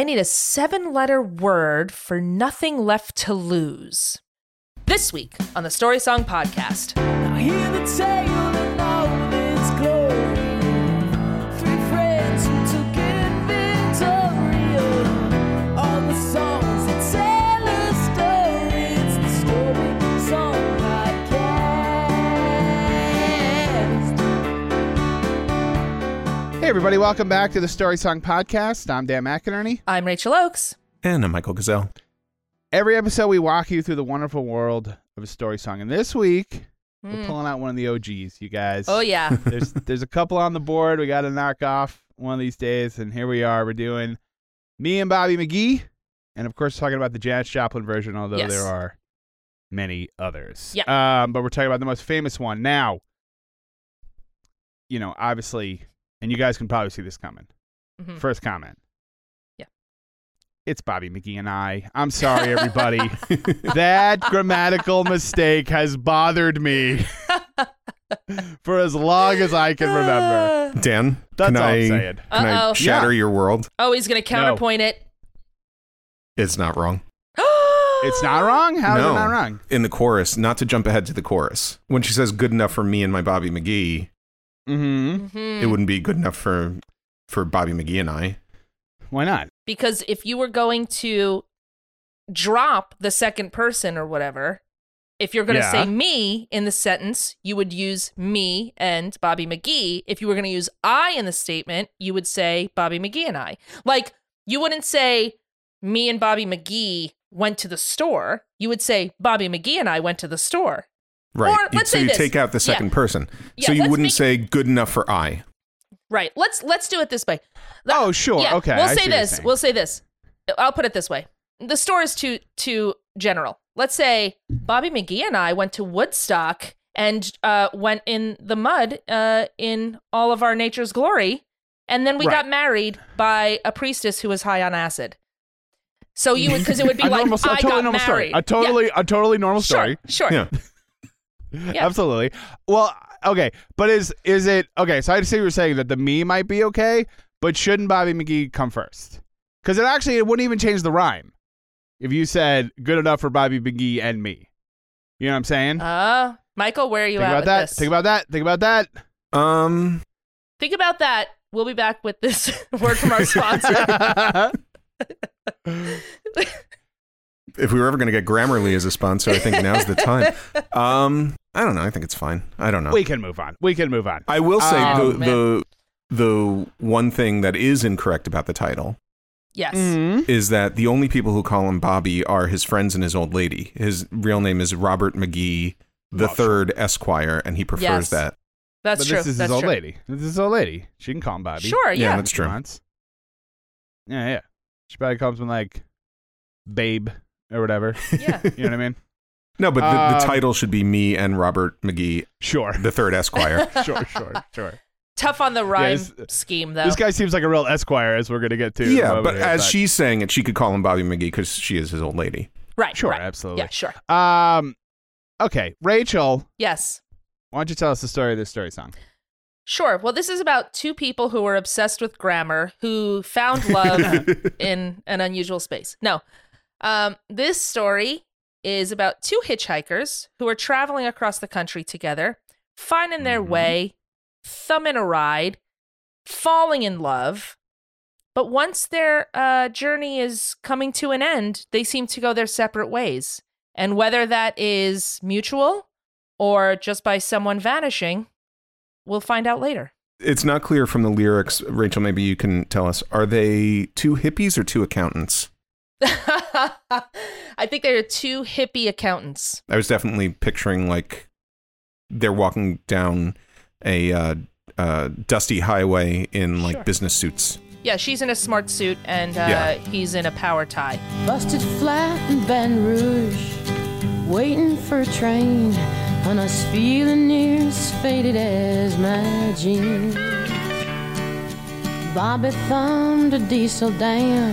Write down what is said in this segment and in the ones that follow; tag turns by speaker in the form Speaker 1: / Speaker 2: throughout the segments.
Speaker 1: I need a seven letter word for nothing left to lose. This week on the Story Song Podcast.
Speaker 2: Everybody, welcome back to the Story Song Podcast. I'm Dan McInerney.
Speaker 1: I'm Rachel Oakes.
Speaker 3: And I'm Michael Gazelle.
Speaker 2: Every episode, we walk you through the wonderful world of a story song. And this week, we're
Speaker 1: Mm.
Speaker 2: pulling out one of the OGs, you guys.
Speaker 1: Oh, yeah.
Speaker 2: there's there's a couple on the board. We got to knock off one of these days, and here we are. We're doing me and Bobby McGee, and of course, talking about the Janis Joplin version, although
Speaker 1: Yes.
Speaker 2: there are many others.
Speaker 1: Yeah.
Speaker 2: Um, but we're talking about the most famous one now. You know, obviously, and you guys can probably see this coming.
Speaker 1: Mhm.
Speaker 2: First comment.
Speaker 1: Yeah.
Speaker 2: It's Bobby McGee and I. I'm sorry, everybody. that grammatical mistake has bothered me for as long as I can remember.
Speaker 3: Dan,
Speaker 2: That's
Speaker 3: can
Speaker 2: all
Speaker 3: I
Speaker 2: I'm saying.
Speaker 3: can I
Speaker 1: Uh-oh.
Speaker 3: shatter your world?
Speaker 1: oh, he's going to counterpoint it.
Speaker 3: It's not wrong.
Speaker 2: It's not wrong? How is
Speaker 3: no.
Speaker 2: it not wrong?
Speaker 3: In the chorus, not to jump ahead to the chorus. When she says good enough for me and my Bobby McGee,
Speaker 2: Mm-hmm.
Speaker 1: Mhm.
Speaker 3: it wouldn't be good enough for for Bobby McGee and I.
Speaker 2: Why not?
Speaker 1: because if you were going to drop the second person or whatever, if you're going to
Speaker 2: Yeah.
Speaker 1: say me in the sentence, you would use me and Bobby McGee. If you were going to use I in the statement, you would say Bobby McGee and I. Like, you wouldn't say me and Bobby McGee went to the store. You would say Bobby McGee and I went to the store.
Speaker 3: Right.
Speaker 1: Or let's
Speaker 3: so
Speaker 1: say
Speaker 3: you
Speaker 1: this.
Speaker 3: take out the
Speaker 1: Yeah.
Speaker 3: second person.
Speaker 1: Yeah,
Speaker 3: so you wouldn't
Speaker 1: make-
Speaker 3: say good enough for I.
Speaker 1: Right. Let's let's do it this way.
Speaker 2: Oh, sure.
Speaker 1: Yeah,
Speaker 2: okay.
Speaker 1: We'll
Speaker 2: I
Speaker 1: say
Speaker 2: see what you're
Speaker 1: this. We'll say this. I'll put it this way. The store is too too general. Let's say Bobby McGee and I went to Woodstock and uh, went in the mud uh, in all of our nature's glory, and then we
Speaker 2: Right.
Speaker 1: got married by a priestess who was high on acid. So you would because it would be like
Speaker 2: normal, a
Speaker 1: I
Speaker 2: totally
Speaker 1: got
Speaker 2: normal story.
Speaker 1: married.
Speaker 2: A totally, a totally normal story.
Speaker 1: Sure. Sure.
Speaker 3: Yeah.
Speaker 1: Yeah.
Speaker 2: Absolutely. Well, okay, but is is it okay? So I see what you're saying that the me might be okay, but shouldn't Bobby McGee come first? Because it actually it wouldn't even change the rhyme if you said good enough for Bobby McGee and me. You know what I'm saying?
Speaker 1: Uh, Michael, where are you
Speaker 2: think
Speaker 1: at
Speaker 2: about
Speaker 1: with
Speaker 2: that.
Speaker 1: this?
Speaker 2: Think about that. Think about that.
Speaker 3: Um
Speaker 1: Think about that. We'll be back with this word from our sponsor.
Speaker 3: if we were ever going to get Grammarly as a sponsor, I think now's the time. Um I don't know. I think it's fine. I don't know.
Speaker 2: we can move on. We can move on.
Speaker 3: I will say
Speaker 2: Oh,
Speaker 3: the,
Speaker 1: man.
Speaker 3: the the one thing that is incorrect about the title
Speaker 1: yes.
Speaker 2: Mhm.
Speaker 3: is that the only people who call him Bobby are his friends and his old lady. His real name is Robert McGee the
Speaker 2: Well,
Speaker 3: Third Esquire, and he prefers
Speaker 1: Yes.
Speaker 3: that.
Speaker 1: That's
Speaker 2: but
Speaker 1: true.
Speaker 2: this is
Speaker 1: That's
Speaker 2: his old
Speaker 1: true.
Speaker 2: lady. This is his old lady. She can call him Bobby.
Speaker 1: Sure.
Speaker 3: Yeah,
Speaker 1: Yeah.
Speaker 3: that's true.
Speaker 2: Once. Yeah, yeah. She probably calls him like babe or whatever.
Speaker 1: yeah.
Speaker 2: You know what I mean?
Speaker 3: No, but the,
Speaker 2: Um,
Speaker 3: the title should be me and Robert McGee,
Speaker 2: Sure.
Speaker 3: the Third Esquire.
Speaker 2: sure, sure, sure.
Speaker 1: Tough on the rhyme
Speaker 2: this-
Speaker 1: scheme, though.
Speaker 2: This guy seems like a real esquire, as we're gonna get to.
Speaker 3: yeah, but
Speaker 2: here,
Speaker 3: as she's saying it, she could call him Bobby McGee because she is his old lady.
Speaker 1: right.
Speaker 2: sure,
Speaker 1: right.
Speaker 2: absolutely.
Speaker 1: Yeah. Sure.
Speaker 2: Um, okay, Rachel,
Speaker 1: Yes.
Speaker 2: why don't you tell us the story of this story song?
Speaker 1: Sure. Well, this is about two people who were obsessed with grammar who found love in an unusual space. No. Um, this story is about two hitchhikers who are traveling across the country together, finding their
Speaker 2: Mhm.
Speaker 1: way, thumbing a ride, falling in love. But once their uh, journey is coming to an end, they seem to go their separate ways. And whether that is mutual or just by someone vanishing, we'll find out later.
Speaker 3: It's not clear from the lyrics. Rachel, maybe you can tell us. Are they two hippies or two accountants?
Speaker 1: I think there are two hippie accountants.
Speaker 3: I was definitely picturing like they're walking down a uh, uh, dusty highway in like
Speaker 1: Sure.
Speaker 3: business suits.
Speaker 1: Yeah, she's in a smart suit and uh,
Speaker 3: Yeah.
Speaker 1: he's in a power tie.
Speaker 4: Busted flat in Baton Rouge, waiting for a train, and I was feeling near as faded as my jeans. Bobby thumbed a diesel down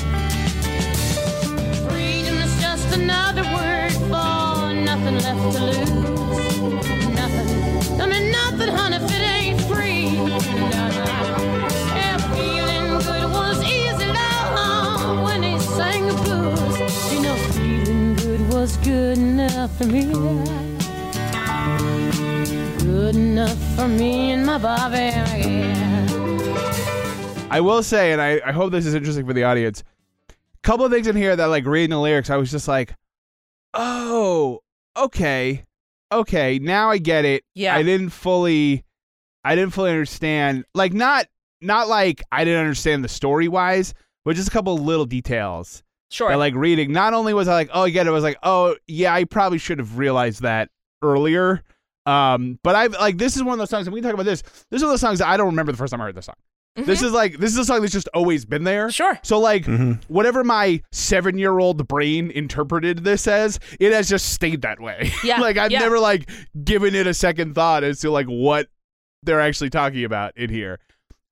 Speaker 5: Another word for nothing left to lose. Nothing. Don't mean nothing, honey, if it ain't free. Yeah, feeling good was easy, when he sang the blues. You know, feeling good was good enough for me. Good enough for me and my Bobby.
Speaker 2: I will say, and I, I hope this is interesting for the audience. Couple of things in here that, like, reading the lyrics, I was just like, oh, okay, okay, now I get it.
Speaker 1: Yeah.
Speaker 2: I didn't fully, I didn't fully understand. Like, not, not like I didn't understand the story wise, but just a couple of little details
Speaker 1: Sure.
Speaker 2: that, like, reading. Not only was I like, oh, I get it. I was like, oh, yeah, I probably should have realized that earlier. Um, but I've like, this is one of those songs, and we can talk about this. This is one of those songs that I don't remember the first time I heard this song. This is like, this is a song that's just always been there.
Speaker 1: Mm-hmm. Sure.
Speaker 2: So like
Speaker 3: Mhm.
Speaker 2: whatever my seven year old brain interpreted this as, it has just stayed that way.
Speaker 1: Yeah,
Speaker 2: like I've
Speaker 1: yeah.
Speaker 2: never like given it a second thought as to like what they're actually talking about in here.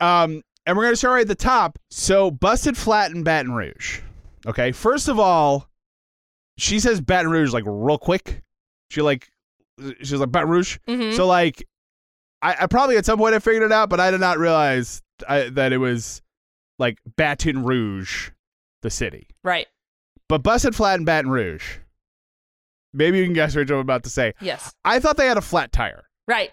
Speaker 2: Um, and we're gonna start right at the top. So busted flat in Baton Rouge. Okay, first of all, she says Baton Rouge like real quick. She like she's like Baton Rouge.
Speaker 1: Mhm.
Speaker 2: So like, I, I probably at some point I figured it out, but I did not realize I, that it was like Baton Rouge, the city.
Speaker 1: right.
Speaker 2: But busted flat in Baton Rouge. Maybe you can guess what I'm about to say.
Speaker 1: Yes.
Speaker 2: I thought they had a flat tire.
Speaker 1: Right.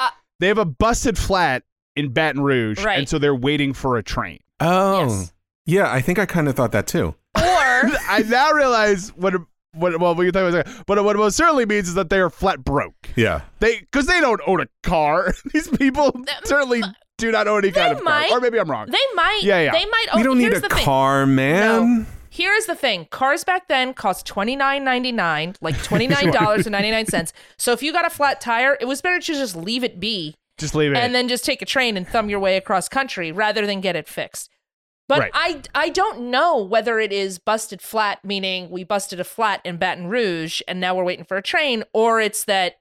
Speaker 2: Uh, they have a busted flat in Baton Rouge,
Speaker 1: Right.
Speaker 2: and so they're waiting for a train.
Speaker 3: Oh,
Speaker 1: Yes.
Speaker 3: yeah. I think I kind of thought that too.
Speaker 1: Or
Speaker 2: I now realize what what well we can talk about that, but what it most certainly means is that they are flat broke.
Speaker 3: Yeah.
Speaker 2: They because they don't own a car. These people certainly do not own any kind of
Speaker 1: might.
Speaker 2: car. Or maybe I'm wrong.
Speaker 1: they might.
Speaker 2: Yeah, yeah.
Speaker 1: They might.
Speaker 3: Own, we
Speaker 1: oh,
Speaker 3: don't need a
Speaker 1: the thing.
Speaker 3: car, man.
Speaker 1: Here's the thing: cars back then cost twenty nine ninety nine, like twenty nine dollars and ninety nine cents. So if you got a flat tire, it was better to just leave it be
Speaker 2: Just leave it.
Speaker 1: and then just take a train and thumb your way across country rather than get it fixed. But
Speaker 2: Right.
Speaker 1: I I don't know whether it is busted flat, meaning we busted a flat in Baton Rouge and now we're waiting for a train, or it's that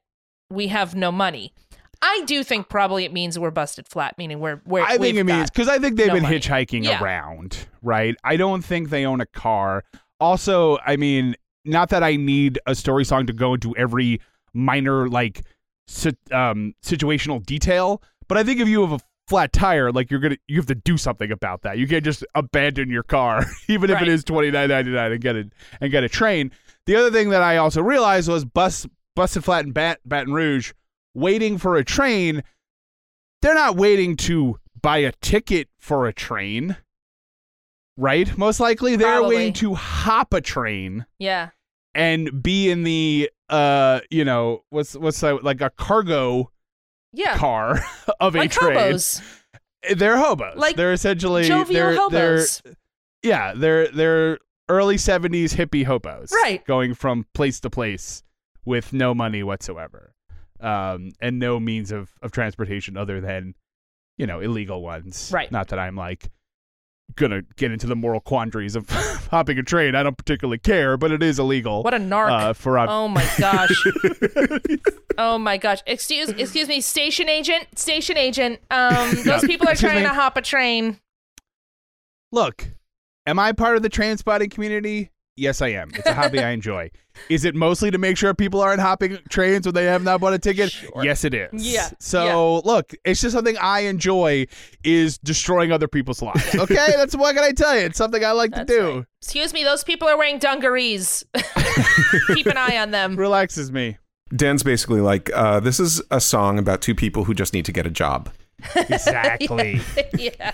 Speaker 1: we have no money. I do think probably it means we're busted flat, meaning we're we're.
Speaker 2: I think it means because I think they've
Speaker 1: no
Speaker 2: been
Speaker 1: money.
Speaker 2: hitchhiking
Speaker 1: Yeah.
Speaker 2: around, right? I don't think they own a car. Also, I mean, not that I need a story song to go into every minor like si- um, situational detail, but I think if you have a flat tire, like you're gonna, you have to do something about that. You can't just abandon your car, even if
Speaker 1: Right.
Speaker 2: it is twenty nine ninety nine, and get it and get a train. The other thing that I also realized was bus busted flat in Bat- Baton Rouge, waiting for a train they're not waiting to buy a ticket for a train, right? Most likely they're
Speaker 1: Probably.
Speaker 2: waiting to hop a train
Speaker 1: yeah.
Speaker 2: and be in the uh, you know, what's what's that, like a cargo
Speaker 1: Yeah.
Speaker 2: car of
Speaker 1: like
Speaker 2: a train.
Speaker 1: hobos.
Speaker 2: They're hobos.
Speaker 1: Like
Speaker 2: they're essentially
Speaker 1: Jovial
Speaker 2: they're,
Speaker 1: hobos.
Speaker 2: They're, yeah, they're they're early 70s hippie hobos.
Speaker 1: Right.
Speaker 2: Going from place to place with no money whatsoever. Um, and no means of, of transportation other than, you know, illegal ones.
Speaker 1: Right.
Speaker 2: Not that I'm like gonna get into the moral quandaries of hopping a train. I don't particularly care, but it is illegal.
Speaker 1: What a narc.
Speaker 2: Uh, for ob-
Speaker 1: oh my gosh. Oh my gosh. Excuse excuse me, station agent, station agent. Um those people are trying
Speaker 2: me?
Speaker 1: to hop a train.
Speaker 2: Look, am I part of the train spotting community? Yes, I am. It's a hobby I enjoy. Is it mostly to make sure people aren't hopping trains when they have not bought a ticket? Yes, it is.
Speaker 1: Yeah,
Speaker 2: So look, it's just something I enjoy is destroying other people's lives. Okay, that's what can I tell you? It's something I like
Speaker 1: That's
Speaker 2: to do.
Speaker 1: right. Excuse me, those people are wearing dungarees. Keep an eye on them.
Speaker 2: Relaxes me.
Speaker 3: Dan's basically like, uh, this is a song about two people who just need to get a job.
Speaker 2: Exactly.
Speaker 1: yeah.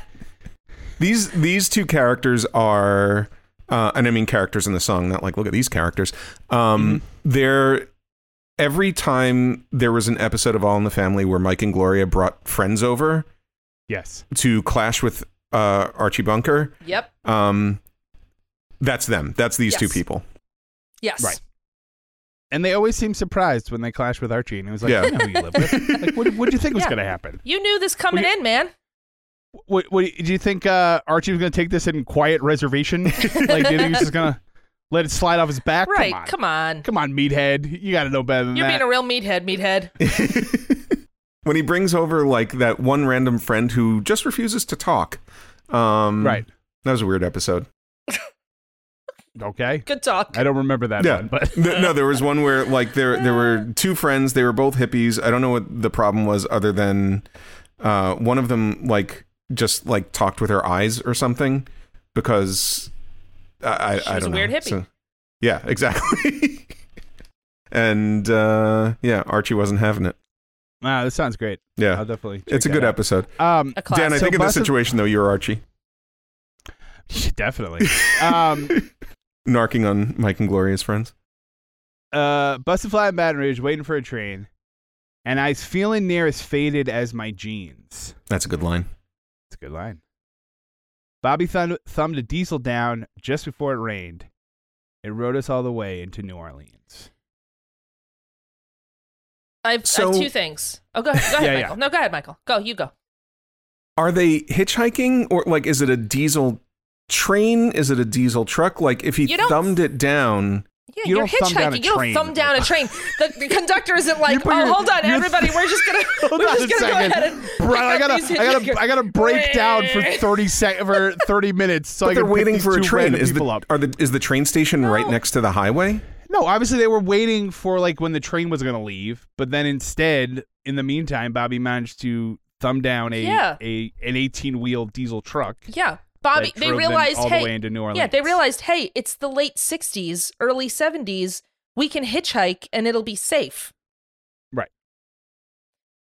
Speaker 3: These these two characters are, uh, and I mean characters in the song, not like look at these characters. Um, They're every time there was an episode of All in the Family where Mike and Gloria brought friends over
Speaker 2: yes.
Speaker 3: to clash with uh, Archie Bunker.
Speaker 1: Yep.
Speaker 3: Um, that's them. That's these two people.
Speaker 1: Yes.
Speaker 2: Right. And they always seem surprised when they clash with Archie, and it was like,
Speaker 3: Yeah.
Speaker 2: "I know who you live with. Like, what what do you think was going to happen?
Speaker 1: You knew this coming
Speaker 2: you-
Speaker 1: in, man.
Speaker 2: What, what do you think? Uh, Archie was going to take this in quiet reservation? like, do you think he's just going to let it slide off his back?
Speaker 1: Right.
Speaker 2: Come on,
Speaker 1: Come on.
Speaker 2: Come on, meathead. You got to know better than
Speaker 1: You're
Speaker 2: that.
Speaker 1: being a real meathead, meathead.
Speaker 3: when he brings over like that one random friend who just refuses to talk. Um,
Speaker 2: Right.
Speaker 3: That was a weird episode.
Speaker 2: Okay.
Speaker 1: Good talk.
Speaker 2: I don't remember that
Speaker 3: Yeah,
Speaker 2: one, but
Speaker 3: Th- no, there was one where like there there were two friends. They were both hippies. I don't know what the problem was, other than uh, one of them like just like talked with her eyes or something because I I,
Speaker 1: She
Speaker 3: I
Speaker 1: was
Speaker 3: don't
Speaker 1: a weird
Speaker 3: know.
Speaker 1: hippie.
Speaker 3: So- yeah, exactly. and uh, yeah, Archie wasn't having it.
Speaker 2: wow, this sounds great.
Speaker 3: Yeah,
Speaker 2: I'll definitely.
Speaker 3: it's a good
Speaker 2: out.
Speaker 3: episode.
Speaker 2: Um,
Speaker 1: A.
Speaker 3: Dan, I
Speaker 2: So
Speaker 3: think in this
Speaker 2: Blessed-
Speaker 3: situation though, you're Archie
Speaker 2: definitely. Um,
Speaker 3: narking on Mike and Gloria's friends.
Speaker 2: uh, busted flat in Baton Rouge, waiting for a train, and I was feeling near as faded as my jeans.
Speaker 3: That's a good line.
Speaker 2: It's a good line. Bobby thumb- thumbed a diesel down just before it rained. It rode us all the way into New Orleans.
Speaker 1: I have, I have two things. Oh, go ahead. Go ahead,
Speaker 2: Yeah, yeah.
Speaker 1: Michael. No, go ahead, Michael. Go. You go.
Speaker 3: Are they hitchhiking or like is it a diesel train? Is it a diesel truck? Like if he thumbed it down,
Speaker 1: Yeah,
Speaker 2: You
Speaker 1: you are
Speaker 2: don't thumb down a
Speaker 1: hitchhiking. You don't thumb down a train. The, the conductor isn't like, oh,
Speaker 2: your-
Speaker 1: hold on,
Speaker 2: your-
Speaker 1: everybody, we're just gonna,
Speaker 2: Hold
Speaker 1: we're
Speaker 2: on
Speaker 1: just gonna go ahead and
Speaker 2: Bro,
Speaker 1: pick
Speaker 2: I gotta, I gotta. I gotta break down for thirty sec for thirty minutes. So
Speaker 3: but
Speaker 2: I
Speaker 3: they're waiting for a train. Is the,
Speaker 2: up.
Speaker 3: are the is the train station right next to the highway?
Speaker 2: No, obviously they were waiting for like when the train was gonna leave, but then instead, in the meantime, Bobby managed to thumb down a
Speaker 1: Yeah.
Speaker 2: a an eighteen wheel diesel truck.
Speaker 1: Yeah, Bobby. They realized,
Speaker 2: all
Speaker 1: hey,
Speaker 2: the way into New Orleans.
Speaker 1: yeah, they realized, hey, it's the late '60s, early '70s. We can hitchhike and it'll be safe.
Speaker 2: Right.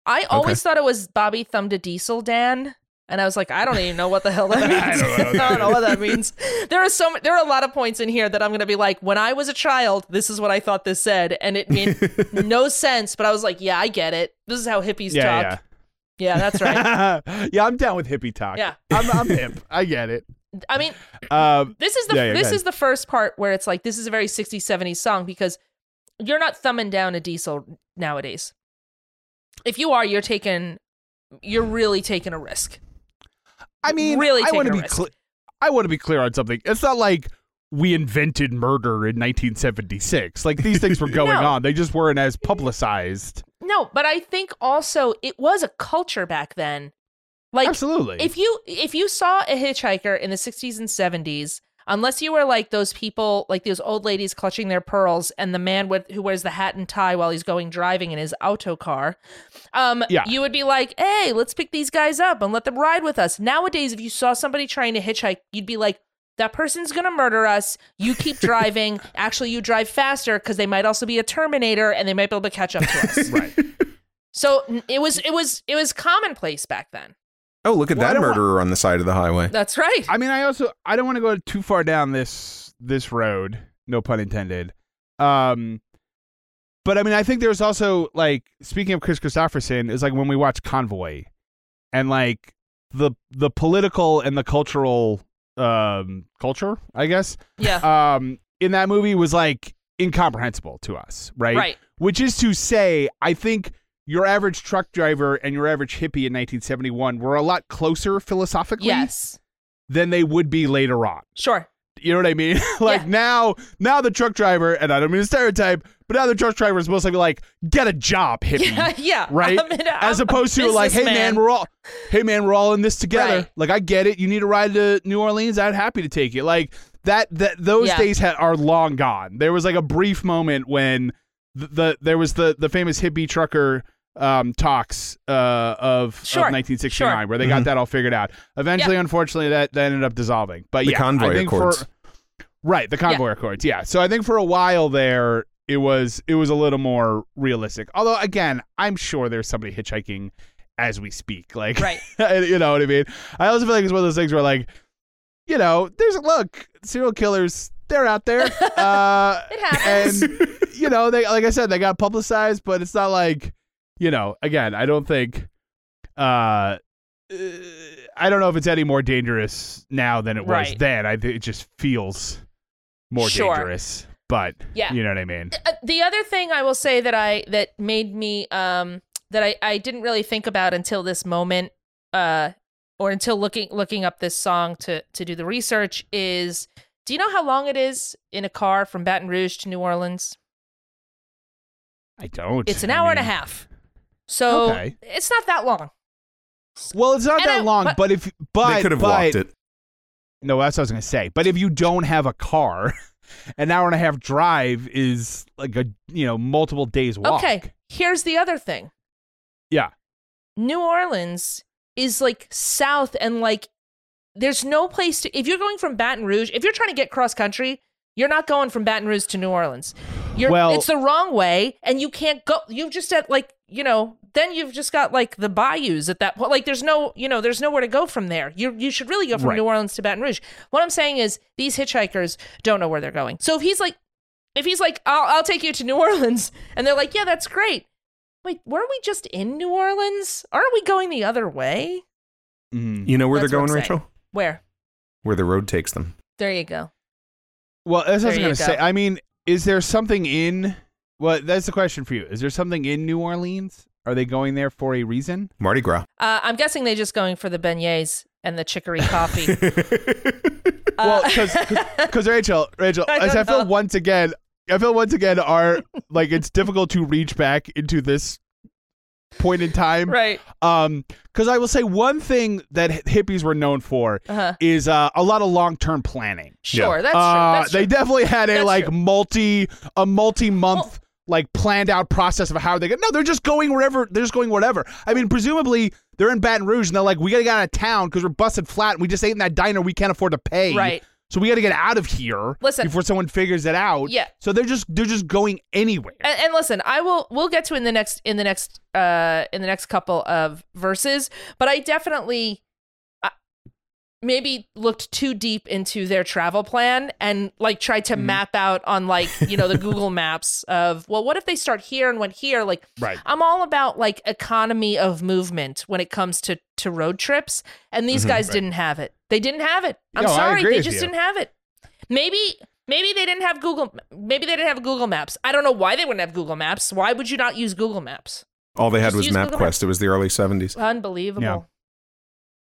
Speaker 1: I always thought it was Bobby thumbed a diesel, Dan. And I was like, I don't even know what the hell that means.
Speaker 2: I don't know.
Speaker 1: I don't know what that means. There are so there are a lot of points in here that I'm going to be like, when I was a child, this is what I thought this said, and it made no sense. But I was like, yeah, I get it. This is how hippies
Speaker 2: Yeah,
Speaker 1: talk. Yeah, that's right.
Speaker 2: yeah. I'm down with hippie talk.
Speaker 1: Yeah.
Speaker 2: I'm, I'm hip. I get it.
Speaker 1: I mean,
Speaker 2: Um,
Speaker 1: this is the
Speaker 2: Yeah, yeah,
Speaker 1: this is the first part where it's like this is a very 60s 70s song because you're not thumbing down a diesel nowadays. If you are, you're taking you're really taking a risk.
Speaker 2: I mean,
Speaker 1: Really
Speaker 2: I want to be clear. I want to be clear on something. It's not like we invented murder in 1976. Like these things were going
Speaker 1: No.
Speaker 2: on. They just weren't as publicized.
Speaker 1: No, but I think also it was a culture back then. Like
Speaker 2: Absolutely.
Speaker 1: if you if you saw a hitchhiker in the 60s and 70s unless you were like those people like those old ladies clutching their pearls and the man with who wears the hat and tie while he's going driving in his auto car um
Speaker 2: Yeah.
Speaker 1: you would be like hey let's pick these guys up and let them ride with us nowadays if you saw somebody trying to hitchhike you'd be like that person's gonna murder us you keep driving actually you drive faster because they might also be a terminator and they might be able to catch up to us
Speaker 2: right.
Speaker 1: so it was it was it was commonplace back then
Speaker 3: Oh, look at
Speaker 2: Well,
Speaker 3: that
Speaker 2: don't want-
Speaker 3: murderer on the side of the highway.
Speaker 1: that's right
Speaker 2: I mean, I also I don't want to go too far down this this road. No pun intended. Um, but I mean, I think there's also like speaking of Kris Kristofferson is like when we watch Convoy, and like the the political and the cultural um culture, I guess,
Speaker 1: yeah
Speaker 2: um in that movie was like incomprehensible to us, right?
Speaker 1: right
Speaker 2: Which is to say, I think your average truck driver and your average hippie in 1971 were a lot closer philosophically
Speaker 1: yes
Speaker 2: than they would be later on.
Speaker 1: Sure.
Speaker 2: You know what I mean? like
Speaker 1: Yeah.
Speaker 2: now, now the truck driver, and I don't mean to stereotype, but now the truck driver is mostly like, get a job, hippie.
Speaker 1: Yeah, yeah.
Speaker 2: Right?
Speaker 1: I'm in-
Speaker 2: As
Speaker 1: I'm a
Speaker 2: opposed to like, hey man, we're all, hey man, we're all in this together.
Speaker 1: Right.
Speaker 2: Like I get it. You need to ride to New Orleans. I'd happy to take it. Like that. That those
Speaker 1: Yeah.
Speaker 2: days ha- are long gone. There was like a brief moment when the, the there was the the famous hippie trucker um talks uh of,
Speaker 1: Sure,
Speaker 2: of 1969
Speaker 1: sure.
Speaker 2: where they got
Speaker 3: Mhm.
Speaker 2: that all figured out. Eventually, unfortunately, that that ended up dissolving. But
Speaker 3: The
Speaker 2: yeah,
Speaker 3: Convoy
Speaker 2: I think
Speaker 3: Accords.
Speaker 2: for right the convoy accords. Yeah. So I think for a while there. It was it was a little more realistic. Although again, I'm sure there's somebody hitchhiking as we speak. Like
Speaker 1: Right.
Speaker 2: you know what I mean? I also feel like it's one of those things where like, you know, there's a look, serial killers, they're out there. Uh
Speaker 1: It happens.
Speaker 2: and you know, they like I said, they got publicized, but it's not like, you know, again, I don't think uh uh, I don't know if it's any more dangerous now than it was
Speaker 1: Right.
Speaker 2: then. I think it just feels more
Speaker 1: Sure.
Speaker 2: dangerous. But
Speaker 1: Yeah.
Speaker 2: you know what I mean?
Speaker 1: Uh, the other thing I will say that I that made me um that I I didn't really think about until this moment uh or until looking looking up this song to to do the research is do you know how long it is in a car from Baton Rouge to New Orleans?
Speaker 2: I don't.
Speaker 1: It's an
Speaker 2: I
Speaker 1: hour and a half. So
Speaker 2: Okay.
Speaker 1: it's not that long.
Speaker 2: Well, it's not
Speaker 1: And
Speaker 2: that
Speaker 1: I-
Speaker 2: long,
Speaker 1: but-
Speaker 2: but, if but
Speaker 3: they could have
Speaker 2: but,
Speaker 3: walked it.
Speaker 2: No, that's what I was gonna say. But if you don't have a car, an hour and a half drive is like a you know multiple days walk.
Speaker 1: Okay, here's the other thing.
Speaker 2: Yeah.
Speaker 1: New Orleans is like south and like there's no place to if you're going from Baton Rouge, if you're trying to get cross country, you're not going from Baton Rouge to New Orleans. You're
Speaker 2: Well-
Speaker 1: it's the wrong way and you can't go you've just at like, you know, then you've just got like the bayous at that point. Like there's no, you know, there's nowhere to go from there. You you should really go from
Speaker 2: Right.
Speaker 1: New Orleans to Baton Rouge. What I'm saying is these hitchhikers don't know where they're going. So if he's like if he's like, I'll, I'll take you to New Orleans, and they're like, yeah, that's great. Wait, weren't we just in New Orleans? Aren't we going the other way?
Speaker 2: Mhm.
Speaker 3: You know where
Speaker 1: That's
Speaker 3: they're going, Rachel?
Speaker 1: Where?
Speaker 3: Where the road takes them.
Speaker 1: There you go.
Speaker 2: Well, that's what I was gonna say. I mean, is there something in? Well, that's the question for you. Is there something in New Orleans? Are they going there for a reason?
Speaker 3: Mardi Gras.
Speaker 1: Uh, I'm guessing they're just going for the beignets and the chicory coffee.
Speaker 2: Well,
Speaker 1: Uh,
Speaker 2: because Rachel, Rachel,
Speaker 1: I
Speaker 2: as I feel
Speaker 1: know.
Speaker 2: once again, I feel once again are like it's difficult to reach back into this point in time.
Speaker 1: right.
Speaker 2: Um, because I will say one thing that hippies were known for
Speaker 1: Uh-huh.
Speaker 2: is uh, a lot of long term planning.
Speaker 1: Sure.
Speaker 3: Yeah.
Speaker 1: That's
Speaker 2: uh,
Speaker 1: true. That's
Speaker 2: they
Speaker 1: true.
Speaker 2: definitely had a
Speaker 1: That's
Speaker 2: like
Speaker 1: true.
Speaker 2: multi a multi month
Speaker 1: Well-
Speaker 2: like planned out process of how they get. No, they're just going wherever. They're just going whatever. I mean, presumably they're in Baton Rouge and they're like, we gotta get out of town because we're busted flat and we just ate in that diner we can't afford to pay.
Speaker 1: right.
Speaker 2: So we got to get out of here
Speaker 1: Listen.
Speaker 2: before someone figures it out.
Speaker 1: Yeah.
Speaker 2: So they're just they're just going anywhere.
Speaker 1: And, and listen, I will. We'll get to in the next in the next uh in the next couple of verses. But I definitely maybe looked too deep into their travel plan and like tried
Speaker 2: Mm-hmm.
Speaker 1: to map out on like you know the Google Maps of well, what if they start here and went here? Like
Speaker 2: Right.
Speaker 1: I'm all about like economy of movement when it comes to to road trips, and these guys didn't have it. They didn't have it. I'm
Speaker 2: No,
Speaker 1: sorry, they just
Speaker 2: you.
Speaker 1: didn't have it. Maybe maybe they didn't have Google. Maybe they didn't have Google Maps. I don't know why they wouldn't have Google Maps. Why would you not use Google Maps?
Speaker 3: All they had
Speaker 1: Just
Speaker 3: was. MapQuest. It was the early 70s.
Speaker 1: Unbelievable.
Speaker 2: Yeah.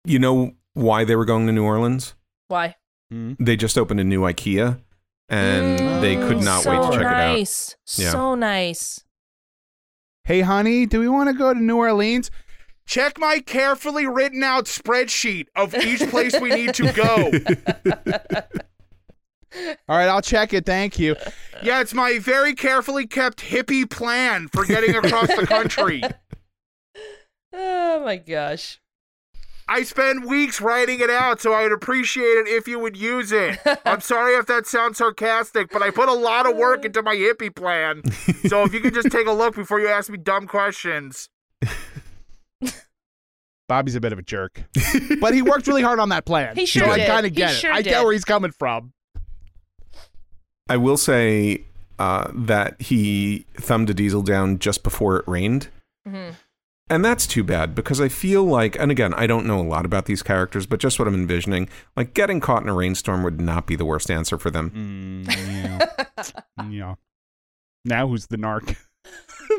Speaker 3: You know why they were going to New Orleans?
Speaker 1: Why?
Speaker 3: They just opened a new IKEA and they could
Speaker 1: Mm,
Speaker 3: not
Speaker 1: so
Speaker 3: wait to check
Speaker 1: nice. It out.
Speaker 3: Yeah.
Speaker 1: So nice.
Speaker 2: Hey, honey, do we want to go to New Orleans? Check my carefully written out spreadsheet of each place we need to go. All right, I'll check it. Thank you. Yeah, it's my very carefully kept hippie plan for getting across the country.
Speaker 1: Oh my gosh.
Speaker 2: I spend weeks writing it out, so I'd appreciate it if you would use it. I'm sorry if that sounds sarcastic, but I put a lot of work into my hippie plan. So if you could just take a look before you ask me dumb questions. Bobby's a bit of a jerk, but he worked really hard on that plan.
Speaker 1: He sure
Speaker 2: so I kind of
Speaker 1: He
Speaker 2: get it.
Speaker 1: sure
Speaker 2: I
Speaker 1: did.
Speaker 2: get where he's coming from.
Speaker 3: I will say uh, that he thumbed a diesel down just before it rained.
Speaker 1: Mhm.
Speaker 3: And that's too bad because I feel like, and again, I don't know a lot about these characters, but just what I'm envisioning, like getting caught in a rainstorm would not be the worst answer for them.
Speaker 2: yeah. yeah. Now who's the narc?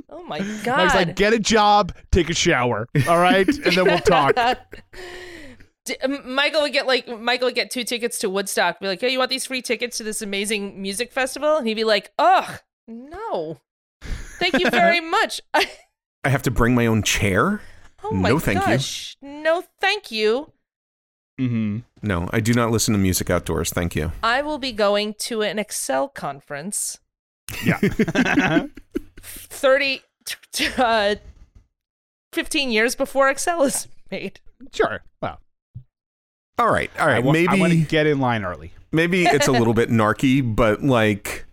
Speaker 1: Oh my
Speaker 2: Mike's
Speaker 1: god.
Speaker 2: like, get a job, take a shower, all right, and then we'll talk.
Speaker 1: D- um, Michael would get like Michael would get two tickets to Woodstock. Be like, "Hey, you want these free tickets to this amazing music festival?" And he'd be like, "Ugh, no, thank you very much."
Speaker 3: I have to bring my own chair?
Speaker 1: oh my
Speaker 3: No, thank you.
Speaker 1: gosh, no, thank you.
Speaker 2: Mm-hmm.
Speaker 3: No, I do not listen to music outdoors. Thank you.
Speaker 1: I will be going to an Excel conference.
Speaker 2: Yeah.
Speaker 1: 30 t- t- uh 15 years before Excel is made.
Speaker 2: sure. Well,
Speaker 3: All right, all right.
Speaker 2: I wa- I want to
Speaker 3: maybe
Speaker 2: get in line early.
Speaker 3: maybe it's a little bit narky, but like,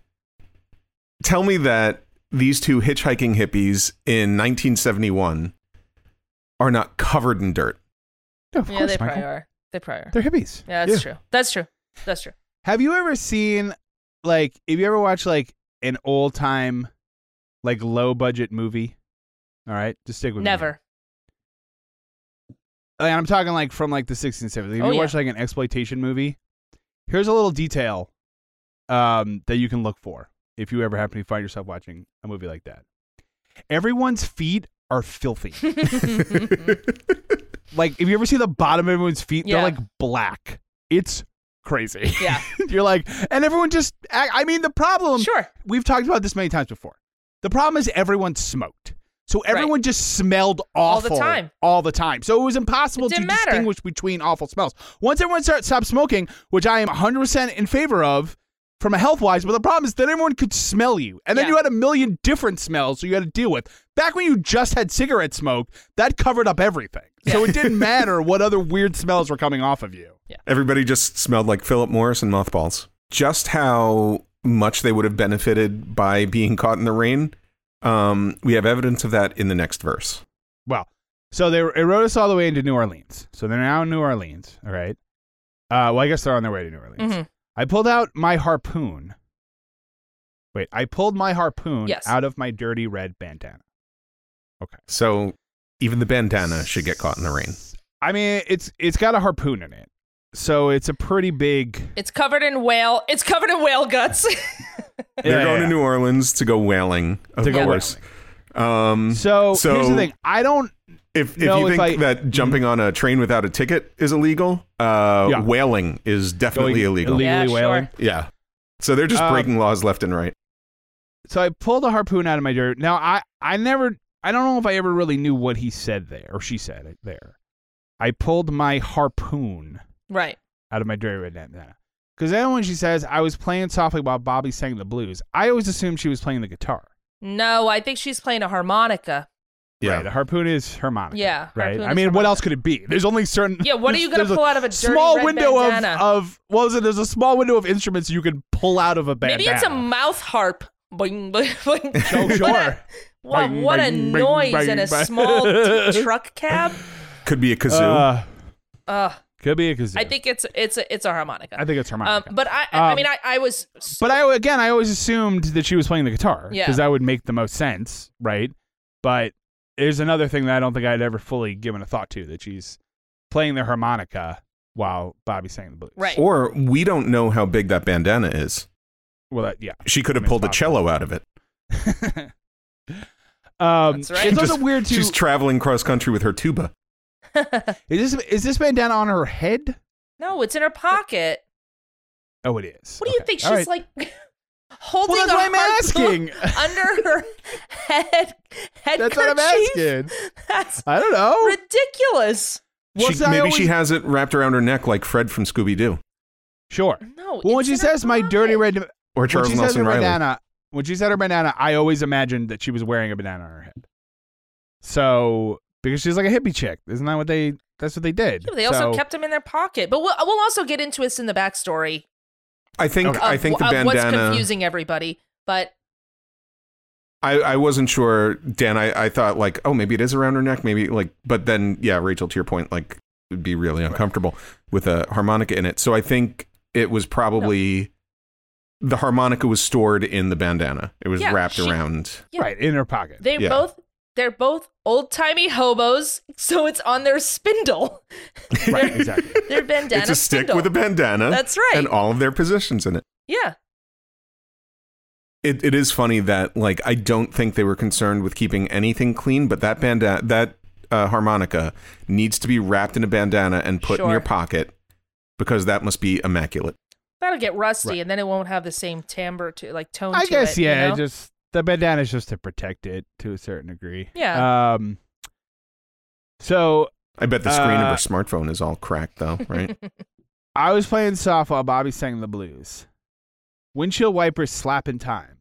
Speaker 3: tell me that these two hitchhiking hippies in 1971 are not covered in dirt.
Speaker 2: Yeah, of
Speaker 1: yeah,
Speaker 2: course,
Speaker 1: they
Speaker 2: Michael.
Speaker 1: probably are. They probably are.
Speaker 2: They're hippies.
Speaker 1: Yeah, that's
Speaker 3: Yeah.
Speaker 1: true. That's true. That's true.
Speaker 2: Have you ever seen like have you ever watched like an old time like low budget movie? All right, just stick with me.
Speaker 1: Never.
Speaker 2: Like, I'm talking like from like the 16th, 17th. If
Speaker 1: Oh,
Speaker 2: you
Speaker 1: yeah.
Speaker 2: watch like an exploitation movie, here's a little detail um, that you can look for if you ever happen to find yourself watching a movie like that. Everyone's feet are filthy. like if you ever see the bottom of everyone's feet,
Speaker 1: Yeah.
Speaker 2: they're like black. It's crazy.
Speaker 1: Yeah.
Speaker 2: You're like, and everyone just. I mean, the problem.
Speaker 1: Sure.
Speaker 2: We've talked about this many times before. The problem is everyone smoked. So everyone just smelled awful
Speaker 1: All the time.
Speaker 2: all the time. So it was impossible
Speaker 1: It
Speaker 2: to
Speaker 1: matter.
Speaker 2: distinguish between awful smells. Once everyone started stopped smoking, which I am 100% in favor of from a health wise, but the problem is that everyone could smell you. And then
Speaker 1: Yeah.
Speaker 2: you had a million different smells so you had to deal with. Back when you just had cigarette smoke, that covered up everything. So it didn't matter what other weird smells were coming off of you. Yeah.
Speaker 3: Everybody just smelled like Philip Morris and mothballs. Just how much they would have benefited by being caught in the rain. Um, we have evidence of that in the next verse.
Speaker 2: Well, so they it rode us all the way into New Orleans. So they're now in New Orleans. All right. Uh, well, I guess they're on their way to New Orleans.
Speaker 1: Mhm.
Speaker 2: I pulled out my harpoon. Wait, I pulled my harpoon
Speaker 1: Yes.
Speaker 2: out of my dirty red bandana. Okay.
Speaker 3: So even the bandana should get caught in the rain.
Speaker 2: I mean, it's it's got a harpoon in it, so it's a pretty big.
Speaker 1: It's covered in whale. It's covered in whale guts.
Speaker 3: They're
Speaker 2: Yeah,
Speaker 3: going
Speaker 2: yeah.
Speaker 3: to New Orleans to go whaling, of
Speaker 2: To go
Speaker 3: course. Um,
Speaker 2: So,
Speaker 3: So-
Speaker 2: here's the thing: I don't.
Speaker 3: If if
Speaker 2: No,
Speaker 3: you
Speaker 2: if
Speaker 3: think
Speaker 2: I-
Speaker 3: that jumping on a train without a ticket is illegal, uh,
Speaker 2: Yeah.
Speaker 3: whaling is definitely
Speaker 2: Going
Speaker 3: illegal.
Speaker 2: illegally
Speaker 1: Yeah, sure.
Speaker 2: whaling.
Speaker 3: Yeah. So they're just
Speaker 2: Um,
Speaker 3: breaking laws left and right.
Speaker 2: So I pulled a harpoon out of my dirt. Now I I never I don't know if I ever really knew what he said there or she said it there. I pulled my harpoon
Speaker 1: right.
Speaker 2: out of my dirty red bandana. Because then when she says I was playing softly while Bobby sang the blues, I always assumed she was playing the guitar.
Speaker 1: No, I think she's playing a harmonica.
Speaker 3: Yeah.
Speaker 2: Right. A harpoon is harmonica.
Speaker 1: Yeah,
Speaker 2: Right. I
Speaker 1: is
Speaker 2: mean, what else could it be? There's only certain.
Speaker 1: Yeah, what are you gonna pull out of a dirty
Speaker 2: small
Speaker 1: red
Speaker 2: window
Speaker 1: bandana?
Speaker 2: of of what was it? There's a small window of instruments you can pull out of a bandana.
Speaker 1: Maybe it's a mouth harp. Boing, boing, boing.
Speaker 2: Oh,
Speaker 1: What a-
Speaker 2: sure.
Speaker 1: Wow,
Speaker 2: Boing,
Speaker 1: what a
Speaker 2: boing, boing,
Speaker 1: noise in a
Speaker 2: boing, boing.
Speaker 1: small t- truck cab.
Speaker 3: Could be a kazoo.
Speaker 2: Uh,
Speaker 1: Uh,
Speaker 2: could be a kazoo.
Speaker 1: I think it's it's a, it's a harmonica.
Speaker 2: I think it's
Speaker 1: um, but I I
Speaker 2: Um,
Speaker 1: mean I, I was
Speaker 2: But I again, I always assumed that she was playing the guitar
Speaker 1: Yeah.
Speaker 2: because that would make the most sense, right? But there's another thing that I don't think I'd ever fully given a thought to that she's playing the harmonica while Bobby sang the blues.
Speaker 1: right.
Speaker 3: or we don't know how big that bandana is.
Speaker 2: Well, that, yeah.
Speaker 3: She could have
Speaker 2: It's
Speaker 3: pulled a
Speaker 2: possible.
Speaker 3: cello out of it.
Speaker 2: um,
Speaker 1: That's right.
Speaker 2: It's
Speaker 3: Just-
Speaker 2: also weird to.
Speaker 3: She's traveling cross country with her tuba.
Speaker 2: is this is this bandana on her head?
Speaker 1: no, it's in her pocket.
Speaker 2: Oh, it is.
Speaker 1: What do you
Speaker 2: Okay.
Speaker 1: think? She's
Speaker 2: All right.
Speaker 1: like holding
Speaker 2: Well, that's
Speaker 1: a
Speaker 2: what I'm
Speaker 1: harpoon
Speaker 2: asking.
Speaker 1: under her head.
Speaker 2: That's what I'm asking.
Speaker 1: That's
Speaker 2: I don't know.
Speaker 1: ridiculous.
Speaker 2: Well,
Speaker 3: She,
Speaker 2: see, I
Speaker 3: maybe she has it wrapped around her neck like Fred from Scooby Doo
Speaker 2: Sure.
Speaker 1: No.
Speaker 2: Well, when she says my dirty red,
Speaker 3: or
Speaker 2: when
Speaker 3: Charles
Speaker 2: she says
Speaker 3: Nelson
Speaker 2: her
Speaker 3: Riley.
Speaker 2: bandana, when she said her banana, I always imagined that she was wearing a banana on her head. So because she's like a hippie chick, isn't that what they? That's what they did.
Speaker 1: Yeah, but they also
Speaker 2: So-
Speaker 1: kept them in their pocket. But we'll, we'll also get into this in the backstory.
Speaker 3: I think
Speaker 1: Of,
Speaker 3: I think the
Speaker 1: of what's confusing everybody. But
Speaker 3: I, I wasn't sure, Dan. I, I thought like, oh, maybe it is around her neck, maybe like, but then yeah, Rachel, to your point, like, it'd be really uncomfortable with a harmonica in it. So I think it was probably the harmonica was stored in the bandana. It was
Speaker 1: Yeah,
Speaker 3: wrapped
Speaker 1: she-
Speaker 3: around.
Speaker 1: Yeah.
Speaker 2: right in her pocket.
Speaker 1: they're
Speaker 3: Yeah.
Speaker 1: both they're both old timey hobos, so it's on their spindle.
Speaker 2: right,
Speaker 1: Their-
Speaker 2: exactly.
Speaker 1: Their bandana.
Speaker 3: it's a stick
Speaker 1: spindle.
Speaker 3: with a bandana.
Speaker 1: That's right.
Speaker 3: and all of their positions in it.
Speaker 1: yeah.
Speaker 3: It it is funny that like I don't think they were concerned with keeping anything clean, but that bandana that uh, harmonica needs to be wrapped in a bandana and put in your pocket because that must be immaculate.
Speaker 1: That'll get rusty,
Speaker 2: Right.
Speaker 1: and then it won't have the same timbre to like tone.
Speaker 2: I
Speaker 1: to
Speaker 2: guess
Speaker 1: it, you
Speaker 2: yeah.
Speaker 1: know?
Speaker 2: Just the bandana is just to protect it to a certain degree.
Speaker 1: Yeah.
Speaker 2: Um. So
Speaker 3: I bet the screen
Speaker 2: Uh,
Speaker 3: of her smartphone is all cracked though, right?
Speaker 2: I was playing soft while Bobby sang the blues. Windshield wipers slapping time.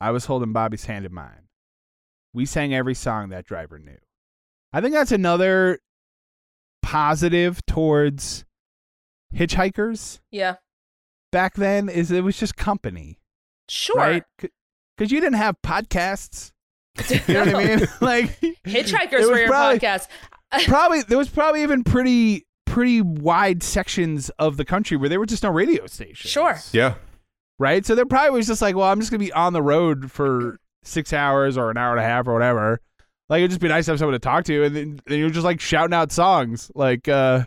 Speaker 2: I was holding Bobby's hand in mine. We sang every song that driver knew. I think that's another positive towards hitchhikers
Speaker 1: yeah.
Speaker 2: back then is it was just company,
Speaker 1: Sure.
Speaker 2: right? Because you didn't have podcasts. You know what I mean? like
Speaker 1: Hitchhikers
Speaker 2: It
Speaker 1: were your
Speaker 2: probably-
Speaker 1: podcast.
Speaker 2: probably there was probably even pretty pretty wide sections of the country where there were just no radio stations.
Speaker 1: Sure.
Speaker 3: yeah.
Speaker 2: right? So there probably was just like, well, I'm just gonna be on the road for six hours or an hour and a half or whatever. Like it'd just be nice to have someone to talk to, and then and you're just like shouting out songs, like uh,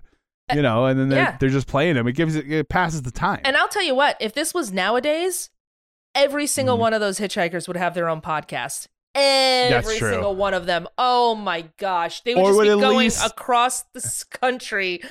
Speaker 2: you know, and then they're,
Speaker 1: Yeah.
Speaker 2: they're just playing them. It gives it, it passes the time.
Speaker 1: And I'll tell you what, if this was nowadays, every single
Speaker 2: Mhm.
Speaker 1: one of those hitchhikers would have their own podcast. Every single one of them. Oh my gosh. They would
Speaker 2: Or
Speaker 1: just
Speaker 2: would
Speaker 1: be going
Speaker 2: least-
Speaker 1: across this country,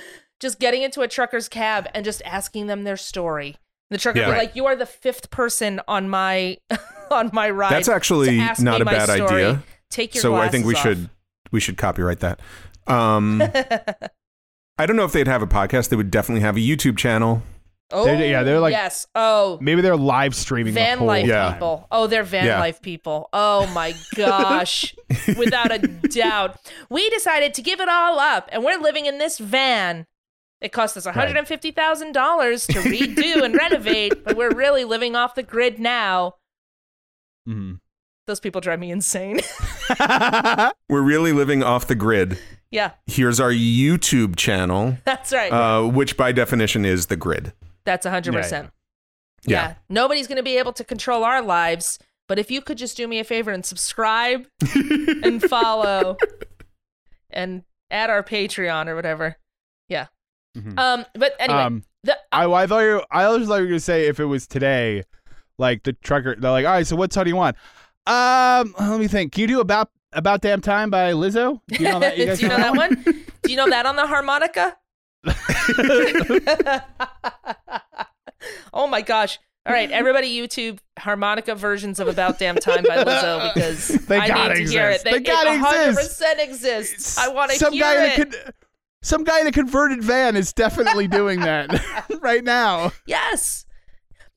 Speaker 1: just getting into a trucker's cab and just asking them their story. The trucker would
Speaker 3: Yeah.
Speaker 1: be like, You are the fifth person on my on my ride.
Speaker 3: That's actually not a bad
Speaker 1: story."
Speaker 3: idea.
Speaker 1: Take your
Speaker 3: so I think we
Speaker 1: glasses
Speaker 3: should we should copyright that. Um. I don't know if they'd have a podcast. They would definitely have a YouTube channel.
Speaker 1: Oh,
Speaker 2: They're- yeah, they're like-
Speaker 1: yes. Oh,
Speaker 2: Maybe they're live streaming the
Speaker 1: van
Speaker 2: whole
Speaker 1: life
Speaker 3: Yeah.
Speaker 1: people. Oh, they're van
Speaker 3: Yeah.
Speaker 1: life people. Oh my gosh. Without a doubt. We decided to give it all up and we're living in this van. It cost us $150,000 to redo and renovate, but we're really living off the grid now.
Speaker 2: Mhm.
Speaker 1: Those people drive me insane.
Speaker 3: We're really living off the grid.
Speaker 1: yeah,
Speaker 3: Here's our YouTube channel,
Speaker 1: that's right.
Speaker 3: uh, which by definition is the grid.
Speaker 1: That's 100%.
Speaker 2: Yeah,
Speaker 1: Yeah.
Speaker 3: Yeah.
Speaker 1: Nobody's going to be able to control our lives, but if you could just do me a favor and subscribe and follow and add our Patreon or whatever. Yeah.
Speaker 2: Mhm.
Speaker 1: Um but anyway,
Speaker 2: Um,
Speaker 1: the
Speaker 2: I, I thought you. I always thought you were gonna say if it was today, like the trucker. They're like, all right, so what song do you want? Um, let me think. Can you do about about damn time by Lizzo? Do you know that?
Speaker 1: do
Speaker 2: guys
Speaker 1: you know that one? Do you know that on the harmonica? oh my gosh. All right, everybody YouTube harmonica versions of About Damn Time by Lizzo because
Speaker 2: They
Speaker 1: I
Speaker 2: gotta
Speaker 1: need to hear it.
Speaker 2: exist. They gotta
Speaker 1: 100% exists. I want to hear
Speaker 2: guy
Speaker 1: it.
Speaker 2: in a con- some guy in a converted van is definitely doing that right now.
Speaker 1: Yes.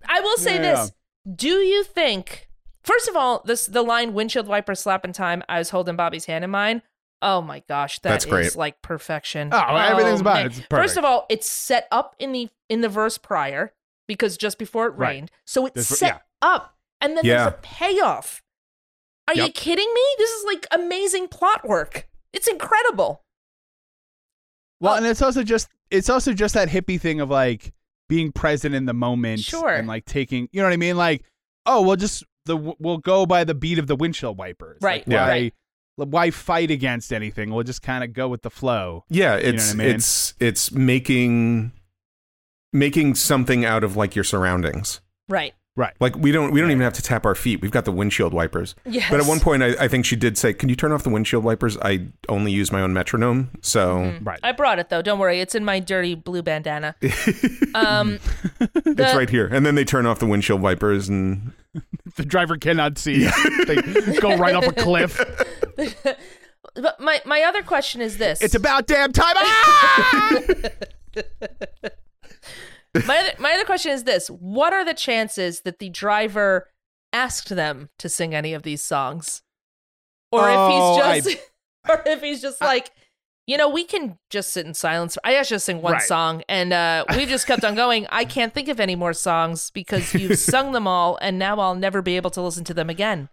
Speaker 1: I will say
Speaker 2: Yeah,
Speaker 1: this. Do you think first of all, this the line windshield wiper slap in time, I was holding Bobby's hand in mine. Oh my gosh, that
Speaker 3: That's
Speaker 1: is
Speaker 3: great.
Speaker 1: like perfection.
Speaker 2: Oh, everything's oh, about it. It's
Speaker 1: First of all, it's set up in the in the verse prior because just before it
Speaker 2: Right.
Speaker 1: rained. So it's
Speaker 2: This-
Speaker 1: set
Speaker 2: yeah.
Speaker 1: up and then
Speaker 3: Yeah.
Speaker 1: there's a payoff. Are you
Speaker 2: Yep.
Speaker 1: kidding me? This is like amazing plot work. It's incredible.
Speaker 2: Well,
Speaker 1: Oh.
Speaker 2: and it's also just it's also just that hippie thing of like being present in the moment
Speaker 1: Sure.
Speaker 2: and like taking, you know what I mean? Like, oh, we'll just the we'll go by the beat of the windshield wipers.
Speaker 1: Right,
Speaker 2: Like, why,
Speaker 1: right.
Speaker 2: Why fight against anything? We'll just kind of go with the flow.
Speaker 3: Yeah,
Speaker 2: know
Speaker 3: it's
Speaker 2: what I mean?
Speaker 3: it's it's making making something out of like your surroundings.
Speaker 1: Right. Right.
Speaker 3: Like we don't we don't even have to tap our feet. We've got the windshield wipers.
Speaker 1: Yes.
Speaker 3: But at one point, I, I think she did say, "Can you turn off the windshield wipers?" I only use my own metronome, so
Speaker 1: Mhm.
Speaker 2: Right.
Speaker 1: I brought it though. Don't worry. It's in my dirty blue bandana. Um,
Speaker 3: it's right here. And then they turn off the windshield wipers, and
Speaker 2: The driver cannot see. they go right off a cliff.
Speaker 1: but my my other question is this.
Speaker 2: It's about damn time. Ah!
Speaker 1: my other, my other question is this: What are the chances that the driver asked them to sing any of these songs, or
Speaker 2: Oh,
Speaker 1: if he's just, or if he's just like, you know, we can just sit in silence. I asked you to sing one
Speaker 2: Right.
Speaker 1: song, and uh, we've just kept on going. I can't think of any more songs because you've sung them all, and now I'll never be able to listen to them again.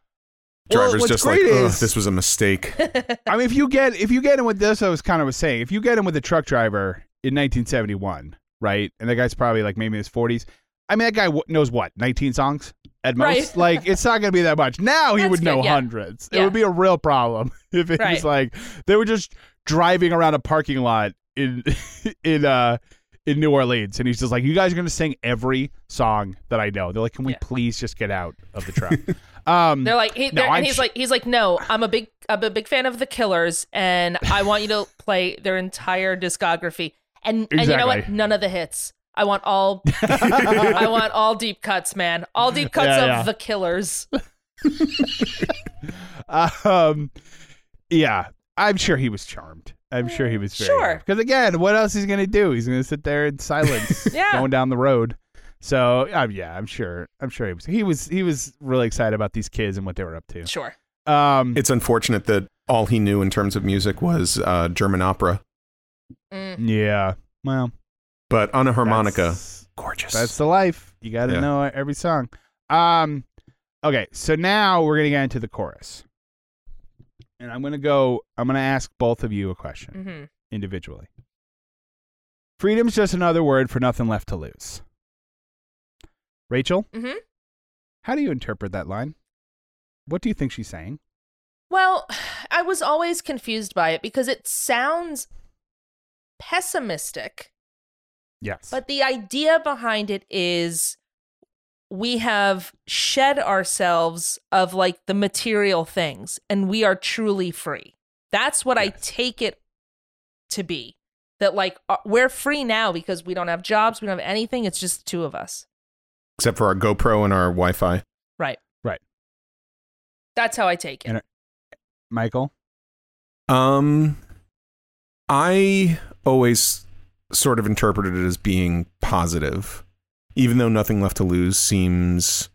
Speaker 2: Well,
Speaker 3: driver's
Speaker 2: what's
Speaker 3: just like,
Speaker 2: great is-
Speaker 3: "This was a mistake."
Speaker 2: I mean, if you get if you get in with this, I was kind of was saying, if you get in with a truck driver in 1971, right, and the guy's probably like maybe in his 40s. I mean, that guy w- knows what 19 songs at most.
Speaker 1: Right.
Speaker 2: Like, it's not going to be that much. Now he
Speaker 1: That's
Speaker 2: would know
Speaker 1: yeah.
Speaker 2: hundreds. It would be a real problem if it
Speaker 1: Right.
Speaker 2: was like they were just driving around a parking lot in in uh in New Orleans, and he's just like, "You guys are going to sing every song that I know." They're like, "Can we
Speaker 1: Yeah.
Speaker 2: please just get out of the truck?" um,
Speaker 1: They're like, he,
Speaker 2: No,
Speaker 1: they're-
Speaker 2: I'm
Speaker 1: and he's
Speaker 2: sh-
Speaker 1: like, he's like, no, I'm a big, I'm a big fan of the Killers, and I want you to play their entire discography, and and you know what?
Speaker 2: Exactly.
Speaker 1: None of the hits. I want all, I want all deep cuts, man. All deep cuts
Speaker 2: Yeah,
Speaker 1: of
Speaker 2: yeah.
Speaker 1: the Killers.
Speaker 2: um, yeah, I'm sure he was charmed. I'm sure he was very
Speaker 1: Sure.
Speaker 2: Because again, what else is he gonna do? He's gonna sit there in silence,
Speaker 1: Yeah.
Speaker 2: going down the road. So um, yeah, I'm sure. I'm sure he was. He was. He was really excited about these kids and what they were up to.
Speaker 1: Sure.
Speaker 2: Um,
Speaker 3: it's unfortunate that all he knew in terms of music was uh, German opera,
Speaker 1: Mm.
Speaker 2: yeah. Well,
Speaker 3: but on a harmonica,
Speaker 2: that's-
Speaker 3: gorgeous.
Speaker 2: That's the life. You got to
Speaker 3: Yeah.
Speaker 2: know every song. Um, okay, so now we're gonna get into the chorus, and I'm gonna go. I'm gonna ask both of you a question.
Speaker 1: hmm
Speaker 2: individually. Freedom's just another word for nothing left to lose. Rachel,
Speaker 1: hmm
Speaker 2: how do you interpret that line? What do you think she's saying?
Speaker 1: Well, I was always confused by it because it sounds pessimistic.
Speaker 2: Yes.
Speaker 1: But the idea behind it is we have shed ourselves of like the material things and we are truly free. That's what I take it to be. That like uh, we're free now because we don't have jobs, we don't have anything. It's just the two of us.
Speaker 3: except for our GoPro and our Wi-Fi.
Speaker 1: Right.
Speaker 2: Right.
Speaker 1: That's how I take it.
Speaker 2: And Michael?
Speaker 3: Um, I always sort of interpreted it as being positive, even though nothing left to lose seems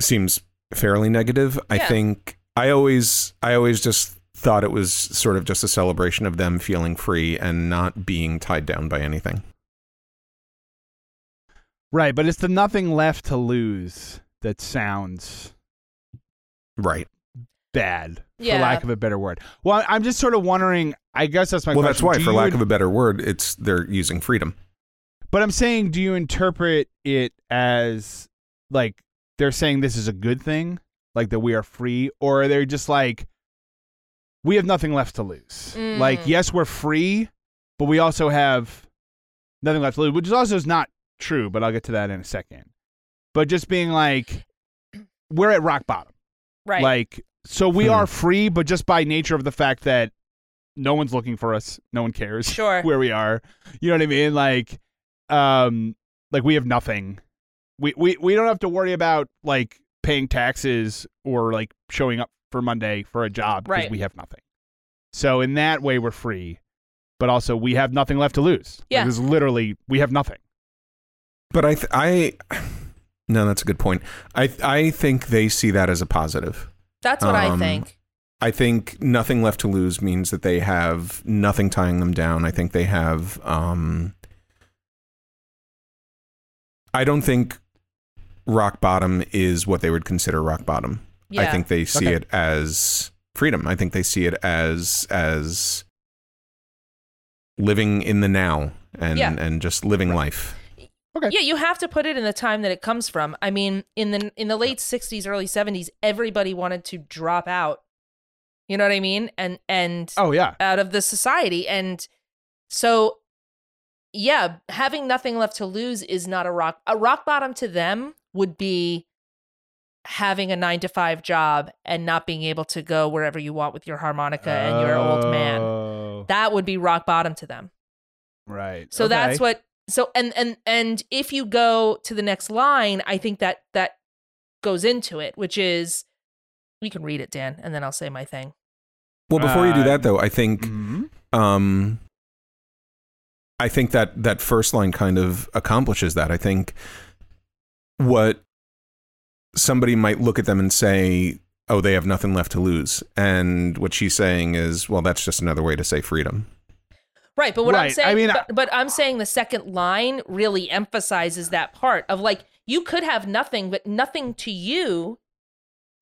Speaker 3: seems fairly negative. I think I always I always just thought it was sort of just a celebration of them feeling free and not being tied down by anything.
Speaker 2: Right, but it's the nothing left to lose that sounds
Speaker 3: Right.
Speaker 2: bad,
Speaker 1: Yeah.
Speaker 2: for lack of a better word. Well, I- I'm just sort of wondering. I guess that's my
Speaker 3: well, that's why,
Speaker 2: Do
Speaker 3: for
Speaker 2: you
Speaker 3: lack
Speaker 2: in-
Speaker 3: of a better word, it's they're using freedom.
Speaker 2: But I'm saying, do you interpret it as like they're saying this is a good thing, like that we are free, or are they just like we have nothing left to lose?
Speaker 1: Mm.
Speaker 2: Like, yes, we're free, but we also have nothing left to lose, which is also is not true. But I'll get to that in a second. But just being like, we're at rock bottom.
Speaker 1: Right.
Speaker 2: Like, so we
Speaker 3: Hmm.
Speaker 2: are free, but just by nature of the fact that no one's looking for us, no one cares
Speaker 1: Sure.
Speaker 2: where we are. You know what I mean? Like, um, like we have nothing. We we we don't have to worry about like paying taxes or like showing up for Monday for a job because
Speaker 1: Right.
Speaker 2: we have nothing. So in that way, we're free, but also we have nothing left to lose. Like,
Speaker 1: Yeah.
Speaker 2: it's literally we have nothing.
Speaker 3: But I, th- I, no, that's a good point. I, I think they see that as a positive.
Speaker 1: That's what I
Speaker 3: Um,
Speaker 1: think.
Speaker 3: I think nothing left to lose means that they have nothing tying them down. I think they have. Um, I don't think rock bottom is what they would consider rock bottom.
Speaker 1: Yeah.
Speaker 3: I think they see
Speaker 2: Okay.
Speaker 3: it as freedom. I think they see it as as living in the now and
Speaker 1: Yeah.
Speaker 3: and just living life. Okay.
Speaker 1: Yeah, you have to put it in the time that it comes from. I mean, in the in the late '60s, early '70s, everybody wanted to drop out. You know what I mean? And and
Speaker 2: Oh yeah,
Speaker 1: out of the society, and so yeah, having nothing left to lose is not a rock. A rock bottom to them would be having a nine to five job and not being able to go wherever you want with your harmonica and your old man.
Speaker 2: Oh,
Speaker 1: That would be rock bottom to them.
Speaker 2: Right.
Speaker 1: So that's what so and and and if you go to the next line, I think that that goes into it, which is we can read it, Dan, and then I'll say my thing.
Speaker 3: Well, before you do
Speaker 2: Uh,
Speaker 3: that though, I think
Speaker 2: Mhm.
Speaker 3: um I think that that first line kind of accomplishes that. I think what somebody might look at them and say, "Oh, they have nothing left to lose," and what she's saying is, "Well, that's just another way to say freedom."
Speaker 1: Right, but what I'm
Speaker 2: Right, I
Speaker 1: saying
Speaker 2: mean,
Speaker 1: but, but I'm saying the second line really emphasizes that part of like you could have nothing, but nothing to you.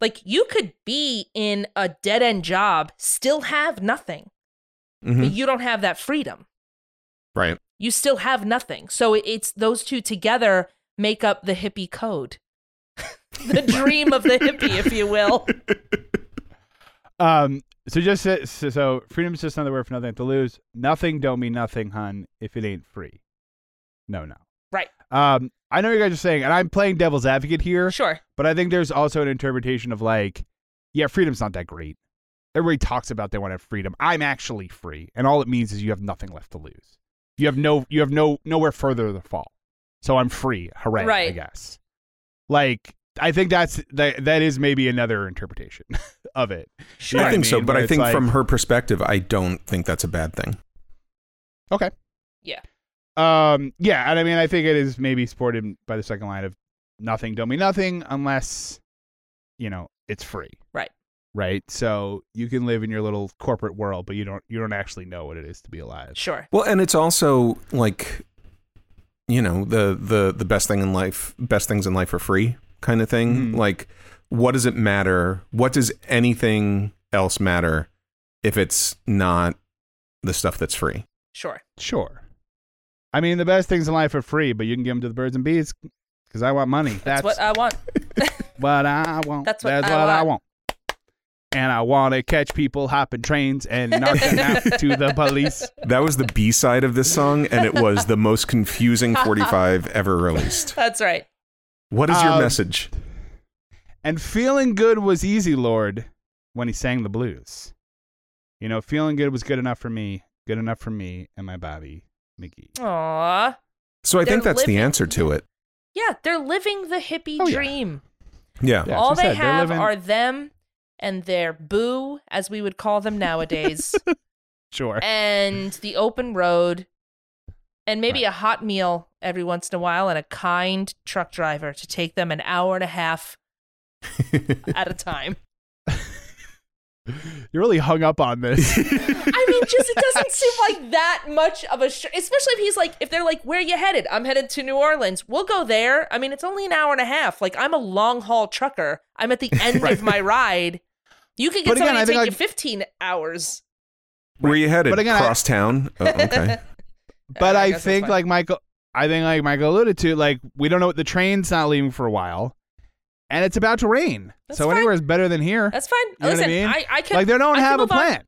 Speaker 1: Like you could be in a dead end job, still have nothing,
Speaker 3: Mhm.
Speaker 1: but you don't have that freedom.
Speaker 3: Right.
Speaker 1: You still have nothing. So it's those two together make up the hippie code. the dream of the hippie, if you will.
Speaker 2: Um. So just so, so, freedom's just another word for nothing to lose. Nothing don't mean nothing, hun. If it ain't free, no, no.
Speaker 1: Right.
Speaker 2: Um. I know you guys are saying, and I'm playing devil's advocate here,
Speaker 1: Sure.
Speaker 2: but I think there's also an interpretation of like, yeah, freedom's not that great. Everybody talks about they want to have freedom. I'm actually free, and all it means is you have nothing left to lose. You have no, you have no nowhere further to fall. So I'm free. Hooray! I guess. Like I think that's that. That is maybe another interpretation of it.
Speaker 1: Sure.
Speaker 2: You know
Speaker 3: I
Speaker 2: what
Speaker 3: think so,
Speaker 2: mean?
Speaker 3: but
Speaker 2: Where
Speaker 3: I think
Speaker 2: like-
Speaker 3: from her perspective, I don't think that's a bad thing.
Speaker 2: Okay.
Speaker 1: Yeah.
Speaker 2: Um. Yeah, and I mean, I think it is maybe supported by the second line of nothing don't mean nothing unless, you know, it's free.
Speaker 1: Right.
Speaker 2: Right. So you can live in your little corporate world, but you don't you don't actually know what it is to be alive.
Speaker 1: Sure.
Speaker 3: Well, and it's also like, you know, the the the best thing in life, best things in life are free, kind of thing.
Speaker 2: Mhm.
Speaker 3: Like, what does it matter? What does anything else matter if it's not the stuff that's free?
Speaker 1: Sure.
Speaker 2: Sure. I mean, the best things in life are free, but you can give them to the birds and bees because I want money.
Speaker 1: That's,
Speaker 2: That's,
Speaker 1: what I want.
Speaker 2: what I want.
Speaker 1: That's what
Speaker 2: That's
Speaker 1: I
Speaker 2: what I
Speaker 1: want.
Speaker 2: Want. And I want to catch people hopping trains and knock them out to the police.
Speaker 3: That was the B side of this song, and it was the most confusing 45 ever released.
Speaker 1: That's right.
Speaker 3: What is your
Speaker 2: Um,
Speaker 3: message?
Speaker 2: And feeling good was easy, Lord, when he sang the blues. You know, feeling good was good enough for me, good enough for me and my Bobby McGee.
Speaker 1: Aw.
Speaker 3: So I think
Speaker 1: they're
Speaker 3: that's the answer to it.
Speaker 1: Yeah, they're living the hippie
Speaker 2: Oh,
Speaker 1: dream.
Speaker 3: Yeah.
Speaker 2: Yeah,
Speaker 1: All they
Speaker 2: said,
Speaker 1: have
Speaker 2: living-
Speaker 1: are them and their boo, as we would call them nowadays,
Speaker 2: Sure.
Speaker 1: and the open road, and maybe a hot meal every once in a while, and a kind truck driver to take them an hour and a half at a time.
Speaker 2: You're really hung up on this.
Speaker 1: I mean, just it doesn't seem like that much of a, sh- especially if he's like, if they're like, where you headed? I'm headed to New Orleans. We'll go there. I mean, it's only an hour and a half. Like, I'm a long haul trucker. I'm at the end of my ride. You could get
Speaker 2: But
Speaker 1: somebody
Speaker 2: I
Speaker 1: to
Speaker 2: think,
Speaker 1: take you 15 hours.
Speaker 3: Where you headed?
Speaker 2: But again, I-
Speaker 3: Cross town. Oh, okay.
Speaker 2: but
Speaker 1: uh,
Speaker 2: I
Speaker 1: I,
Speaker 2: think like Michael I think like Michael alluded to, like we don't know what the train's not leaving for a while. And it's about to rain.
Speaker 1: That's
Speaker 2: so
Speaker 1: fine.
Speaker 2: anywhere is better than here.
Speaker 1: That's fine.
Speaker 2: know what I
Speaker 1: Listen,
Speaker 2: mean?
Speaker 1: I, can.
Speaker 2: like they don't
Speaker 1: I
Speaker 2: have a
Speaker 1: move on.
Speaker 2: plan.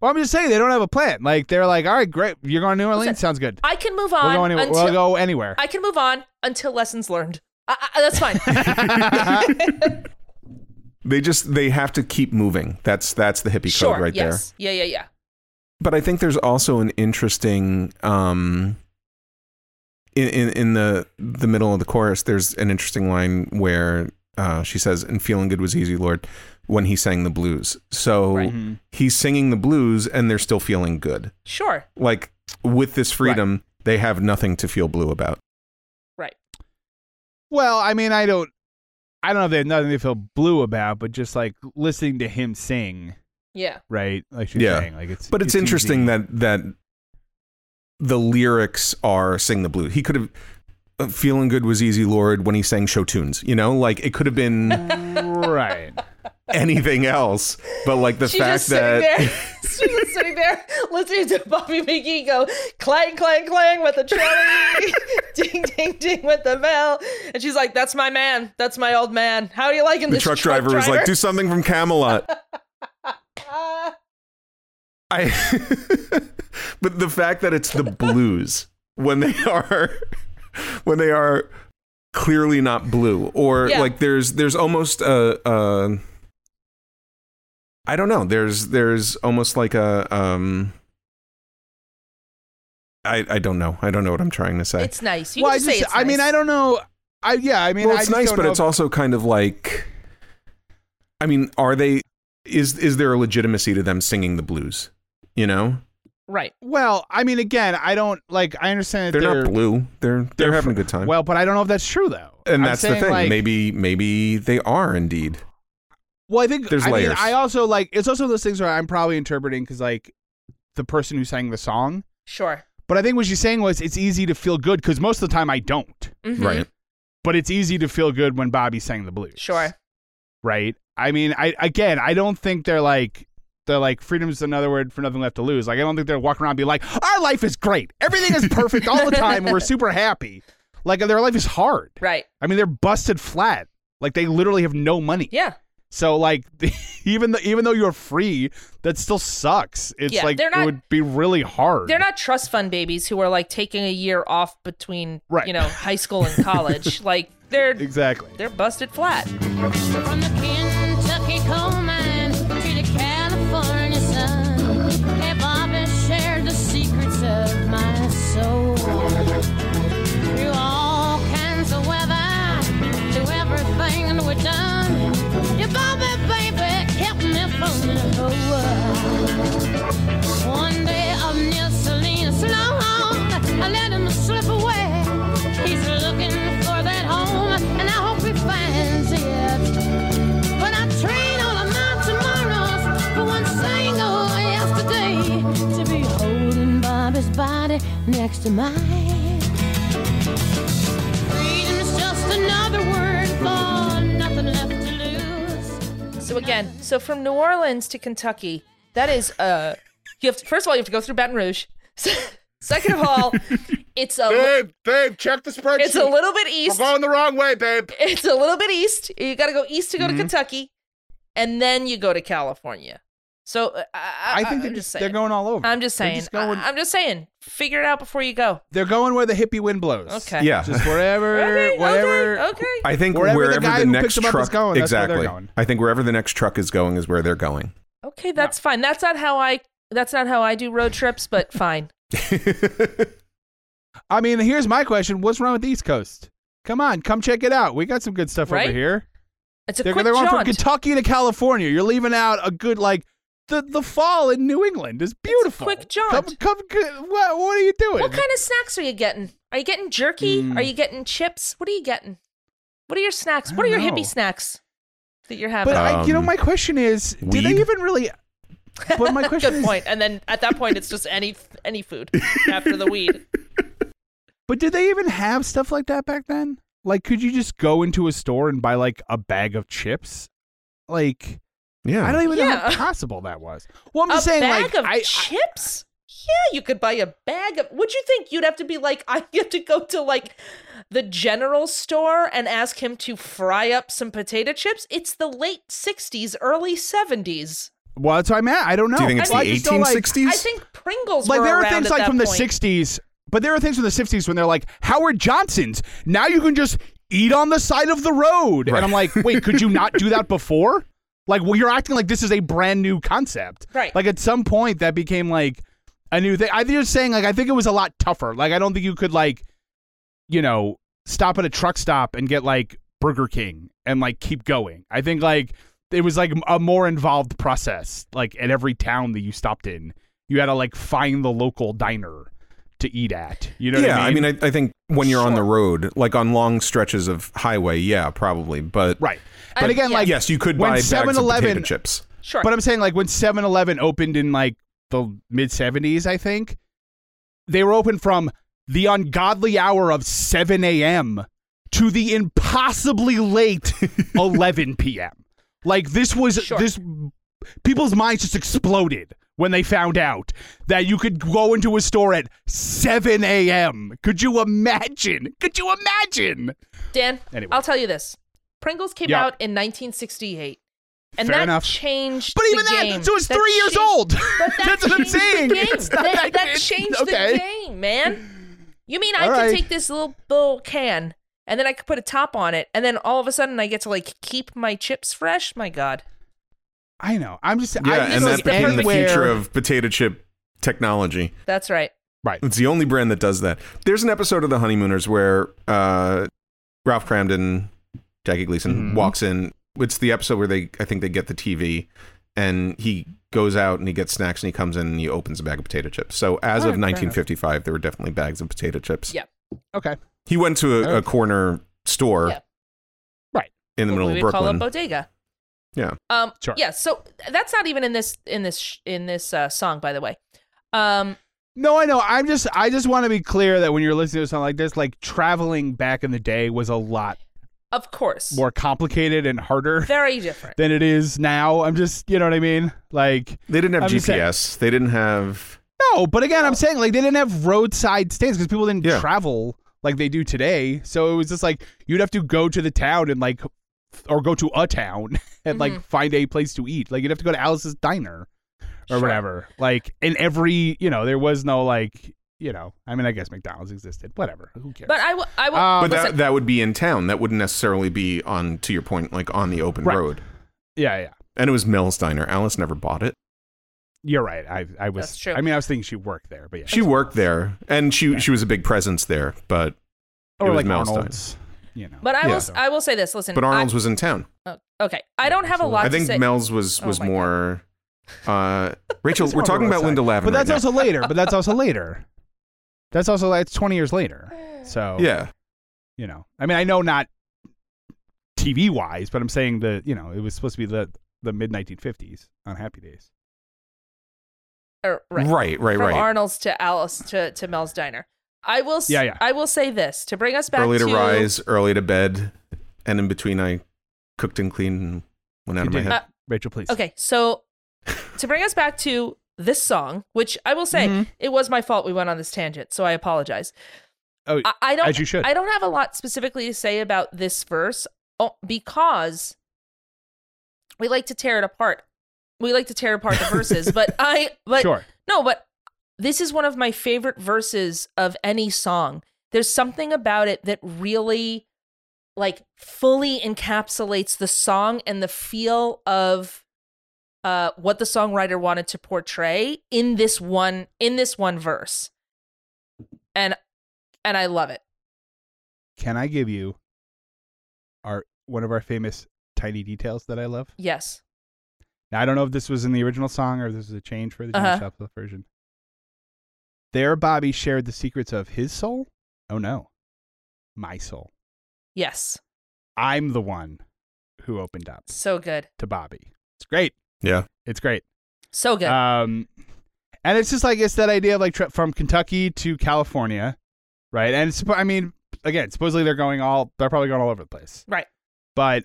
Speaker 2: Well, I'm just saying they don't have a plan. Like they're like, all right, great, you're going to New Orleans.
Speaker 1: Listen,
Speaker 2: Sounds good.
Speaker 1: I can move on.
Speaker 2: We'll go anywhere.
Speaker 1: until,
Speaker 2: we'll go anywhere.
Speaker 1: I can move on until lessons learned. I, I, that's fine.
Speaker 3: They just they have to keep moving. That's that's the hippie
Speaker 1: sure.
Speaker 3: code right there.
Speaker 1: yes. Yeah. Yeah. Yeah.
Speaker 3: But I think there's also an interesting um in, in in the the middle of the chorus there's an interesting line where uh she says and feeling good was easy lord when he sang the blues. So
Speaker 1: Right.
Speaker 2: Mhm.
Speaker 3: he's singing the blues and they're still feeling good.
Speaker 1: Sure.
Speaker 3: Like with this freedom they have nothing to feel blue about.
Speaker 1: Right.
Speaker 2: Well, I mean, I don't, I don't know if they have nothing to feel blue about, but just like listening to him sing,
Speaker 1: Yeah.
Speaker 2: right? Like she's
Speaker 3: Yeah.
Speaker 2: saying, like it's.
Speaker 3: But it's, interesting
Speaker 2: easy.
Speaker 3: that that the lyrics are "Sing the Blues." He could have uh, "Feeling Good Was Easy, Lord" when he sang show tunes. You know, like it could have been
Speaker 2: right.
Speaker 3: anything else. But like the fact that
Speaker 1: there. She's just sitting there listening to Bobby McGee go clang, clang, clang with the trolley, ding, ding, ding with the bell. And she's like, That's my man. That's my old man. How are you liking
Speaker 3: the
Speaker 1: this
Speaker 3: truck driver was like, "Do something from Camelot." I. but the fact that it's the blues when they are when they are clearly not blue or
Speaker 1: Yeah.
Speaker 3: like there's there's almost a, a I don't know there's there's almost like a um I I don't know I don't know what I'm trying to say.
Speaker 1: It's nice. You
Speaker 2: well,
Speaker 1: can
Speaker 2: I
Speaker 1: just say
Speaker 2: just,
Speaker 1: it's
Speaker 2: I mean. I don't know. I yeah, I mean,
Speaker 3: well,
Speaker 2: I
Speaker 3: it's
Speaker 2: just
Speaker 3: nice,
Speaker 2: don't
Speaker 3: but
Speaker 2: know
Speaker 3: it's
Speaker 2: if-
Speaker 3: also kind of like I mean, are they is is there a legitimacy to them singing the blues? You know?
Speaker 1: Right.
Speaker 2: Well, I mean, again, I don't like. I understand that
Speaker 3: They're,
Speaker 2: they're,
Speaker 3: not blue. They're they're,
Speaker 2: they're
Speaker 3: having
Speaker 2: fr-
Speaker 3: a good time.
Speaker 2: Well, but I don't know if that's true though.
Speaker 3: and
Speaker 2: I'm
Speaker 3: that's the thing.
Speaker 2: like-
Speaker 3: maybe maybe they are indeed.
Speaker 2: Well, I think
Speaker 3: There's
Speaker 2: I
Speaker 3: layers.
Speaker 2: Mean, I also like it's also those things where I'm probably interpreting because like the person who sang the song.
Speaker 1: Sure.
Speaker 2: But I think what she's saying was it's easy to feel good because most of the time I don't.
Speaker 1: Mhm.
Speaker 3: Right.
Speaker 2: But it's easy to feel good when Bobby sang the blues.
Speaker 1: Sure.
Speaker 2: Right. I mean, I again, I don't think they're like they're like freedom's another word for nothing left to lose. Like I don't think they're walking around be like, our life is great, everything is perfect all the time, we're super happy. Like their life is hard.
Speaker 1: Right.
Speaker 2: I mean, they're busted flat. Like they literally have no money.
Speaker 1: Yeah.
Speaker 2: So like even though even though you're free, that still sucks. It's
Speaker 1: Yeah,
Speaker 2: like
Speaker 1: they're not-
Speaker 2: it would be really hard.
Speaker 1: They're not trust fund babies who are like taking a year off between,
Speaker 2: Right.
Speaker 1: you know, high school and college. like they're
Speaker 2: exactly.
Speaker 1: they're busted flat.
Speaker 5: From the Kentucky coal mine to the California sun, have Bobby shared the secrets of my soul. Through all kinds of weather, through everything we've done, body next to mine. Freedom's just another word for nothing left to lose.
Speaker 1: So again, so from New Orleans to Kentucky, that is uh you have to, first of all you have to go through Baton Rouge. Second of all, it's a
Speaker 2: Babe, babe, check the spreadsheet.
Speaker 1: it's a little bit east.
Speaker 2: We're going the wrong way, babe.
Speaker 1: It's a little bit east. You got to go east to go to Kentucky, and then you go to California. So uh, I, I,
Speaker 2: I think
Speaker 1: I'm
Speaker 2: they're
Speaker 1: just
Speaker 2: just
Speaker 1: saying.
Speaker 2: they're going all over.
Speaker 1: I'm just
Speaker 2: They're
Speaker 1: saying.
Speaker 2: just going-
Speaker 1: I, am just saying. Figure it out before you go.
Speaker 2: They're going where the hippie wind blows.
Speaker 1: Okay.
Speaker 3: Yeah.
Speaker 2: Just wherever,
Speaker 1: Okay.
Speaker 2: whatever.
Speaker 1: Okay. Okay.
Speaker 3: I think
Speaker 2: Wherever
Speaker 3: wherever,
Speaker 2: the guy
Speaker 3: the next
Speaker 2: picks them up is
Speaker 3: truck
Speaker 2: going, that's where they're
Speaker 3: exactly.
Speaker 2: going.
Speaker 3: I think wherever the next truck is going is where they're going.
Speaker 1: Okay. That's fine. That's not how I. That's not how I do road trips, but fine.
Speaker 2: I mean, here's my question: What's wrong with the East Coast? Come on, come check it out. We got some good stuff
Speaker 1: Right?
Speaker 2: over here.
Speaker 1: It's a
Speaker 2: They're,
Speaker 1: quick
Speaker 2: they're going from. Kentucky to California. You're leaving out a good like the the fall in New England is beautiful.
Speaker 1: quick jaunt.
Speaker 2: Come, come, come- what, what are you doing?
Speaker 1: What kind of snacks are you getting? Are you getting jerky?
Speaker 2: Mm.
Speaker 1: Are you getting chips? What are you getting? What are your snacks? What are your
Speaker 2: don't
Speaker 1: hippie snacks that you're having?
Speaker 2: But I, you know,
Speaker 3: Um,
Speaker 2: my question is, do they even really? But my question
Speaker 1: Good
Speaker 2: is,
Speaker 1: point. And then at that point, it's just any any food after the weed.
Speaker 2: but did they even have stuff like that back then? Like, could you just go into a store and buy like a bag of chips? Like,
Speaker 3: Yeah.
Speaker 2: I don't even know
Speaker 1: Yeah.
Speaker 2: how possible that was. Well, I'm
Speaker 1: a
Speaker 2: just saying,
Speaker 1: bag
Speaker 2: like,
Speaker 1: of
Speaker 2: I, I-
Speaker 1: chips? Yeah, you could buy a bag of. Would you think you'd have to be like, I have to go to like the general store and ask him to fry up some potato chips? It's the late '60s, early '70s.
Speaker 2: well, that's what I'm at. I don't know.
Speaker 3: Do you think it's
Speaker 1: I
Speaker 3: the
Speaker 1: mean,
Speaker 2: I just don't, like-
Speaker 3: 1860s?
Speaker 1: I think Pringles
Speaker 2: like
Speaker 1: were
Speaker 2: there are
Speaker 1: around
Speaker 2: things
Speaker 1: at
Speaker 2: like
Speaker 1: that
Speaker 2: from the 60s but there are things from the 60s when they're like howard johnson's now you can just eat on the side of the road
Speaker 3: Right.
Speaker 2: and i'm like wait could you not do that before like well you're acting like this is a brand new concept.
Speaker 1: Right.
Speaker 2: like at some point that became like a new thing. I think you're saying like i think it was a lot tougher. Like i don't think you could like you know stop at a truck stop and get like burger king and like keep going. I think like it was like a more involved process like at every town that you stopped in. You had to like find the local diner to eat at you know
Speaker 3: yeah,
Speaker 2: what i mean,
Speaker 3: I, I think when you're on the road, like on long stretches of highway, yeah, probably. But
Speaker 2: right but
Speaker 1: I-
Speaker 2: again
Speaker 1: yeah.
Speaker 2: like
Speaker 3: yes, you could buy bags of
Speaker 2: 7-Eleven
Speaker 3: potato chips.
Speaker 1: Sure.
Speaker 2: But I'm saying like when 7-Eleven opened in like the mid 70s, I think they were open from the ungodly hour of 7 a.m. to the impossibly late 11 p.m. Like this was
Speaker 1: Sure.
Speaker 2: this people's minds just exploded when they found out that you could go into a store at 7 a.m. Could you imagine? Could you imagine?
Speaker 1: Dan,
Speaker 2: Anyway.
Speaker 1: I'll tell you this. Pringles came
Speaker 2: Yeah.
Speaker 1: out in 1968. And
Speaker 2: Fair
Speaker 1: that
Speaker 2: enough.
Speaker 1: changed
Speaker 2: But even that,
Speaker 1: game.
Speaker 2: so it's
Speaker 1: That
Speaker 2: three years
Speaker 1: changed-
Speaker 2: old.
Speaker 1: But that
Speaker 2: That's what I'm
Speaker 1: changed the
Speaker 2: saying.
Speaker 1: game. That,
Speaker 2: that
Speaker 1: that changed
Speaker 2: Okay.
Speaker 1: the game, man. You mean I
Speaker 2: All right.
Speaker 1: take this little little can and then I could put a top on it, and then all of a sudden I get to like keep my chips fresh? My God.
Speaker 2: I know. I'm just
Speaker 3: Yeah,
Speaker 2: I
Speaker 3: and
Speaker 2: just
Speaker 3: that
Speaker 2: like
Speaker 3: became the
Speaker 2: everywhere-
Speaker 3: future of potato chip technology.
Speaker 1: That's right. Right.
Speaker 3: It's the only brand that does that. There's an episode of The Honeymooners where uh, Ralph Kramden, Jackie Gleason
Speaker 2: Mhm.
Speaker 3: walks in. It's the episode where they, I think they get the TV, and he goes out and he gets snacks and he comes in and he opens a bag of potato chips. So as
Speaker 2: All
Speaker 3: of
Speaker 2: right, fair enough.
Speaker 3: 1955, there were definitely bags of potato chips.
Speaker 1: Yeah.
Speaker 2: Okay.
Speaker 3: He went to a, a corner store,
Speaker 1: Yeah.
Speaker 2: Right.
Speaker 3: in the
Speaker 1: What
Speaker 3: middle
Speaker 1: we
Speaker 3: of
Speaker 1: would call a bodega.
Speaker 3: Yeah.
Speaker 1: Um.
Speaker 2: Sure.
Speaker 1: Yeah. So that's not even in this in this in this uh, song, by the way. Um.
Speaker 2: No, I know. I'm just I just want to be clear that when you're listening to something like this, like traveling back in the day was a lot
Speaker 1: Of course.
Speaker 2: more complicated and harder
Speaker 1: Very different.
Speaker 2: than it is now. I'm just you know what I mean? Like
Speaker 3: They didn't have
Speaker 2: I'm just saying-
Speaker 3: GPS. They didn't have.
Speaker 2: no, but again, I'm saying like they didn't have roadside stands because people didn't
Speaker 3: Yeah.
Speaker 2: travel like they do today. So it was just like you'd have to go to the town and like or go to a town and like
Speaker 1: Mhm.
Speaker 2: find a place to eat. Like you'd have to go to Alice's diner or
Speaker 1: Sure.
Speaker 2: whatever. Like in every, you know, there was no like, you know, I mean, I guess McDonald's existed. Whatever. Who cares?
Speaker 1: But I will. I will.
Speaker 2: Um,
Speaker 3: But that, that would be in town. That wouldn't necessarily be on, to your point, like on the open
Speaker 2: Right.
Speaker 3: road.
Speaker 2: yeah, yeah.
Speaker 3: And it was Mel's Diner. Alice never bought it.
Speaker 2: You're right. I I was.
Speaker 1: That's true.
Speaker 2: I mean, I was thinking she worked there, but yeah.
Speaker 3: She worked there, and she she was a big presence there. But
Speaker 2: or
Speaker 3: it was
Speaker 2: like
Speaker 3: Mel's Diner.
Speaker 2: Arnold's. You know.
Speaker 1: but I
Speaker 3: yeah.
Speaker 1: will. I will say this. Listen.
Speaker 3: but Arnold's
Speaker 1: I,
Speaker 3: was in town.
Speaker 1: oh, okay. I don't have a
Speaker 2: Absolutely.
Speaker 1: lot
Speaker 3: I
Speaker 1: to
Speaker 3: think
Speaker 1: say.
Speaker 3: Mel's was
Speaker 1: Oh
Speaker 3: was
Speaker 1: my God.
Speaker 3: more. Uh, Rachel,
Speaker 2: It's
Speaker 3: we're
Speaker 2: more
Speaker 3: talking about
Speaker 2: roadside.
Speaker 3: Linda Lavin.
Speaker 2: But that's
Speaker 3: right now.
Speaker 2: also later. But that's also later. That's also like it's 20 years later. So
Speaker 3: yeah.
Speaker 2: you know, I mean, I know not TV wise, but I'm saying that you know it was supposed to be the the mid 1950s on Happy Days.
Speaker 1: Er,
Speaker 3: Right,
Speaker 1: right.
Speaker 3: right,
Speaker 1: From
Speaker 3: right.
Speaker 1: Arnold's to Alice to, to Mel's Diner. I will. s-
Speaker 2: Yeah, yeah.
Speaker 1: I will say this to bring us back
Speaker 3: Early to,
Speaker 1: to
Speaker 3: rise, early to bed, and in between I cooked and cleaned and went out of my head.
Speaker 1: Uh,
Speaker 2: Rachel, please.
Speaker 1: Okay, so to bring us back to this song, which I will say
Speaker 2: Mhm.
Speaker 1: it was my fault we went on this tangent, so I apologize.
Speaker 2: Oh,
Speaker 1: I, I don't.
Speaker 2: as you should.
Speaker 1: I don't have a lot specifically to say about this verse because we like to tear it apart. We like to tear apart the verses, but I but
Speaker 2: sure.
Speaker 1: no, but this is one of my favorite verses of any song. There's something about it that really like fully encapsulates the song and the feel of uh what the songwriter wanted to portray in this one in this one verse. And and I love it.
Speaker 2: Can I give you our one of our famous tiny details that I love.
Speaker 1: Yes.
Speaker 2: Now, I don't know if this was in the original song or if this is a change for the
Speaker 1: Uh-huh.
Speaker 2: Version. There, Bobby shared the secrets of his soul. Oh no, my soul.
Speaker 1: Yes.
Speaker 2: I'm the one who opened up
Speaker 1: So good.
Speaker 2: to Bobby. It's great.
Speaker 3: Yeah.
Speaker 2: It's great.
Speaker 1: So good.
Speaker 2: Um, and it's just like it's that idea of like tra- from Kentucky to California, right? And it's, I mean, again, supposedly they're going all they're probably going all over the place,
Speaker 1: right.
Speaker 2: but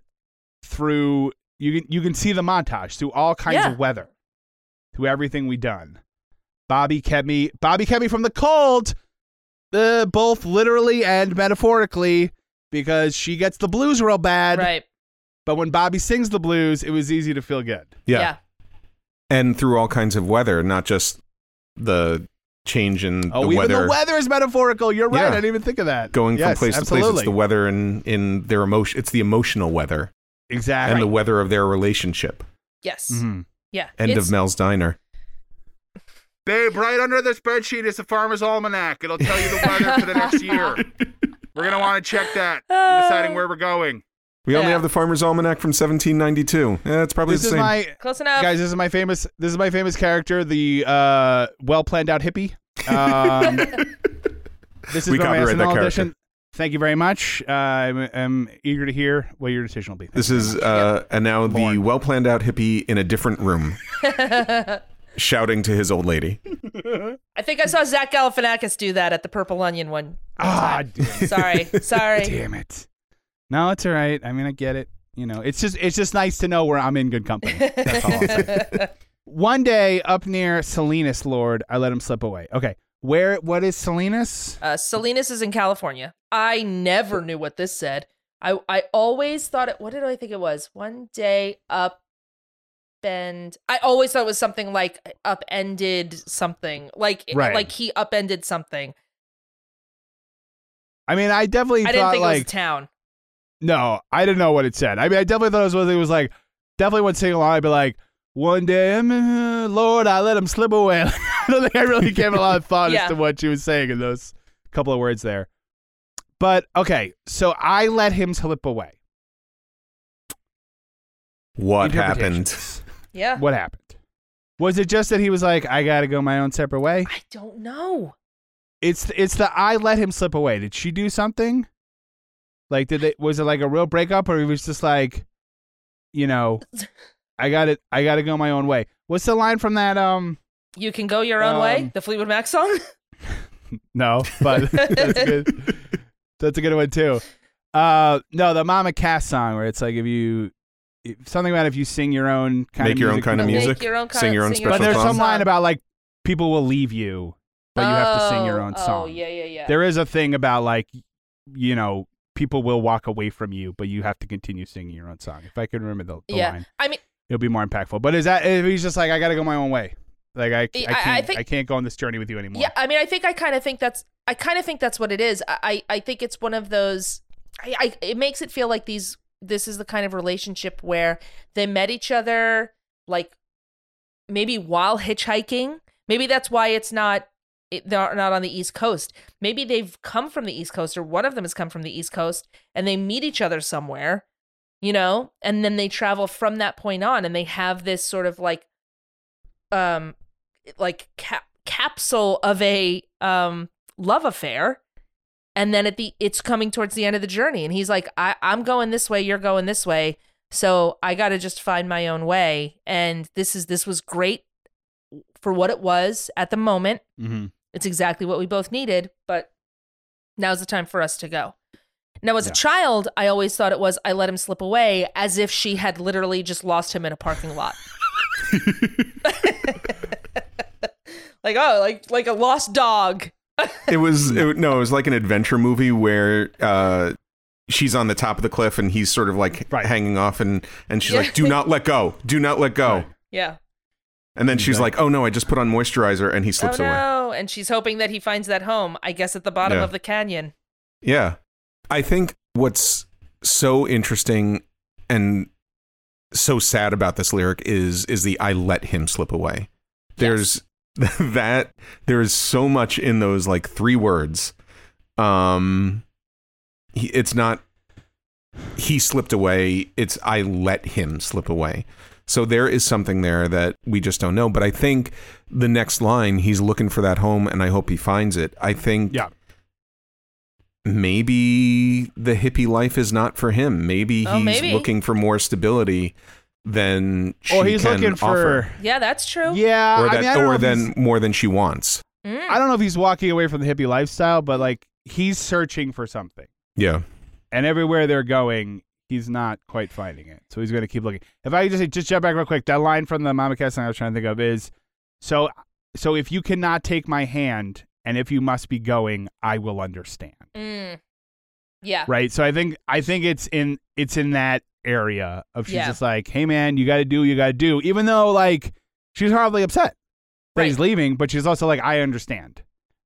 Speaker 2: through you can you can see the montage through all kinds
Speaker 1: Yeah.
Speaker 2: of weather, through everything we done. Bobby kept me. Bobby kept me from the cold, uh, both literally and metaphorically, because she gets the blues real bad.
Speaker 1: Right.
Speaker 2: But when Bobby sings the blues, it was easy to feel good.
Speaker 3: Yeah. And through all kinds of weather, not just the change in
Speaker 2: Oh,
Speaker 3: the
Speaker 2: even
Speaker 3: weather.
Speaker 2: the weather is metaphorical. You're right.
Speaker 3: Yeah.
Speaker 2: I didn't even think of that.
Speaker 3: Going
Speaker 2: Yes,
Speaker 3: from place to place, it's the weather and in their emotion. It's the emotional weather
Speaker 2: exactly.
Speaker 3: and the weather of their relationship.
Speaker 1: Yes.
Speaker 2: Mhm.
Speaker 1: Yeah.
Speaker 3: End
Speaker 1: It's-
Speaker 3: of Mel's Diner.
Speaker 2: Babe, right under the spreadsheet is the farmer's almanac. It'll tell you the weather for the next year. We're gonna want to check that, in deciding where we're going.
Speaker 3: We only have the Farmer's Almanac from 1792. Yeah, it's probably
Speaker 2: This
Speaker 3: the
Speaker 2: is
Speaker 3: same.
Speaker 2: my
Speaker 1: Close enough.
Speaker 2: guys. This is my famous. This is my famous character, the uh, well planned out hippie. Um, this is
Speaker 3: We
Speaker 2: my
Speaker 3: copyright
Speaker 2: SNL
Speaker 3: that character.
Speaker 2: audition. Thank you very much. Uh, I'm, I'm eager to hear what your decision will be.
Speaker 3: This is uh, and now the well planned out hippie in a different room, shouting to his old lady.
Speaker 1: I think I saw Zach Galifianakis do that at the Purple Onion one.
Speaker 2: ah, damn,
Speaker 1: Sorry. Sorry.
Speaker 2: damn it. No, it's all right. I mean, I get it. You know, it's just it's just nice to know where I'm in good company. That's all I'll say. One day up near Salinas, Lord, I let him slip away. Okay, where? What is Salinas?
Speaker 1: Uh, Salinas is in California. I never knew what this said. I I always thought it. What did I think it was? One day up bend. I always thought it was something like upended something. Like
Speaker 2: Right.
Speaker 1: like he upended something.
Speaker 2: I mean, I definitely
Speaker 1: I didn't
Speaker 2: thought
Speaker 1: think it
Speaker 2: like
Speaker 1: was town.
Speaker 2: no, I didn't know what it said. I mean, I definitely thought it was what it was like. Definitely would sing along. I'd be like, "One day, mm, Lord, I let him slip away." I don't think I really gave a lot of thought
Speaker 1: Yeah.
Speaker 2: as to what she was saying in those couple of words there. But okay, so I let him slip away.
Speaker 3: What happened?
Speaker 1: Yeah.
Speaker 2: What happened? Was it just that he was like, "I got to go my own separate way"?
Speaker 1: I don't know.
Speaker 2: It's it's the I let him slip away. Did she do something? Like did it was it like a real breakup or he was just like you know I got it I got to go my own way. What's the line from that um
Speaker 1: You can go your own way.
Speaker 2: Um,
Speaker 1: The Fleetwood Mac song.
Speaker 2: no, but that's good. That's a good one too. Uh no, the Mama Cass song where it's like if you something about if you sing your own kind
Speaker 3: Make
Speaker 2: of
Speaker 3: your own
Speaker 2: music,
Speaker 3: kind of
Speaker 1: Make
Speaker 3: music,
Speaker 1: your own
Speaker 3: sing
Speaker 1: kind-
Speaker 3: your own
Speaker 1: sing your
Speaker 2: But
Speaker 3: special
Speaker 2: there's
Speaker 3: song.
Speaker 2: some line about like people will leave you, but you have to sing your oh, own
Speaker 1: Oh,
Speaker 2: song.
Speaker 1: Oh yeah, yeah, yeah.
Speaker 2: there is a thing about like you know people will walk away from you but you have to continue singing your own song if i could remember the, the
Speaker 1: yeah.
Speaker 2: line
Speaker 1: I mean,
Speaker 2: it'll be more impactful but is that if he's just like i gotta go my own way like i, I
Speaker 1: I- I
Speaker 2: can't I,
Speaker 1: think-
Speaker 2: can't go on this journey with you anymore
Speaker 1: Yeah, I mean, I think I kind of think that's I kind of think that's what it is. I I I think it's one of those. I, I it makes it feel like these. This is the kind of relationship where they met each other like maybe while hitchhiking. Maybe that's why it's not. It, they're not on the East Coast. Maybe they've come from the East Coast, or one of them has come from the East Coast, and they meet each other somewhere, you know, and then they travel from that point on, and they have this sort of like, um, like cap- capsule of a um love affair and then at the it's coming towards the end of the journey. And he's like I, i'm going this way you're going this way. So i gotta just find my own way. And this is this was great for what it was at the moment.
Speaker 2: Mm-hmm.
Speaker 1: it's exactly what we both needed but now's the time for us to go. Now as
Speaker 2: Yeah.
Speaker 1: a child i always thought it was i let him slip away as if she had literally just lost him in a parking lot. Like oh like like a lost dog
Speaker 3: it was it, no, it was like an adventure movie where uh, she's on the top of the cliff and he's sort of like
Speaker 2: Right.
Speaker 3: hanging off, and and she's
Speaker 1: Yeah.
Speaker 3: like, "Do not let go, do not let go."
Speaker 2: Right.
Speaker 1: yeah
Speaker 3: And then she's
Speaker 2: Exactly.
Speaker 3: like, "Oh no, I just put on moisturizer," and he slips
Speaker 1: oh
Speaker 3: away.
Speaker 1: no and she's hoping that he finds that home i guess at the bottom
Speaker 3: Yeah.
Speaker 1: of the canyon
Speaker 3: Yeah. I think what's so interesting and so sad about this lyric is is the I let him slip away. There's that there is so much in those like three words. Um he, it's not he slipped away. It's I let him slip away. So there is something there that we just don't know. But I think the next line, he's looking for that home, and I hope he finds it. I think
Speaker 2: Yeah.
Speaker 3: maybe the hippie life is not for him. Maybe
Speaker 1: Oh,
Speaker 3: he's
Speaker 1: maybe.
Speaker 3: looking for more stability than she
Speaker 2: Or he's
Speaker 3: can
Speaker 2: looking
Speaker 3: offer.
Speaker 2: for.
Speaker 1: Yeah, that's true.
Speaker 2: Yeah.
Speaker 3: or
Speaker 2: I
Speaker 3: that,
Speaker 2: mean, I don't know
Speaker 3: or
Speaker 2: if
Speaker 3: than more than she wants.
Speaker 1: Mm.
Speaker 2: I don't know if he's walking away from the hippie lifestyle, but like he's searching for something.
Speaker 3: Yeah.
Speaker 2: and everywhere they're going, he's not quite finding it. So he's going to keep looking. If I just say, just jump back real quick, that line from the Mama Cass song I was trying to think of is so so if you cannot take my hand and if you must be going, I will understand.
Speaker 1: Mm. Yeah.
Speaker 2: Right? So I think I think it's in it's in that area of she's
Speaker 1: Yeah.
Speaker 2: just like, "Hey man, you got to do what you got to do." Even though like she's horribly upset that he's leaving, but she's also like, "I understand."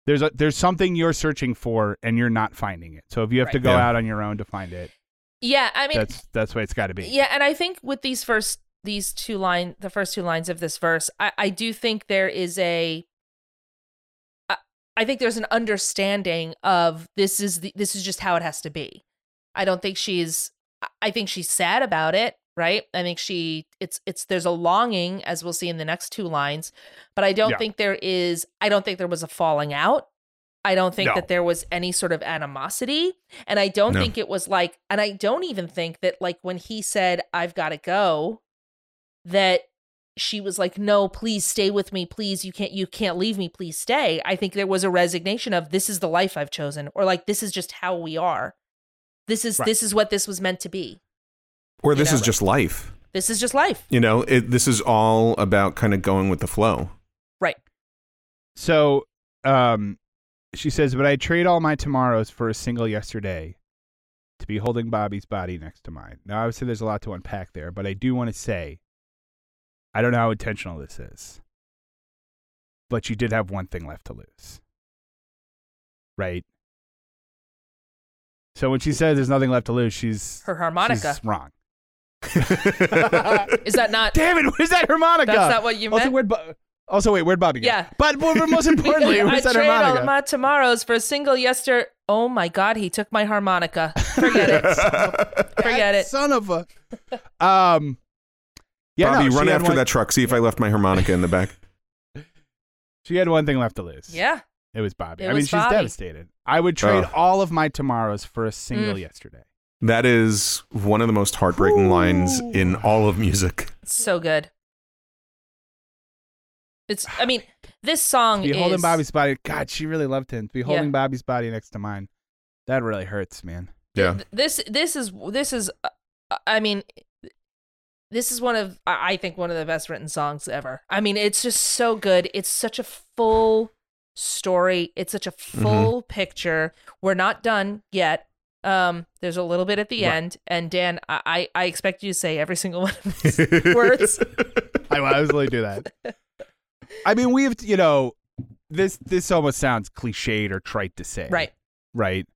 Speaker 2: There's a there's something you're searching for and you're not finding it. So if you have to go
Speaker 3: Yeah.
Speaker 2: out on your own to find it,
Speaker 1: Yeah. I mean,
Speaker 2: that's that's what it's got to be.
Speaker 1: Yeah, and I think with these first these two line the first two lines of this verse, I, I do think there is a I, I think there's an understanding of this is the, this is just how it has to be. I don't think she's I- think she's sad about it, right? I think she it's it's there's a longing as we'll see in the next two lines, but I don't
Speaker 2: Yeah.
Speaker 1: think there is I don't think there was a falling out. I don't think
Speaker 2: No.
Speaker 1: that there was any sort of animosity. And I don't
Speaker 3: No.
Speaker 1: think it was like, and I don't even think that, like, when he said, I've got to go, that she was like, no, please stay with me. Please, you can't, you can't leave me. Please stay. I think there was a resignation of this is the life I've chosen, or like, this is just how we are. This is,
Speaker 2: Right.
Speaker 1: this is what this was meant to be.
Speaker 3: Or this
Speaker 1: know,
Speaker 3: is just life.
Speaker 1: This is just life.
Speaker 3: You know, it, this is all about kind of going with the flow.
Speaker 1: Right.
Speaker 2: So, um, she says, "But I trade all my tomorrows for a single yesterday, to be holding Bobby's body next to mine." Now, obviously, there's a lot to unpack there, but I do want to say, I don't know how intentional this is, but you did have one thing left to lose, right? So when she says there's nothing left to lose, she's
Speaker 1: Her harmonica.
Speaker 2: she's wrong.
Speaker 1: Is that not,
Speaker 2: Damn it! Where's that harmonica?
Speaker 1: that's not what you
Speaker 2: also,
Speaker 1: meant?
Speaker 2: where'd Bo- also, wait, where'd Bobby go?
Speaker 1: Yeah.
Speaker 2: But, but most importantly,
Speaker 1: I
Speaker 2: where's that
Speaker 1: trade all
Speaker 2: harmonica?
Speaker 1: of my tomorrows for a single yester. Oh my God, he took my harmonica. Forget it. Forget
Speaker 2: That
Speaker 1: it.
Speaker 2: Son of a. Um. Yeah,
Speaker 3: Bobby,
Speaker 2: no,
Speaker 3: run
Speaker 2: had
Speaker 3: after
Speaker 2: one-
Speaker 3: that truck. See if I left my harmonica in the back.
Speaker 2: She had one thing left to lose.
Speaker 1: Yeah.
Speaker 2: It was Bobby.
Speaker 1: It
Speaker 2: I mean,
Speaker 1: was
Speaker 2: she's
Speaker 1: Bobby.
Speaker 2: devastated. I would trade
Speaker 3: Ugh.
Speaker 2: all of my tomorrows for a single
Speaker 1: Mm.
Speaker 2: yesterday.
Speaker 3: That is one of the most heartbreaking lines in all of music.
Speaker 1: So good. It's, I mean, this song
Speaker 2: To be
Speaker 1: is.
Speaker 2: holding Bobby's body. God, she really loved him. To be holding
Speaker 1: Yeah.
Speaker 2: Bobby's body next to mine. That really hurts, man.
Speaker 3: Yeah.
Speaker 1: This, this is, this is, uh, I mean, this is one of, I I think, one of the best written songs ever. I mean, it's just so good. It's such a full story. It's such a
Speaker 2: Mm-hmm.
Speaker 1: full picture. We're not done yet. Um, there's a little bit at the
Speaker 2: Right.
Speaker 1: end, and Dan, I, I expect you to say every single one of these words.
Speaker 2: I will absolutely do that. I mean, we've, you know, this this almost sounds cliched or trite to say.
Speaker 1: Right.
Speaker 2: Right.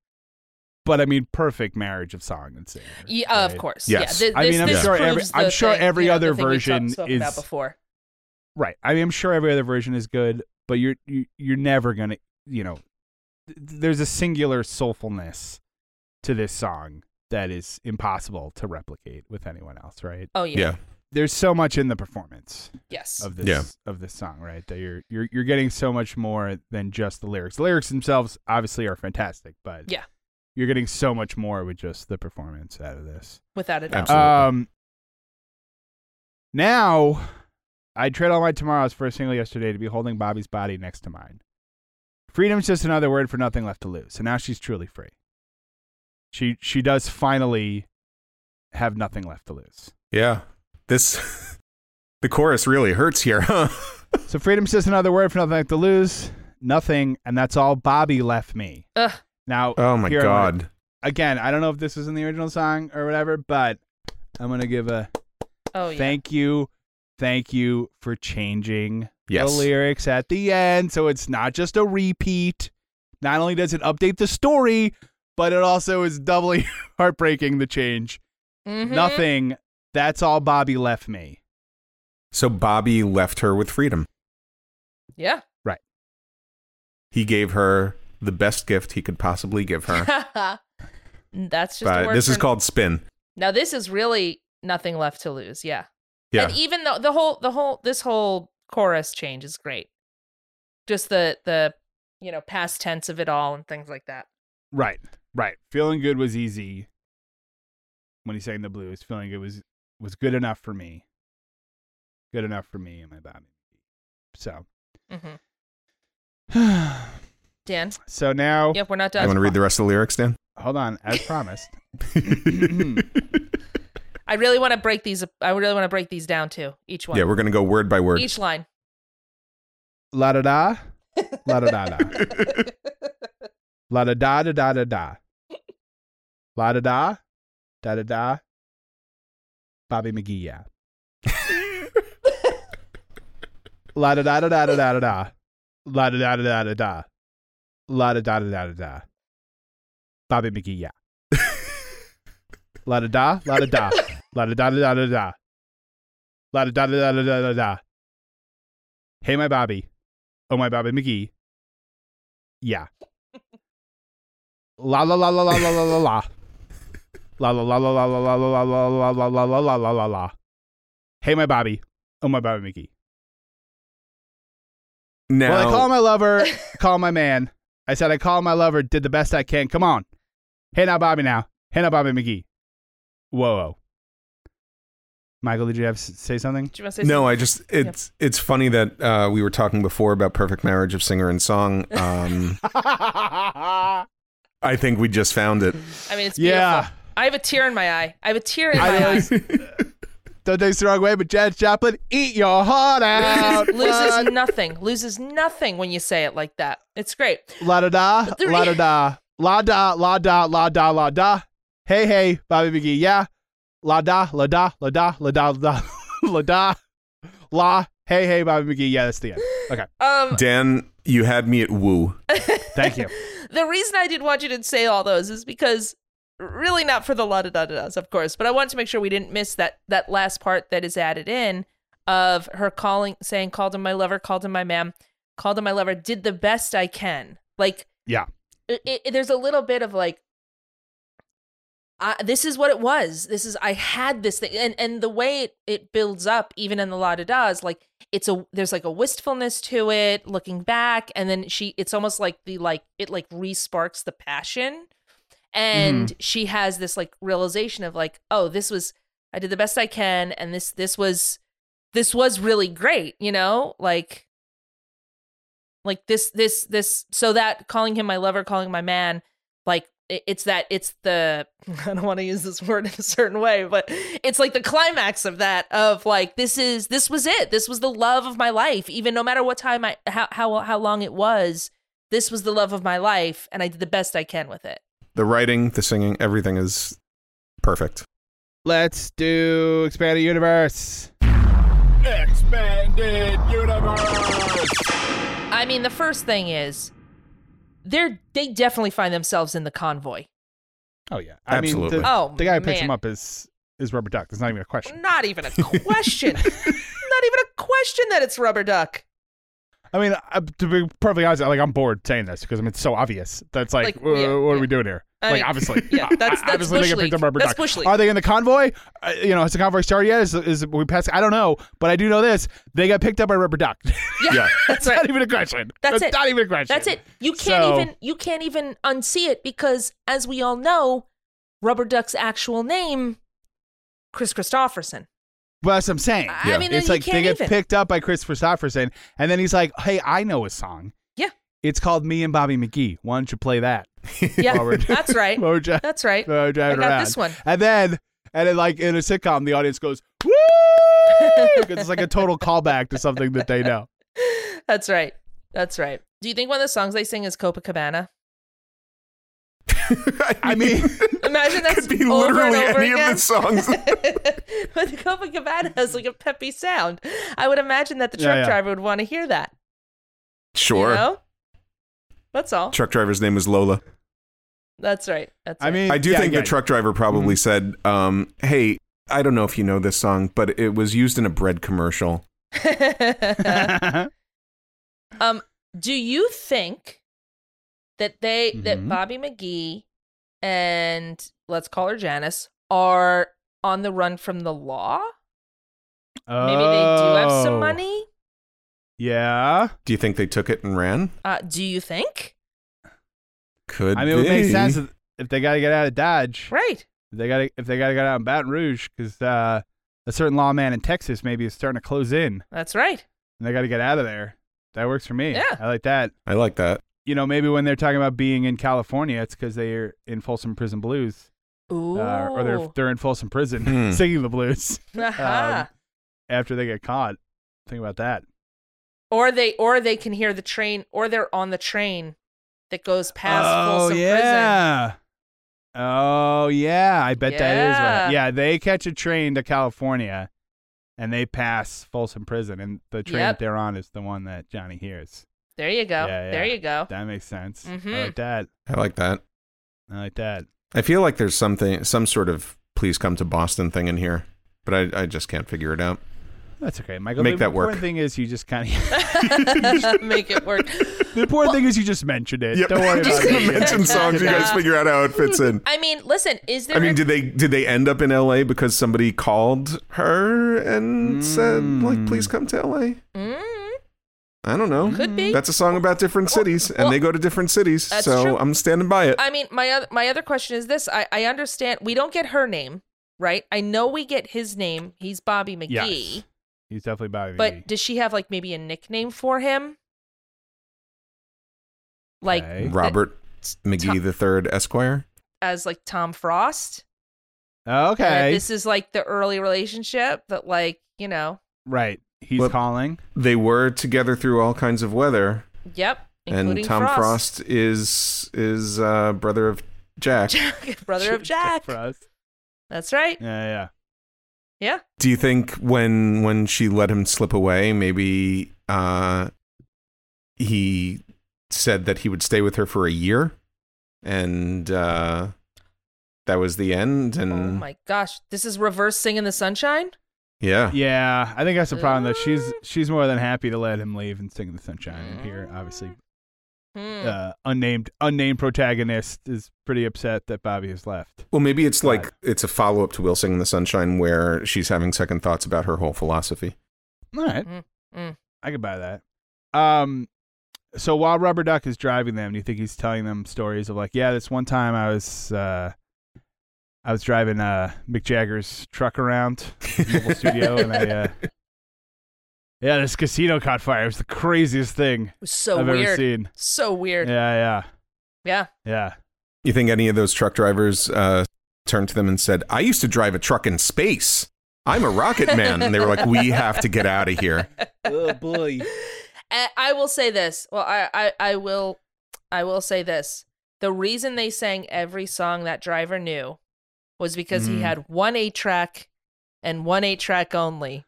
Speaker 2: But I mean, perfect marriage of song and singer.
Speaker 1: Yeah, of course.
Speaker 3: Yes.
Speaker 1: Yeah. Th-
Speaker 2: I mean, I'm sure every- I'm sure
Speaker 1: thing,
Speaker 2: every
Speaker 1: you know,
Speaker 2: other
Speaker 1: the thing we've talked-
Speaker 2: version
Speaker 1: about
Speaker 2: is-
Speaker 1: before.
Speaker 2: Right. I mean, I'm sure every other version is good, but you're you, you're never gonna, you know, there's a singular soulfulness to this song that is impossible to replicate with anyone else. Right.
Speaker 1: Oh yeah.
Speaker 3: Yeah.
Speaker 2: There's so much in the performance
Speaker 1: Yes.
Speaker 2: of this
Speaker 3: Yeah.
Speaker 2: of this song, right? That you're you're you're getting so much more than just the lyrics. The lyrics themselves obviously are fantastic, but
Speaker 1: Yeah.
Speaker 2: you're getting so much more with just the performance out of this.
Speaker 1: Without a doubt.
Speaker 3: Absolutely.
Speaker 2: Um, now, I'd trade all my tomorrows for a single yesterday to be holding Bobby's body next to mine. Freedom's just another word for nothing left to lose. So now she's truly free. She she does finally have nothing left to lose.
Speaker 3: Yeah. This the chorus really hurts here, huh?
Speaker 2: So freedom's just another word for nothing left to lose. Nothing, and that's all Bobby left me.
Speaker 1: Ugh.
Speaker 2: Now,
Speaker 3: Oh my
Speaker 2: here I wanna-
Speaker 3: god.
Speaker 2: again, I don't know if this was in the original song or whatever, but I'm gonna give a
Speaker 1: Oh yeah.
Speaker 2: thank you, thank you for changing
Speaker 3: Yes.
Speaker 2: the lyrics at the end, so it's not just a repeat. Not only does it update the story, but it also is doubly heartbreaking. The change,
Speaker 1: Mhm.
Speaker 2: nothing. That's all Bobby left me.
Speaker 3: So Bobby left her with freedom.
Speaker 1: Yeah. Right.
Speaker 3: He gave her the best gift he could possibly give her.
Speaker 1: That's just a word
Speaker 3: this is called spin.
Speaker 1: Now this is really nothing left to lose. Yeah.
Speaker 3: Yeah.
Speaker 1: And even though the whole the whole this whole chorus change is great. Just the the you know past tense of it all and things like that.
Speaker 2: Right, right. Feeling good was easy. When he sang the blues, feeling good was was good enough for me. Good enough for me and my body. So,
Speaker 1: hmm Dan.
Speaker 2: so now,
Speaker 1: Yep, we're not
Speaker 3: You
Speaker 1: done.
Speaker 3: want to read the rest of the lyrics, Dan?
Speaker 2: hold on. As promised,
Speaker 1: I really want to break these. I really want to break these down too. Each one.
Speaker 3: Yeah, we're gonna go word by word.
Speaker 1: Each line.
Speaker 2: La da da, la da da da, la da da da da da da, la da da, da da da. Bobby McGee, yeah. la da da da da da da da, la da da da da da da, la da da da da da. Bobby McGee, yeah. La da da, la da da. La da da da da da. La da da da da da da da. Hey, my Bobby. Oh, my Bobby McGee. Yeah. La la la la la la la la la. La la la la la la la la la la la la la la la la la. Hey, my Bobby. Oh, my Bobby McGee.
Speaker 3: now,
Speaker 2: Well, I call my lover, call my man. I said I call my lover, did the best I can. Come on. Hey now, Bobby now. Hey now, Bobby McGee. Whoa, whoa. Michael, did you have to say something?
Speaker 1: Do you want to say
Speaker 3: no,
Speaker 1: something?
Speaker 3: I just it's it's funny that uh, we were talking before about perfect marriage of singer and song. Um, I think we just found it.
Speaker 1: I mean, it's beautiful.
Speaker 2: yeah.
Speaker 1: I have a tear in my eye. I have a tear in my eye.
Speaker 2: Don't take this the wrong way, but Janis Joplin, eat your heart out.
Speaker 1: loses nothing. Loses nothing when you say it like that. It's great.
Speaker 2: La da da, la da da, la da, la da, la da, la da. Hey, hey, Bobby McGee, yeah. La da, la da, la da, la da, la da, la da, la. Hey, hey, Bobby McGee, yeah, that's the end. Okay,
Speaker 1: Um,
Speaker 3: Dan, you had me at woo.
Speaker 2: thank you.
Speaker 1: the reason I didn't want you to say all those is because really not for the la da da da da's, of course, but I wanted to make sure we didn't miss that that last part that is added in of her calling, saying, "Called him my lover, called him my man, called him my lover, did the best I can." Like,
Speaker 2: Yeah.
Speaker 1: it, it, there's a little bit of like. I, this is what it was. This is I had this thing, and and the way it, it builds up, even in the la da da's, like it's a there's like a wistfulness to it, looking back, and then she it's almost like the like it like re-sparks the passion, and mm-hmm. she has this like realization of like, oh, this was I did the best I can, and this this was this was really great, you know, like like this this this so that calling him my lover, calling my man, like it's that it's the I don't want to use this word in a certain way, but it's like the climax of that of like this is this was it. This was the love of my life. Even no matter what time I how how how long it was, this was the love of my life and I did the best I can with it.
Speaker 3: The writing, the singing, everything is perfect.
Speaker 2: Let's do expanded universe.
Speaker 6: Expanded universe.
Speaker 1: I mean, the first thing is they're they definitely find themselves in the convoy.
Speaker 2: Oh yeah, I
Speaker 3: Absolutely.
Speaker 2: mean, the,
Speaker 1: Oh,
Speaker 2: the guy who picks
Speaker 1: man.
Speaker 2: him up is is Rubber Duck. There's not even a question.
Speaker 1: Not even a question. Not even a question that it's rubber duck.
Speaker 2: I mean, uh, to be perfectly honest, like I'm bored saying this because I mean it's so obvious. That's like,
Speaker 1: Like,
Speaker 2: wh-
Speaker 1: yeah,
Speaker 2: what are we doing here?
Speaker 1: I
Speaker 2: like
Speaker 1: mean,
Speaker 2: obviously,
Speaker 1: yeah, that's- that's
Speaker 2: obviously they
Speaker 1: Bush
Speaker 2: get picked up
Speaker 1: by
Speaker 2: Rubber
Speaker 1: That's
Speaker 2: Duck.
Speaker 1: Bush
Speaker 2: Are they in the convoy? Uh, you know, has the convoy started yet? Is, is we passed? I don't know, but I do know this: they got picked up by Rubber Duck.
Speaker 1: Yeah,
Speaker 3: Yeah.
Speaker 1: that's
Speaker 2: not even a question.
Speaker 1: That's it.
Speaker 2: Not even a question.
Speaker 1: That's it. You can't
Speaker 2: So-
Speaker 1: even you can't even unsee it because, as we all know, Rubber Duck's actual name, Kris Kristofferson.
Speaker 2: But that's what I'm saying.
Speaker 1: I Yeah. mean,
Speaker 2: it's like they
Speaker 1: can't
Speaker 2: get
Speaker 1: even.
Speaker 2: picked up by Kris Kristofferson, and then he's like, "Hey, I know a song.
Speaker 1: Yeah.
Speaker 2: It's called Me and Bobby McGee. Why don't you play that?"
Speaker 1: Yeah, that's right.
Speaker 2: While we're dri-
Speaker 1: That's right.
Speaker 2: while we're
Speaker 1: I got
Speaker 2: around.
Speaker 1: this one.
Speaker 2: And then, and then, like in a sitcom, the audience goes, "Woo!" 'Cause it's like a total callback to something that they know.
Speaker 1: That's right. That's right. Do you think one of the songs they sing is Copacabana?
Speaker 2: I mean,
Speaker 1: Imagine that's
Speaker 3: could be
Speaker 1: over
Speaker 3: literally
Speaker 1: and over
Speaker 3: any
Speaker 1: again.
Speaker 3: of the songs.
Speaker 1: but the Copacabana has like a peppy sound. I would imagine that the
Speaker 2: Yeah,
Speaker 1: truck
Speaker 2: yeah.
Speaker 1: driver would want to hear that.
Speaker 3: sure.
Speaker 1: You know? That's all.
Speaker 3: Truck driver's name is Lola.
Speaker 1: That's right. That's
Speaker 2: I
Speaker 1: right.
Speaker 2: mean,
Speaker 3: I do
Speaker 2: yeah,
Speaker 3: think
Speaker 2: yeah.
Speaker 3: the truck driver probably said, um, "Hey, I don't know if you know this song, but it was used in a bread commercial."
Speaker 1: um, do you think that they that
Speaker 2: Mhm.
Speaker 1: Bobby McGee and let's call her Janis are on the run from the law. Maybe they do have some
Speaker 2: Oh.
Speaker 1: money.
Speaker 2: Yeah.
Speaker 3: Do you think they took it and ran?
Speaker 1: Uh, do you think?
Speaker 3: Could
Speaker 2: I mean, it would make
Speaker 3: be.
Speaker 2: sense if- if they got to get out of Dodge.
Speaker 1: Right.
Speaker 2: If they got to if they got to get out in Baton Rouge because uh, a certain lawman in Texas maybe is starting to close in,
Speaker 1: That's right.
Speaker 2: and they got to get out of there. That works for me.
Speaker 1: Yeah.
Speaker 2: I like that.
Speaker 3: I like that.
Speaker 2: You know, maybe when they're talking about being in California, it's because they're in Folsom Prison Blues,
Speaker 1: Ooh.
Speaker 2: uh, or they're they're in Folsom Prison
Speaker 3: Hmm.
Speaker 2: singing the blues
Speaker 1: Aha.
Speaker 2: um, after they get caught. Think about that.
Speaker 1: Or they or they can hear the train or they're on the train that goes past
Speaker 2: oh
Speaker 1: Folsom Prison.
Speaker 2: yeah. Oh yeah, I bet that is
Speaker 1: Yeah.
Speaker 2: right. Yeah, they catch a train to California, and they pass Folsom Prison, and the train
Speaker 1: Yep.
Speaker 2: that they're on is the one that Johnny hears.
Speaker 1: There you go.
Speaker 2: Yeah,
Speaker 1: There you go.
Speaker 2: That makes sense. I
Speaker 1: Mhm.
Speaker 2: like that.
Speaker 3: I like that.
Speaker 2: I like that.
Speaker 3: I feel like there's something, some sort of "please come to Boston" thing in here, but I, I just can't figure it out.
Speaker 2: That's okay, Michael.
Speaker 3: Make
Speaker 2: the
Speaker 3: that work.
Speaker 2: The important thing is you just kind of.
Speaker 1: Make it work.
Speaker 2: the important thing is you just mentioned it. Don't worry
Speaker 3: just
Speaker 2: about
Speaker 3: gonna
Speaker 2: it.
Speaker 3: mention songs. You guys figure out how it fits in.
Speaker 1: I mean, listen, is there
Speaker 3: I mean, did they did they end up in L.A. because somebody called her and said like, "Please come to L.A."
Speaker 1: Mm,
Speaker 3: I don't know.
Speaker 1: could be.
Speaker 3: That's a song about different cities, and
Speaker 1: well,
Speaker 3: they go to different cities.
Speaker 1: that's
Speaker 3: So
Speaker 1: true.
Speaker 3: I'm standing by it.
Speaker 1: I mean, my other my other question is this: I I understand we don't get her name, right? I know we get his name. He's Bobby McGee.
Speaker 2: Yes. He's definitely Bobby.
Speaker 1: But
Speaker 2: McGee.
Speaker 1: does she have like maybe a nickname for him? Like
Speaker 2: Okay.
Speaker 3: Robert McGee the Third Esquire.
Speaker 1: as like Tom Frost.
Speaker 2: okay,
Speaker 1: And this is like the early relationship that like, you know,
Speaker 2: right. He's
Speaker 3: Well-
Speaker 2: calling.
Speaker 3: They were together through all kinds of weather,
Speaker 1: yep, including
Speaker 3: and Tom Frost, is is uh, brother of Jack.
Speaker 1: brother of Jack.
Speaker 2: for us.
Speaker 1: That's right.
Speaker 2: Yeah, yeah.
Speaker 1: Yeah.
Speaker 3: Do you think when when she let him slip away, maybe uh, he said that he would stay with her for a year, and uh, that was the end? And
Speaker 1: Oh my gosh. This is reverse sing in the sunshine?
Speaker 3: yeah,
Speaker 2: Yeah, I think that's the problem. Though she's
Speaker 1: Uh.
Speaker 2: she's more than happy to let him leave and sing in the sunshine. And here, obviously,
Speaker 1: Hmm.
Speaker 2: uh, unnamed unnamed protagonist is pretty upset that Bobby has left.
Speaker 3: Well, maybe it's like it's a follow up to Will Sing in the Sunshine, where she's having second thoughts about her whole philosophy.
Speaker 2: All right,
Speaker 1: Mm, mm.
Speaker 2: I could buy that. Um, so while Rubber Duck is driving them, do you think he's telling them stories of like, yeah, this one time I was uh, I was driving uh, Mick Jagger's truck around his mobile studio, and I uh, yeah, this casino caught fire. It was the craziest thing
Speaker 1: It was so
Speaker 2: I've ever seen.
Speaker 1: So weird.
Speaker 2: Yeah, yeah,
Speaker 1: Yeah.
Speaker 2: yeah.
Speaker 3: You think any of those truck drivers uh, turned to them and said, "I used to drive a truck in space. I'm a rocket man," and they were like, "We have to get out of here."
Speaker 2: Oh boy.
Speaker 1: I I will say this. Well, I, I, I will I will say this. The reason they sang every song that driver knew was because he
Speaker 2: Mm.
Speaker 1: had one eight track and one eight track only.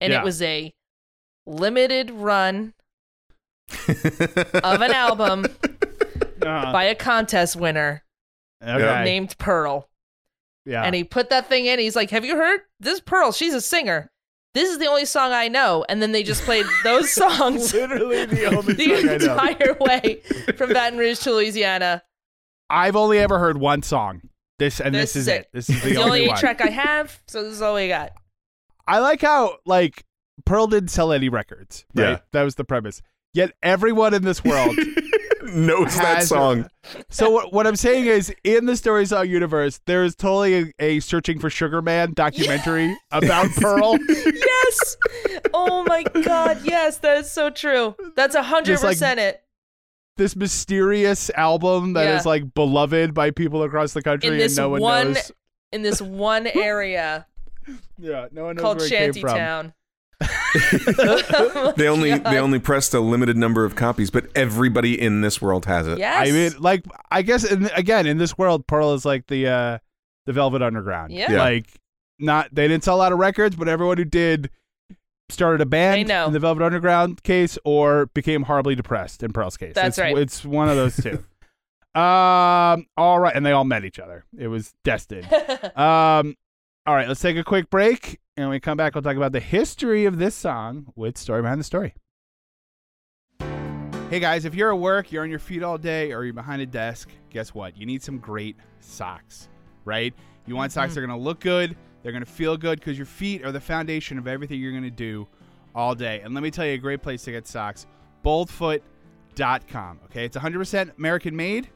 Speaker 1: And
Speaker 2: Yeah.
Speaker 1: it was a limited run of an album
Speaker 2: Uh,
Speaker 1: by a contest winner
Speaker 2: okay.
Speaker 1: named Pearl.
Speaker 2: Yeah.
Speaker 1: And he put that thing in. He's like, Have you heard? This Pearl, she's a singer. This is the only song I know. And then they just played those songs
Speaker 2: Literally the only
Speaker 1: the
Speaker 2: song I know.
Speaker 1: entire way from Baton Rouge to Louisiana.
Speaker 2: I've only ever heard one song. This and
Speaker 1: This
Speaker 2: this,
Speaker 1: is
Speaker 2: is
Speaker 1: it.
Speaker 2: it. This is the,
Speaker 1: the only
Speaker 2: only one.
Speaker 1: track I have, so this is all we got.
Speaker 2: I like how like Pearl didn't sell any records. Right?
Speaker 3: Yeah.
Speaker 2: That was the premise. Yet everyone in this world
Speaker 3: Knows that
Speaker 2: has-
Speaker 3: song.
Speaker 2: So what, what I'm saying is, in the Story Song universe, there is totally a, a Searching for Sugar Man documentary about Pearl.
Speaker 1: Yes. oh my god, yes, that is so true. That's a hundred
Speaker 2: Just, like,
Speaker 1: percent it.
Speaker 2: This mysterious album that is
Speaker 1: Yeah.
Speaker 2: like beloved by people across the country,
Speaker 1: In this
Speaker 2: and no one
Speaker 1: one
Speaker 2: knows.
Speaker 1: in this one area
Speaker 2: Yeah, no one knows
Speaker 1: called
Speaker 2: where it came from.
Speaker 1: Shantytown.
Speaker 3: They only
Speaker 1: God.
Speaker 3: they only pressed a limited number of copies, but everybody in this world has it.
Speaker 1: Yes.
Speaker 2: I mean, like, I guess, in, again, in this world, Pearl is like the uh, the Velvet Underground.
Speaker 1: Yeah.
Speaker 3: Yeah.
Speaker 2: Like, not they didn't sell a lot of records, but everyone who did started a band
Speaker 1: know.
Speaker 2: in the Velvet Underground case or became horribly depressed in Pearl's case.
Speaker 1: That's
Speaker 2: it's,
Speaker 1: right.
Speaker 2: It's one of those two. um. All right, and they all met each other. It was destined. um. All right, let's take a quick break, and when we come back, we'll talk about the history of this song with story behind the story. Hey guys, if you're at work, you're on your feet all day, or you're behind a desk, guess what? You need some great socks, right? You want socks mm-hmm. that are going to look good, they're going to feel good, because your feet are the foundation of everything you're going to do all day. And let me tell you a great place to get socks boldfoot.com. Okay, it's 100% American made,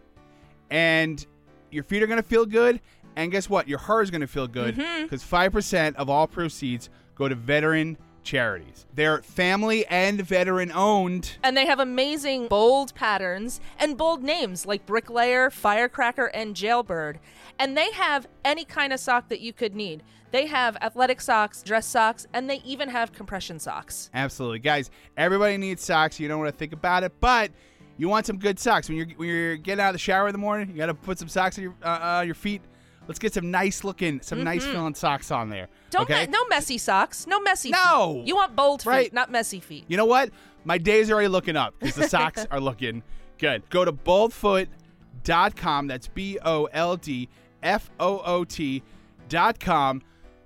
Speaker 2: and your feet are going to feel good. And guess what? Your heart is going to feel good because 5% of all proceeds go to veteran charities. They're family and veteran owned.
Speaker 1: And they have amazing bold patterns and bold names like Bricklayer, Firecracker, and Jailbird. And they have any kind of sock that you could need. They have athletic socks, dress socks, and they even have compression socks.
Speaker 2: Absolutely. Guys, everybody needs socks. You don't want to think about it, but you want some good socks. When you're, when you're getting out of the shower in the morning, you got to put some socks on your, uh, uh, your feet. Let's get some nice looking, some nice feeling socks on there.
Speaker 1: Mm-hmm. Don't
Speaker 2: okay?
Speaker 1: me- no messy socks. No messy feet.
Speaker 2: No.
Speaker 1: feet. You want bold feet, not messy feet.
Speaker 2: You know what? My day's are already looking up because the socks are looking good. Go to boldfoot.com. That's B O L D F O O T.com.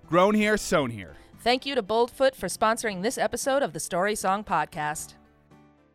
Speaker 2: Grown here, sewn here.
Speaker 1: Thank you to Boldfoot for sponsoring this episode of the Story Song Podcast.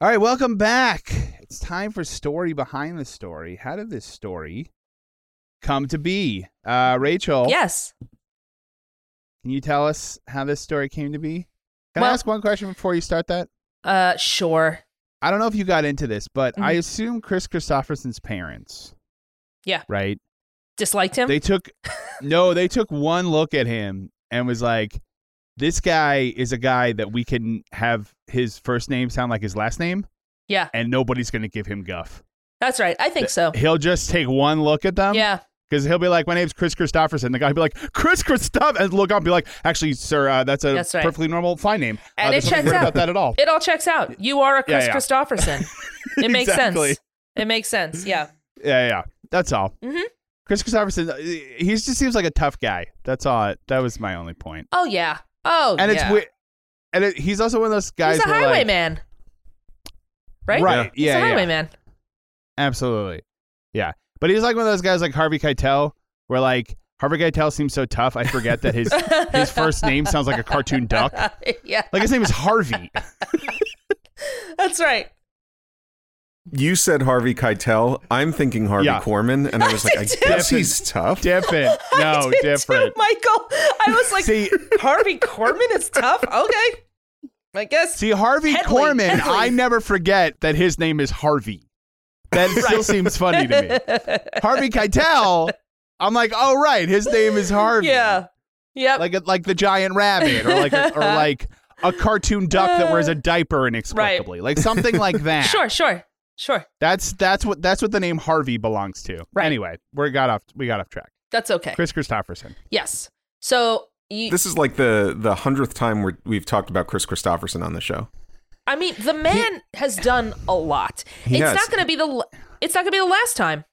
Speaker 2: All right, welcome back. It's time for story behind the story. How did this story come to be? Uh, Rachel,
Speaker 1: Yes.
Speaker 2: can you tell us how this story came to be? Can I ask one question before you start that?
Speaker 1: Uh, sure.
Speaker 2: I don't know if you got into this, but I
Speaker 1: Mhm.
Speaker 2: assume Kris Kristofferson's parents,
Speaker 1: Yeah.
Speaker 2: right?
Speaker 1: Disliked him?
Speaker 2: They took no, they took one look at him and was like, "This guy is a guy that we can have his first name sound like his last name,
Speaker 1: yeah,
Speaker 2: and nobody's going to give him guff.
Speaker 1: that's right. I think so.
Speaker 2: He'll just take one look at them,
Speaker 1: Yeah.
Speaker 2: because he'll be like, "My name's Kris Kristofferson." The guy will be like, "Kris Kristoff," and look up and be like, "Actually, sir, uh, that's a
Speaker 1: That's right.
Speaker 2: perfectly normal fine name."
Speaker 1: And
Speaker 2: uh,
Speaker 1: it checks out.
Speaker 2: about that at all.
Speaker 1: It all checks out. You are a Kris
Speaker 2: Yeah, yeah.
Speaker 1: Kristofferson. It makes
Speaker 2: Exactly.
Speaker 1: sense. It makes sense. Yeah.
Speaker 2: Yeah, yeah, that's all.
Speaker 1: Mhm.
Speaker 2: Kris Kristofferson, uh, he just seems like a tough guy. That's all. That was my only point.
Speaker 1: Oh yeah. Oh
Speaker 2: and
Speaker 1: yeah.
Speaker 2: it's weird. And it, he's also one of those guys.
Speaker 1: He's a
Speaker 2: where, like-
Speaker 1: highwayman. Right?
Speaker 2: Right.
Speaker 1: He's
Speaker 2: Yeah.
Speaker 1: a
Speaker 2: yeah.
Speaker 1: highwayman.
Speaker 2: Absolutely. Yeah. But he's like one of those guys like Harvey Keitel, where like Harvey Keitel seems so tough, I forget that his his first name sounds like a cartoon duck.
Speaker 1: yeah.
Speaker 2: Like his name is Harvey.
Speaker 1: That's right.
Speaker 3: You said Harvey Keitel. I'm thinking Harvey
Speaker 2: Yeah.
Speaker 3: Korman, and I was like, I
Speaker 1: did
Speaker 3: guess he's tough.
Speaker 2: different. No,
Speaker 1: I did
Speaker 2: different.
Speaker 1: Too, Michael. I was like,
Speaker 2: See,
Speaker 1: Harvey Korman is tough. Okay. I guess.
Speaker 2: see Harvey
Speaker 1: Headley,
Speaker 2: Korman,
Speaker 1: Headley.
Speaker 2: I never forget that his name is Harvey. That still seems funny to me. Harvey Keitel, I'm like, oh right, his name is Harvey.
Speaker 1: yeah. Yep.
Speaker 2: Like a, like the giant rabbit, or like a, or like a cartoon duck that wears a uh, diaper inexplicably, like something like that.
Speaker 1: sure, sure, sure.
Speaker 2: That's that's what that's what the name Harvey belongs to.
Speaker 1: Right.
Speaker 2: Anyway, we got off we got off track.
Speaker 1: That's okay.
Speaker 2: Kris Kristofferson.
Speaker 1: Yes. So you,
Speaker 3: This is like the the hundredth time we're, we've talked about Kris Kristofferson on the show.
Speaker 1: I mean, the man has done a lot.
Speaker 3: He
Speaker 1: it's
Speaker 3: has.
Speaker 1: not going to be the. It's not going to be the last time.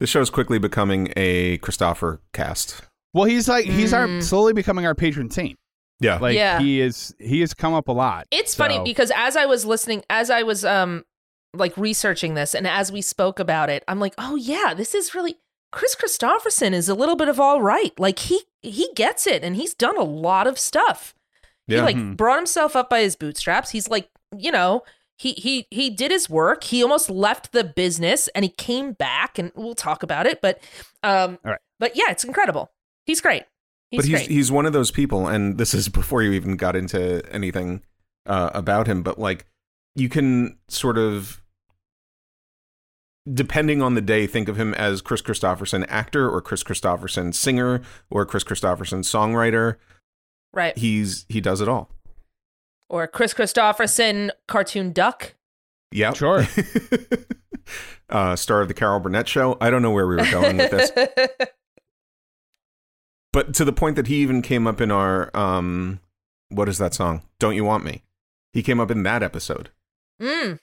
Speaker 3: The show's quickly becoming a Christopher cast.
Speaker 2: Well, he's like he's our
Speaker 1: Mm.
Speaker 2: slowly becoming our patron saint.
Speaker 3: Yeah.
Speaker 2: Like
Speaker 1: Yeah.
Speaker 2: he is he has come up a lot.
Speaker 1: It's funny because as I was listening, as I was um like researching this, and as we spoke about it, I'm like, oh yeah, this is really Kris Kristofferson is a little bit of all right. Like he he gets it, and he's done a lot of stuff. He
Speaker 3: Yeah.
Speaker 1: like
Speaker 2: Mhm.
Speaker 1: brought himself up by his bootstraps. He's like, you know, he he he did his work. He almost left the business and he came back, and we'll talk about it. But um,
Speaker 2: All right.
Speaker 1: but yeah, it's incredible. He's great. He's
Speaker 3: but he's
Speaker 1: great.
Speaker 3: he's one of those people, and this is before you even got into anything uh, about him. But like, you can sort of, depending on the day, think of him as Kris Kristofferson actor, or Kris Kristofferson singer, or Kris Kristofferson songwriter.
Speaker 1: right.
Speaker 3: He's he does it all.
Speaker 1: Or Kris Kristofferson cartoon duck.
Speaker 3: Yeah,
Speaker 2: Sure.
Speaker 3: uh, star of the Carol Burnett show. I don't know where we were going with this, but to the point that he even came up in our um, what is that song? Don't you want me? He came up in that episode.
Speaker 1: mm.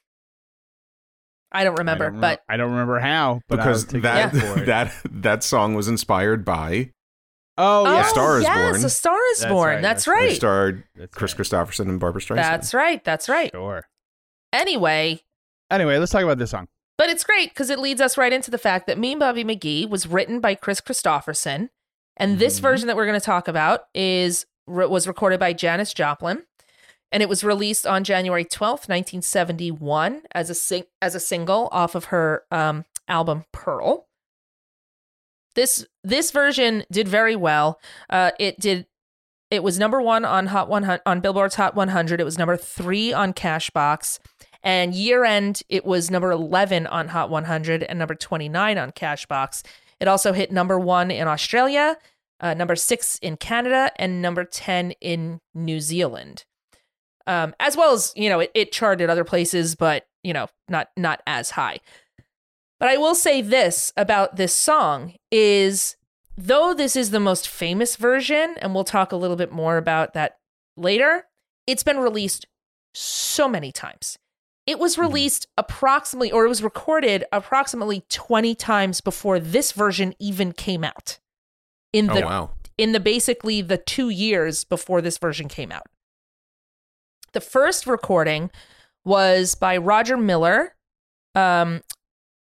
Speaker 1: I don't remember,
Speaker 2: I don't
Speaker 1: but
Speaker 2: I don't remember how, but
Speaker 3: because that
Speaker 2: your word for it.
Speaker 3: that that song was inspired by
Speaker 2: oh
Speaker 1: oh,
Speaker 2: yeah,
Speaker 3: Star is
Speaker 1: yes,
Speaker 3: Born.
Speaker 1: A Star is
Speaker 2: That's
Speaker 1: Born.
Speaker 2: right,
Speaker 1: That's
Speaker 2: that's
Speaker 3: it
Speaker 1: right.
Speaker 3: starred
Speaker 2: That's
Speaker 3: Kris
Speaker 2: right.
Speaker 3: Kristofferson and Barbra Streisand.
Speaker 1: That's right. That's right.
Speaker 2: Sure.
Speaker 1: Anyway,
Speaker 2: Anyway, let's talk about this song.
Speaker 1: but it's great because it leads us right into the fact that Me and Bobby McGee was written by Kris Kristofferson, and this
Speaker 2: Mhm.
Speaker 1: version that we're going to talk about is was recorded by Janis Joplin, and it was released on January twelfth, nineteen seventy one, as a sing- as a single off of her um, album Pearl. This this version did very well. Uh, it did. It was number one on Hot 100 on Billboard's Hot 100. It was number three on Cashbox, and year end it was number 11 on Hot 100 and number 29 on Cashbox. It also hit number one in Australia, uh, number six in Canada, and number 10 in New Zealand. Um, as well as you know, it, it charted other places, but you know, not not as high. But I will say this about this song is though this is the most famous version, and we'll talk a little bit more about that later, it's been released so many times. It was released approximately, or it was recorded approximately 20 times before this version even came out. In
Speaker 3: Oh
Speaker 1: the
Speaker 3: wow!
Speaker 1: in the basically the two years before this version came out. The first recording was by Roger Miller, um,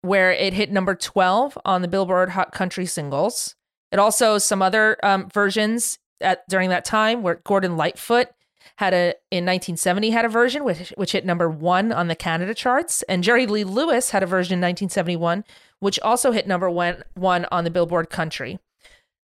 Speaker 1: where it hit number 12 on the Billboard Hot Country Singles. It also some other um, versions at during that time where Gordon Lightfoot had a in 1970 had a version which which hit number one on the Canada charts, and Jerry Lee Lewis had a version in 1971 which also hit number one one on the Billboard Country.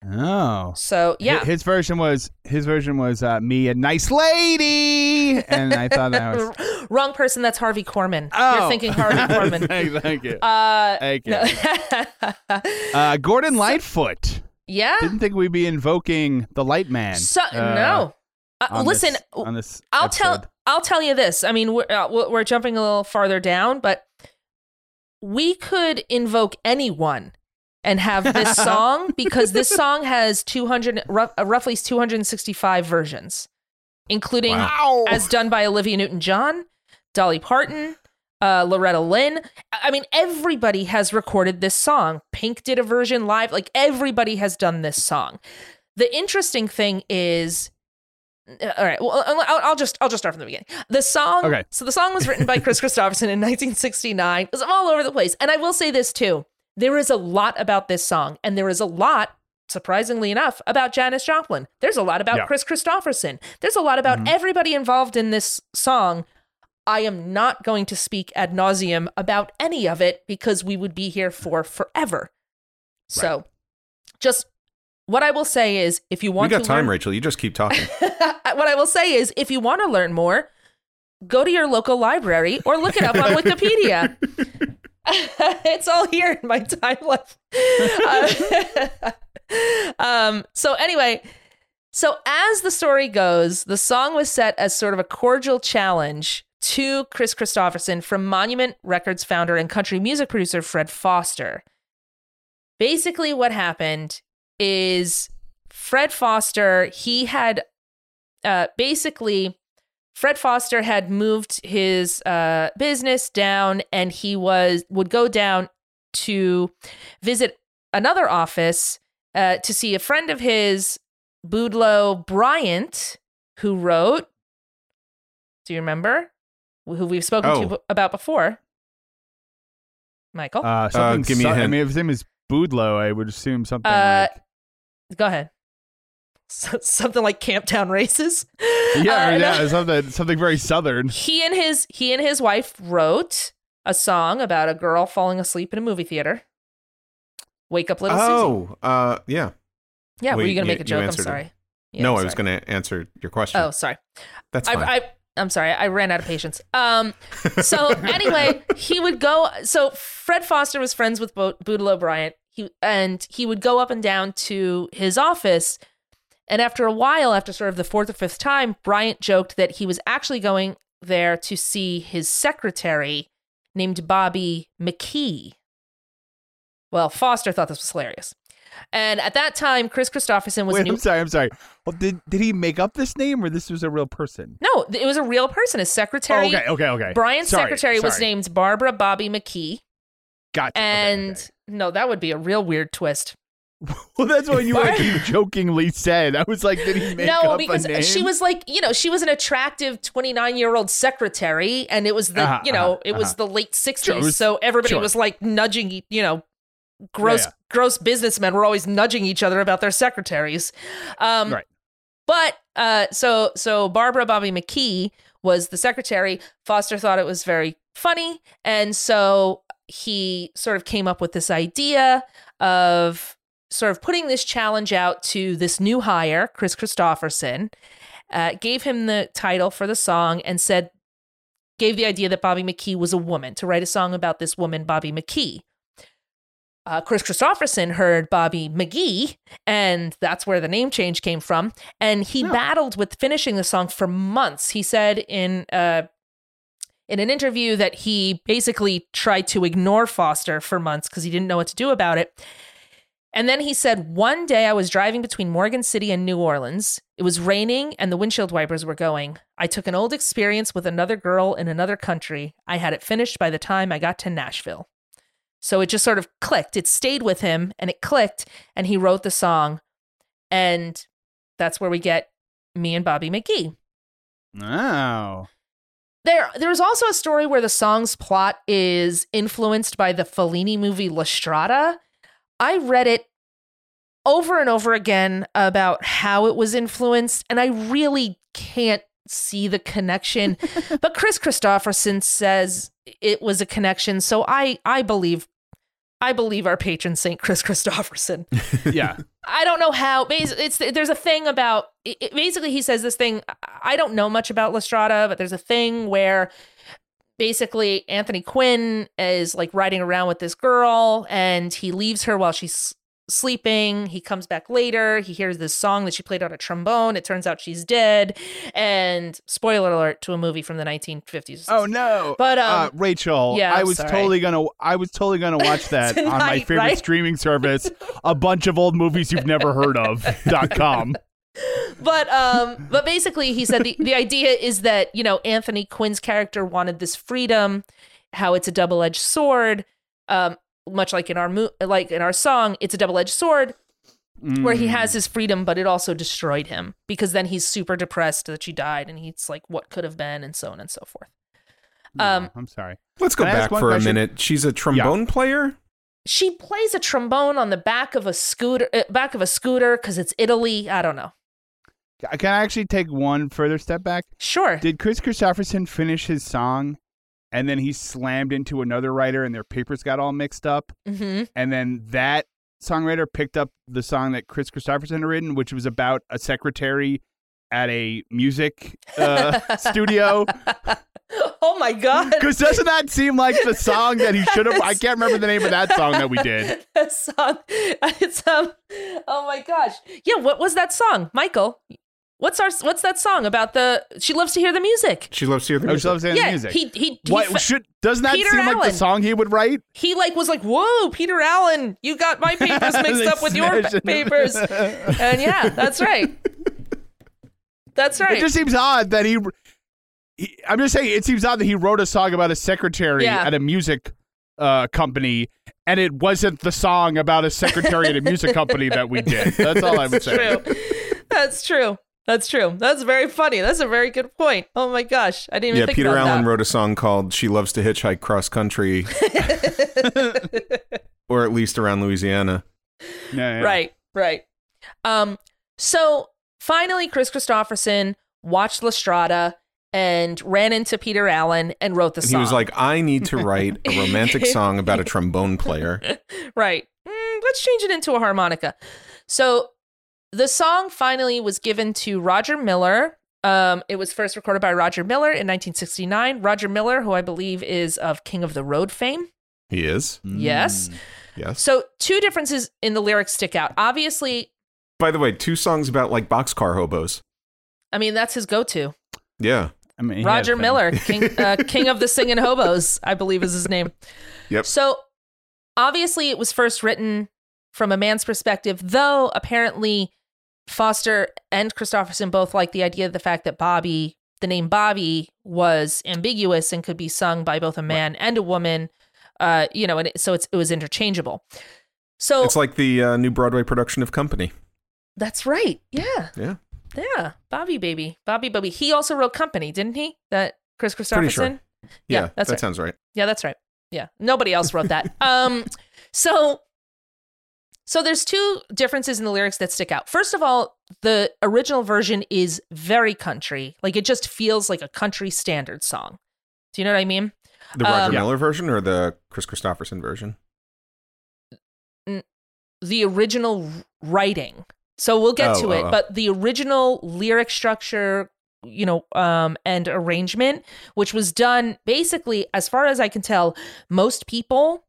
Speaker 2: Oh.
Speaker 1: So yeah,
Speaker 2: His version was his version was uh, me a nice lady, and I thought that was
Speaker 1: Wrong person. That's Harvey Korman.
Speaker 2: oh.
Speaker 1: You're thinking Harvey Korman.
Speaker 2: thank, thank you.
Speaker 1: Uh,
Speaker 2: Thank you.
Speaker 1: no.
Speaker 2: Uh, Gordon Lightfoot.
Speaker 1: yeah.
Speaker 2: Didn't think we'd be invoking the Light Man.
Speaker 1: So
Speaker 2: uh,
Speaker 1: no. Uh, listen,
Speaker 2: this- on this.
Speaker 1: I'll tell. I'll tell you this. I mean, we're uh, we're we're jumping a little farther down, but we could invoke anyone and have this song because this song has 200 rough, uh, roughly 265 versions including
Speaker 2: Wow.
Speaker 1: as done by Olivia Newton-John, Dolly Parton, uh, Loretta Lynn. I mean, everybody has recorded this song. Pink did a version live. Like everybody has done this song. The interesting thing is, uh, all right. Well, I'll, I'll just I'll just start from the beginning. The song.
Speaker 2: Okay.
Speaker 1: So the song was written by Kris Kristofferson in 1969. It was all over the place. And I will say this too: there is a lot about this song, and there is a lot. Surprisingly enough, about Janis Joplin. There's a lot about
Speaker 2: Yeah.
Speaker 1: Kris Kristofferson. There's a lot about
Speaker 2: Mhm.
Speaker 1: everybody involved in this song. I am not going to speak ad nauseum about any of it because we would be here for forever. So, just what I will say is, if you
Speaker 3: We
Speaker 1: want
Speaker 3: got
Speaker 1: to
Speaker 3: time,
Speaker 1: learn,
Speaker 3: Rachel. You just keep talking.
Speaker 1: what I will say is, if you want to learn more, go to your local library or look it up on Wikipedia. it's all here in my timeline. Uh, um, so anyway, so as the story goes, the song was set as sort of a cordial challenge to Kris Kristofferson from Monument Records founder and country music producer Fred Foster. Basically, what happened is Fred Foster, he had uh, basically Fred Foster had moved his uh, business down, and he was would go down to visit another office uh, to see a friend of his, Boudleaux Bryant, who wrote. Do you remember who we've spoken
Speaker 3: Oh.
Speaker 1: to b- about before? Michael,
Speaker 2: Uh, something
Speaker 3: give me a
Speaker 2: su- I mean, if his name is Boudleaux, I would assume something
Speaker 1: Uh,
Speaker 2: like
Speaker 1: go ahead. So, something like Camptown Races.
Speaker 2: yeah,
Speaker 1: Uh,
Speaker 2: yeah, something something very southern.
Speaker 1: he and his he and his wife wrote a song about a girl falling asleep in a movie theater. Wake up, little Susie.
Speaker 3: Oh, uh, yeah.
Speaker 1: Yeah, were you gonna
Speaker 3: you-
Speaker 1: make a joke? I'm sorry. Yeah,
Speaker 3: no,
Speaker 1: I'm
Speaker 3: I was going to answer your question.
Speaker 1: Oh, sorry.
Speaker 3: That's
Speaker 1: I,
Speaker 3: fine.
Speaker 1: I I'm sorry. I ran out of patience. Um. So anyway, he would go. So Fred Foster was friends with Bo- Boudleaux Bryant. He and he would go up and down to his office. And after a while, after sort of the fourth or fifth time, Bryant joked that he was actually going there to see his secretary named Bobby McKee. Well, Foster thought this was hilarious. And at that time, Kris Kristofferson was
Speaker 2: Wait,
Speaker 1: new.
Speaker 2: I'm sorry. I'm sorry. Well, did did he make up this name, or this was a real person?
Speaker 1: No, it was a real person. His secretary.
Speaker 2: Oh, okay, okay, okay.
Speaker 1: Brian's
Speaker 2: Sorry,
Speaker 1: secretary was named Barbara Bobby McKee.
Speaker 2: Gotcha. Okay,
Speaker 1: And
Speaker 2: okay.
Speaker 1: no, that would be a real weird twist.
Speaker 2: well, that's what you like jokingly said. I was like, did he make
Speaker 1: no,
Speaker 2: up
Speaker 1: because
Speaker 2: a name?
Speaker 1: she was like, you know, she was an attractive 29 year old secretary, and it was the,
Speaker 2: Uh-huh,
Speaker 1: you know,
Speaker 2: uh-huh,
Speaker 1: it was
Speaker 2: uh-huh.
Speaker 1: the late 60s.
Speaker 2: Sure,
Speaker 1: so everybody
Speaker 2: sure.
Speaker 1: was like nudging, you know, gross,
Speaker 2: Yeah,
Speaker 1: gross businessmen were always nudging each other about their secretaries. Um,
Speaker 2: Right.
Speaker 1: But uh, so so Barbara Bobby McKee was the secretary. Foster thought it was very funny, and so he sort of came up with this idea of sort of putting this challenge out to this new hire, Kris Kristofferson. Uh, gave him the title for the song and said, gave the idea that Bobby McKee was a woman to write a song about this woman, Bobby McKee. Uh, Kris Kristofferson heard Bobby McGee, and that's where the name change came from. And he battled with finishing the song for months. He said in uh, in an interview that he basically tried to ignore Foster for months because he didn't know what to do about it. And then he said, One day I was driving between Morgan City and New Orleans. It was raining and the windshield wipers were going. I took an old experience with another girl in another country. I had it finished by the time I got to Nashville. So it just sort of clicked. It stayed with him and it clicked, and he wrote the song. And that's where we get me and Bobby McGee.
Speaker 2: Oh.
Speaker 1: There, there's also a story where the song's plot is influenced by the Fellini movie La Strada. I read it over and over again about how it was influenced, and I really can't see the connection. but Kris Kristofferson says it was a connection, so I, I believe, I believe our patron saint Kris Kristofferson.
Speaker 2: Yeah.
Speaker 1: I don't know how. bas- It's there's a thing about. It, it- basically, he says this thing. I don't know much about La Strada, but there's a thing where basically Anthony Quinn is like riding around with this girl, and he leaves her while she's sleeping. He comes back later. He hears this song that she played on a trombone. It turns out she's dead. And spoiler alert to a movie from the 1950s.
Speaker 2: Oh no.
Speaker 1: But,
Speaker 2: uh,
Speaker 1: um,
Speaker 2: Rachel,
Speaker 1: yeah,
Speaker 2: I was
Speaker 1: sorry.
Speaker 2: totally gonna I was totally gonna watch that on my favorite
Speaker 1: right?
Speaker 2: streaming service, a bunch of old movies you've never heard of dot com.
Speaker 1: but um but basically he said the, the idea is that you know anthony quinn's character wanted this freedom how it's a double-edged sword um much like in our mo- like in our song it's a double-edged sword where he has his freedom but it also destroyed him because then he's super depressed that she died and he's like what could have been and so on and so forth um
Speaker 2: I'm sorry.
Speaker 3: Let's go
Speaker 2: Can
Speaker 3: back for
Speaker 2: question?
Speaker 3: a minute. She's a trombone player.
Speaker 1: she plays a trombone on the back of a scooter uh, back of a scooter because it's italy i don't know
Speaker 2: Can I actually take one further step back?
Speaker 1: sure
Speaker 2: Did Kris Kristofferson finish his song and then he slammed into another writer and their papers got all mixed up?
Speaker 1: hmm
Speaker 2: And then that songwriter picked up the song that Kris Kristofferson had written, which was about a secretary at a music uh, studio.
Speaker 1: oh my god
Speaker 2: Because doesn't that seem like the song that he should have? I can't remember the name of that song that we did.
Speaker 1: that song. It's um. Oh my gosh. Yeah. What was that song, Michael? What's our What's that song about the? She loves to hear the music.
Speaker 3: She loves to hear the
Speaker 2: I
Speaker 3: music.
Speaker 2: just love saying
Speaker 1: yeah.
Speaker 2: the music.
Speaker 1: He he he,
Speaker 2: what
Speaker 1: fe-
Speaker 2: should doesn't that
Speaker 1: Peter
Speaker 2: seem like the song he would write?
Speaker 1: he like was like, "Whoa, Peter Allen, you got my papers mixed
Speaker 2: They
Speaker 1: up with your
Speaker 2: smashed it.
Speaker 1: papers." and yeah, that's right. That's right.
Speaker 2: It just seems odd that he, he. I'm just saying, it seems odd that he wrote a song about a secretary
Speaker 1: Yeah.
Speaker 2: at a music uh, company, and it wasn't the song about a secretary at a music company that we did. That's all I would say.
Speaker 1: True. That's true. That's true. That's very funny. That's a very good point. Oh my gosh, I didn't even
Speaker 3: Yeah,
Speaker 1: think
Speaker 3: Peter
Speaker 1: about
Speaker 3: Allen
Speaker 1: that.
Speaker 3: wrote a song called "She Loves to Hitchhike Cross Country," or at least around Louisiana.
Speaker 2: Yeah, yeah.
Speaker 1: Right, right. Um, so finally, Kris Kristofferson watched La Strada and ran into Peter Allen and wrote the
Speaker 3: And
Speaker 1: song.
Speaker 3: he was like, "I need to write a romantic song about a trombone player."
Speaker 1: right. Mm, let's change it into a harmonica. So the song finally was given to Roger Miller. Um, it was first recorded by Roger Miller in 1969. Roger Miller, who I believe is of King of the Road fame.
Speaker 3: He is.
Speaker 1: Yes.
Speaker 3: Yes.
Speaker 1: So two differences in the lyrics stick out. Obviously,
Speaker 3: By the way, two songs about like boxcar hobos.
Speaker 1: I mean that's his go-to.
Speaker 3: Yeah.
Speaker 2: I mean,
Speaker 1: Roger. Miller, king, uh, king of the singing hobos, I believe is his name.
Speaker 3: Yep.
Speaker 1: So obviously, it was first written from a man's perspective, though apparently Foster and Kristofferson both like the idea of the fact that Bobby, the name Bobby, was ambiguous and could be sung by both a man and a woman. Uh, you know, and it, so it's, it was interchangeable. So
Speaker 3: It's like the uh, new Broadway production of Company.
Speaker 1: that's right. Yeah.
Speaker 3: Yeah.
Speaker 1: Yeah. Bobby baby. Bobby Bobby. He also wrote Company, didn't he? That Kris
Speaker 3: Pretty sure.
Speaker 1: Kristofferson?
Speaker 3: Yeah,
Speaker 1: Yeah, that's
Speaker 3: that
Speaker 1: right.
Speaker 3: sounds right.
Speaker 1: Yeah, that's right. Yeah. Nobody else wrote that. um so so there's two differences in the lyrics that stick out. First of all, the original version is very country. Like it just feels like a country standard song. Do you know what I mean?
Speaker 3: The Roger
Speaker 1: Um,
Speaker 3: Miller version or the Kris Kristofferson version?
Speaker 1: the original writing. So we'll get
Speaker 3: Oh,
Speaker 1: to
Speaker 3: oh,
Speaker 1: it,
Speaker 3: oh.
Speaker 1: but the original lyric structure, you know, um, and arrangement, which was done basically, as far as I can tell, most people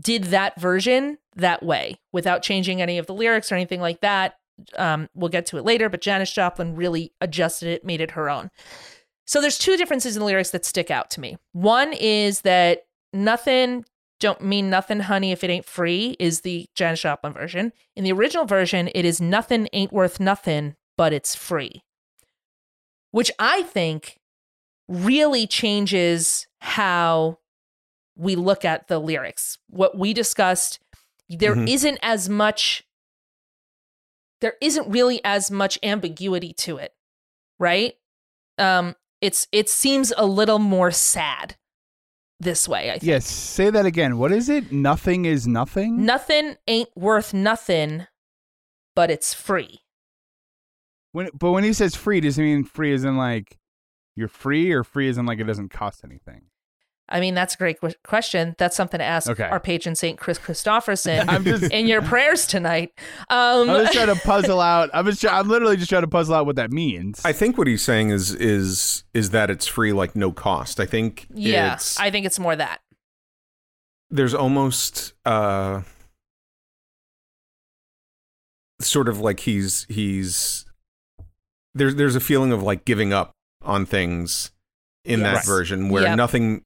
Speaker 1: did that version that way without changing any of the lyrics or anything like that. Um, we'll get to it later, but Janis Joplin really adjusted it, made it her own. So there's two differences in the lyrics that stick out to me. One is that nothing don't mean nothing, honey, if it ain't free, is the Janis Joplin version. In the original version, it is nothing ain't worth nothing, but it's free. Which I think really changes how we look at the lyrics. What we discussed, there
Speaker 3: Mhm.
Speaker 1: not as much, there isn't really as much ambiguity to it, right? Um, it's it seems a little more sad this way, I think.
Speaker 2: Yes. Say that again. What is it? Nothing is nothing.
Speaker 1: Nothing ain't worth nothing, but it's free.
Speaker 2: When, but when he says free, does he mean free as in like you're free, or free as in like it doesn't cost anything?
Speaker 1: I mean, that's a great que- question. That's something to ask
Speaker 2: Okay.
Speaker 1: our patron saint Kris Kristofferson
Speaker 2: I'm just-
Speaker 1: in your prayers tonight. Um,
Speaker 2: I'm just trying to puzzle out. I'm just. Try, I'm literally just trying to puzzle out what that means.
Speaker 3: I think what he's saying is is is that it's free, like no cost. I think
Speaker 1: yeah,
Speaker 3: it's,
Speaker 1: I think it's more that.
Speaker 3: there's almost uh sort of like he's he's there's there's a feeling of like giving up on things in that version where
Speaker 1: Yep.
Speaker 3: nothing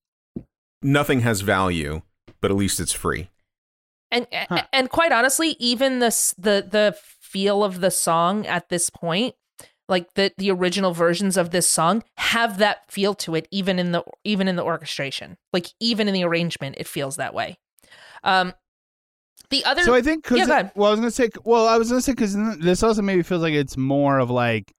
Speaker 3: nothing has value, but at least it's free.
Speaker 1: And
Speaker 2: Huh.
Speaker 1: and quite honestly, even this the the feel of the song at this point, like the the original versions of this song have that feel to it, even in the even in the orchestration, like even in the arrangement, it feels that way. Um, the other
Speaker 2: So I think because
Speaker 1: Yeah, go ahead.
Speaker 2: well, I was gonna say well, I was gonna say because this also maybe feels like it's more of like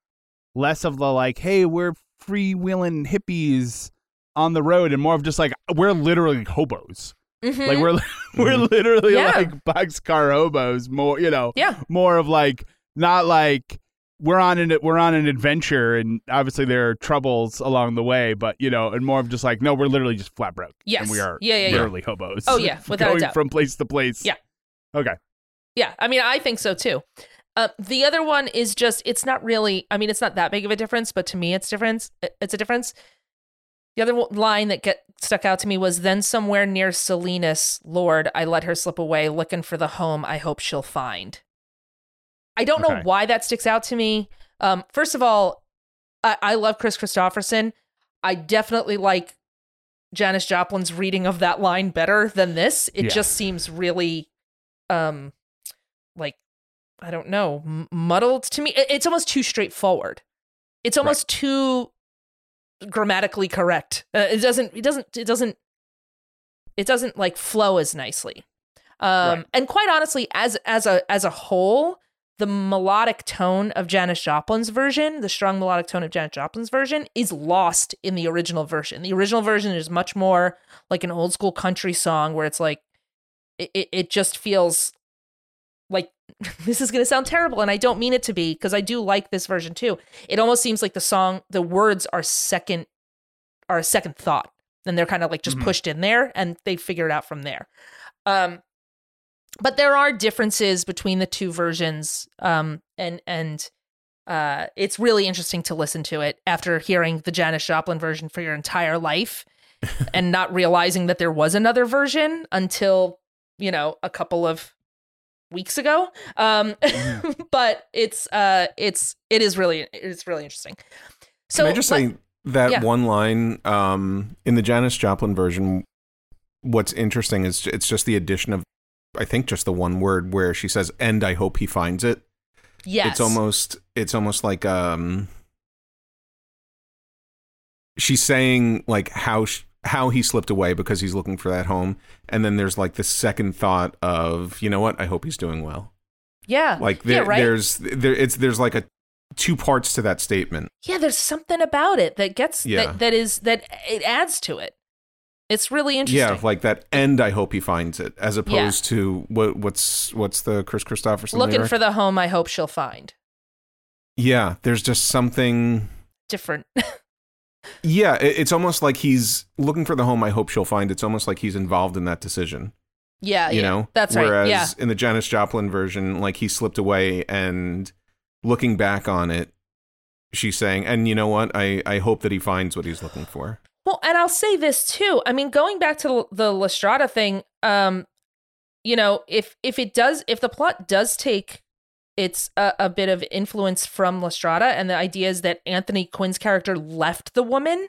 Speaker 2: less of the like, hey, we're freewheeling hippies on the road, and more of just like we're literally hobos.
Speaker 1: Mhm.
Speaker 2: Like we're we're literally
Speaker 1: Yeah.
Speaker 2: like boxcar hobos. More, you know,
Speaker 1: yeah,
Speaker 2: more of like not like we're on an we're on an adventure, and obviously there are troubles along the way, but you know, and more of just like no, we're literally just flat broke.
Speaker 1: Yes.
Speaker 2: and we are
Speaker 1: Yeah, yeah, yeah.
Speaker 2: literally hobos.
Speaker 1: Oh, yeah, without a doubt.
Speaker 2: from place to place.
Speaker 1: Yeah.
Speaker 2: Okay.
Speaker 1: Yeah, I mean, I think so too. Uh, the other one is just it's not really. I mean, it's not that big of a difference, but to me, it's difference. It's a difference. The other line that get stuck out to me was then somewhere near Salinas, Lord, I let her slip away, looking for the home I hope she'll find. I don't know why that sticks out to me. Um, first of all, I, I love Kris Kristofferson. I definitely like Janis Joplin's reading of that line better than this. It
Speaker 2: Yeah.
Speaker 1: just seems really, um, like I don't know, m- muddled to me. It- It's almost too straightforward. It's almost too grammatically correct. Uh, it doesn't. It doesn't. It doesn't. it doesn't like flow as nicely. Um,
Speaker 2: Right.
Speaker 1: and quite honestly, as as a as a whole, the melodic tone of Janis Joplin's version, the strong melodic tone of Janis Joplin's version, is lost in the original version. The original version is much more like an old school country song where it's like it, it, it just feels like this is going to sound terrible and I don't mean it to be because I do like this version too. It almost seems like the song the words are second are a second thought and they're kind of like just
Speaker 2: Mhm.
Speaker 1: pushed in there and they figure it out from there. Um but there are differences between the two versions um and and uh it's really interesting to listen to it after hearing the Janis Joplin version for your entire life and not realizing that there was another version until you know a couple of weeks ago um but it's uh it's it is really it's really interesting so
Speaker 3: Can I just
Speaker 1: let-
Speaker 3: say that
Speaker 1: yeah.
Speaker 3: one line um, in the Janis Joplin version? What's interesting is it's just the addition of, I think, just the one word where she says, "And I hope he finds it."
Speaker 1: yes
Speaker 3: It's almost, it's almost like um, she's saying like how sh- how he slipped away because he's looking for that home, and then there's like the second thought of, you know what? I hope he's doing well.
Speaker 1: yeah
Speaker 3: Like
Speaker 1: yeah right
Speaker 3: there's there, it's there's like a two parts to that statement.
Speaker 1: yeah there's something about it that gets
Speaker 3: Yeah.
Speaker 1: that, that is that it adds to it it's really interesting
Speaker 3: Yeah, like that. end. I hope he finds it, as opposed to what what's what's the Kris Kristofferson
Speaker 1: looking
Speaker 3: lyric?
Speaker 1: for the home i hope she'll find
Speaker 3: Yeah, there's just something.
Speaker 1: different
Speaker 3: Yeah, it's almost like he's looking for the home. I hope she'll find. It's almost like he's involved in that decision.
Speaker 1: yeah
Speaker 3: You
Speaker 1: yeah
Speaker 3: know,
Speaker 1: that's
Speaker 3: Whereas
Speaker 1: right yeah
Speaker 3: in the Janis Joplin version, like he slipped away, and looking back on it, she's saying, "And you know what? I I hope that he finds what he's looking for."
Speaker 1: Well, and I'll say this too. I mean, going back to the La Strada thing, um, you know, if if it does, if the plot does take its a, a bit of influence from La Strada, and the idea is that Anthony Quinn's character left the woman,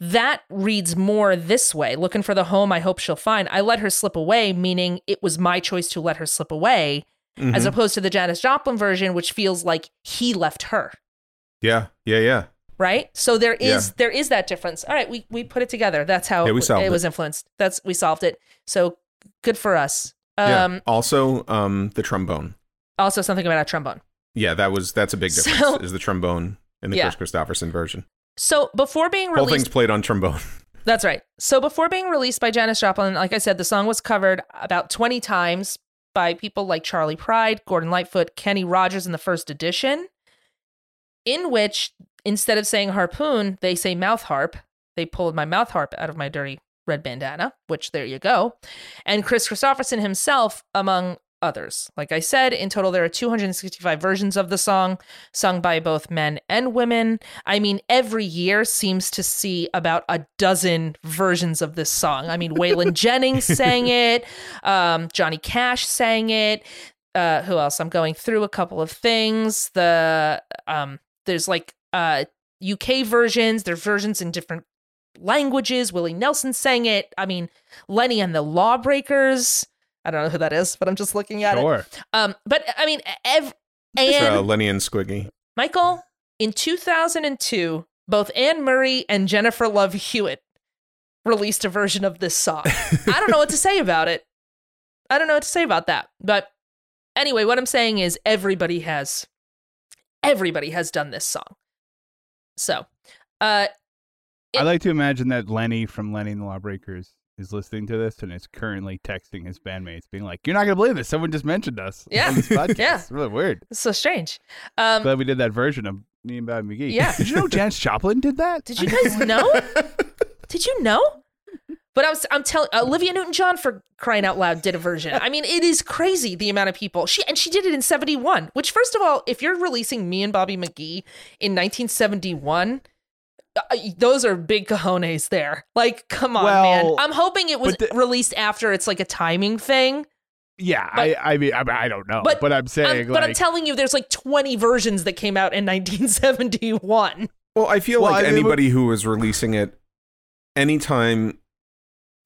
Speaker 1: that reads more this way. Looking for the home I hope she'll find. I let her slip away, meaning it was my choice to let her slip away, as
Speaker 3: Mhm.
Speaker 1: opposed to the Janis Joplin version, which feels like he left her
Speaker 3: yeah, yeah, yeah.
Speaker 1: right so there is
Speaker 3: Yeah.
Speaker 1: there is that difference all right we we put it together that's how
Speaker 3: Yeah, we
Speaker 1: it,
Speaker 3: solved
Speaker 1: it
Speaker 3: it.
Speaker 1: was influenced that's we solved it so good for us
Speaker 3: yeah.
Speaker 1: um
Speaker 3: Also, um, the trombone.
Speaker 1: Also something about a trombone
Speaker 3: Yeah, that was that's a big difference.
Speaker 1: So-
Speaker 3: is the trombone in the
Speaker 1: Yeah.
Speaker 3: Kris Kristofferson version?
Speaker 1: so before being
Speaker 3: Whole thing's played on trombone.
Speaker 1: that's right so before being released by Janis Joplin like I said the song was covered about 20 times by people like Charley Pride Gordon Lightfoot Kenny Rogers in the first edition in which instead of saying harpoon they say mouth harp they pulled my mouth harp out of my dirty red bandana, which there you go. And Kris Kristofferson himself, among others. Like I said, in total, there are 265 versions of the song, sung by both men and women. I mean, every year seems to see about a dozen versions of this song. I mean, Waylon Jennings sang it, um, Johnny Cash sang it. Uh, who else? I'm going through a couple of things. The um, there's like uh, UK versions. There's versions in different languages. Willie Nelson sang it. I mean, Lenny and the Lawbreakers. I don't know who that is, but I'm just looking at it.
Speaker 2: Sure.
Speaker 1: Um, but I mean, ev- and
Speaker 3: uh, Lenny and Squiggy.
Speaker 1: Michael in 2002, both Anne Murray and Jennifer Love Hewitt released a version of this song. I don't know what to say about it. I don't know what to say about that. But anyway, what I'm saying is everybody has everybody has done this song. So, uh
Speaker 2: I like to imagine that Lenny from Lenny and the Lawbreakers is listening to this and is currently texting his bandmates, being like, "You're not gonna believe this. Someone just mentioned us
Speaker 1: Yeah.
Speaker 2: on this podcast.
Speaker 1: Yeah.
Speaker 2: It's really weird."
Speaker 1: it's so strange. Um
Speaker 2: Glad we did that version of Me and Bobby McGee.
Speaker 1: Yeah.
Speaker 2: Did you know Janis Joplin did that?
Speaker 1: did you guys know? Did you know? But I was, I'm telling Olivia Newton-John for crying out loud did a version. I mean, it is crazy the amount of people she and she did it in '71. Which, first of all, if you're releasing me and Bobby McGee in 1971, uh, those are big cojones there. Like, come on, man. I'm hoping it was
Speaker 2: the-
Speaker 1: released after. It's like a timing thing.
Speaker 2: Yeah,
Speaker 1: But-
Speaker 2: I, I mean, I, I don't know,
Speaker 1: But
Speaker 2: but, I'm
Speaker 1: I'm-
Speaker 2: saying,
Speaker 1: but I'm telling you, there's like 20 versions that came out in 1971.
Speaker 3: Well, I feel
Speaker 2: Well,
Speaker 3: like
Speaker 2: I mean,
Speaker 3: anybody who was releasing it anytime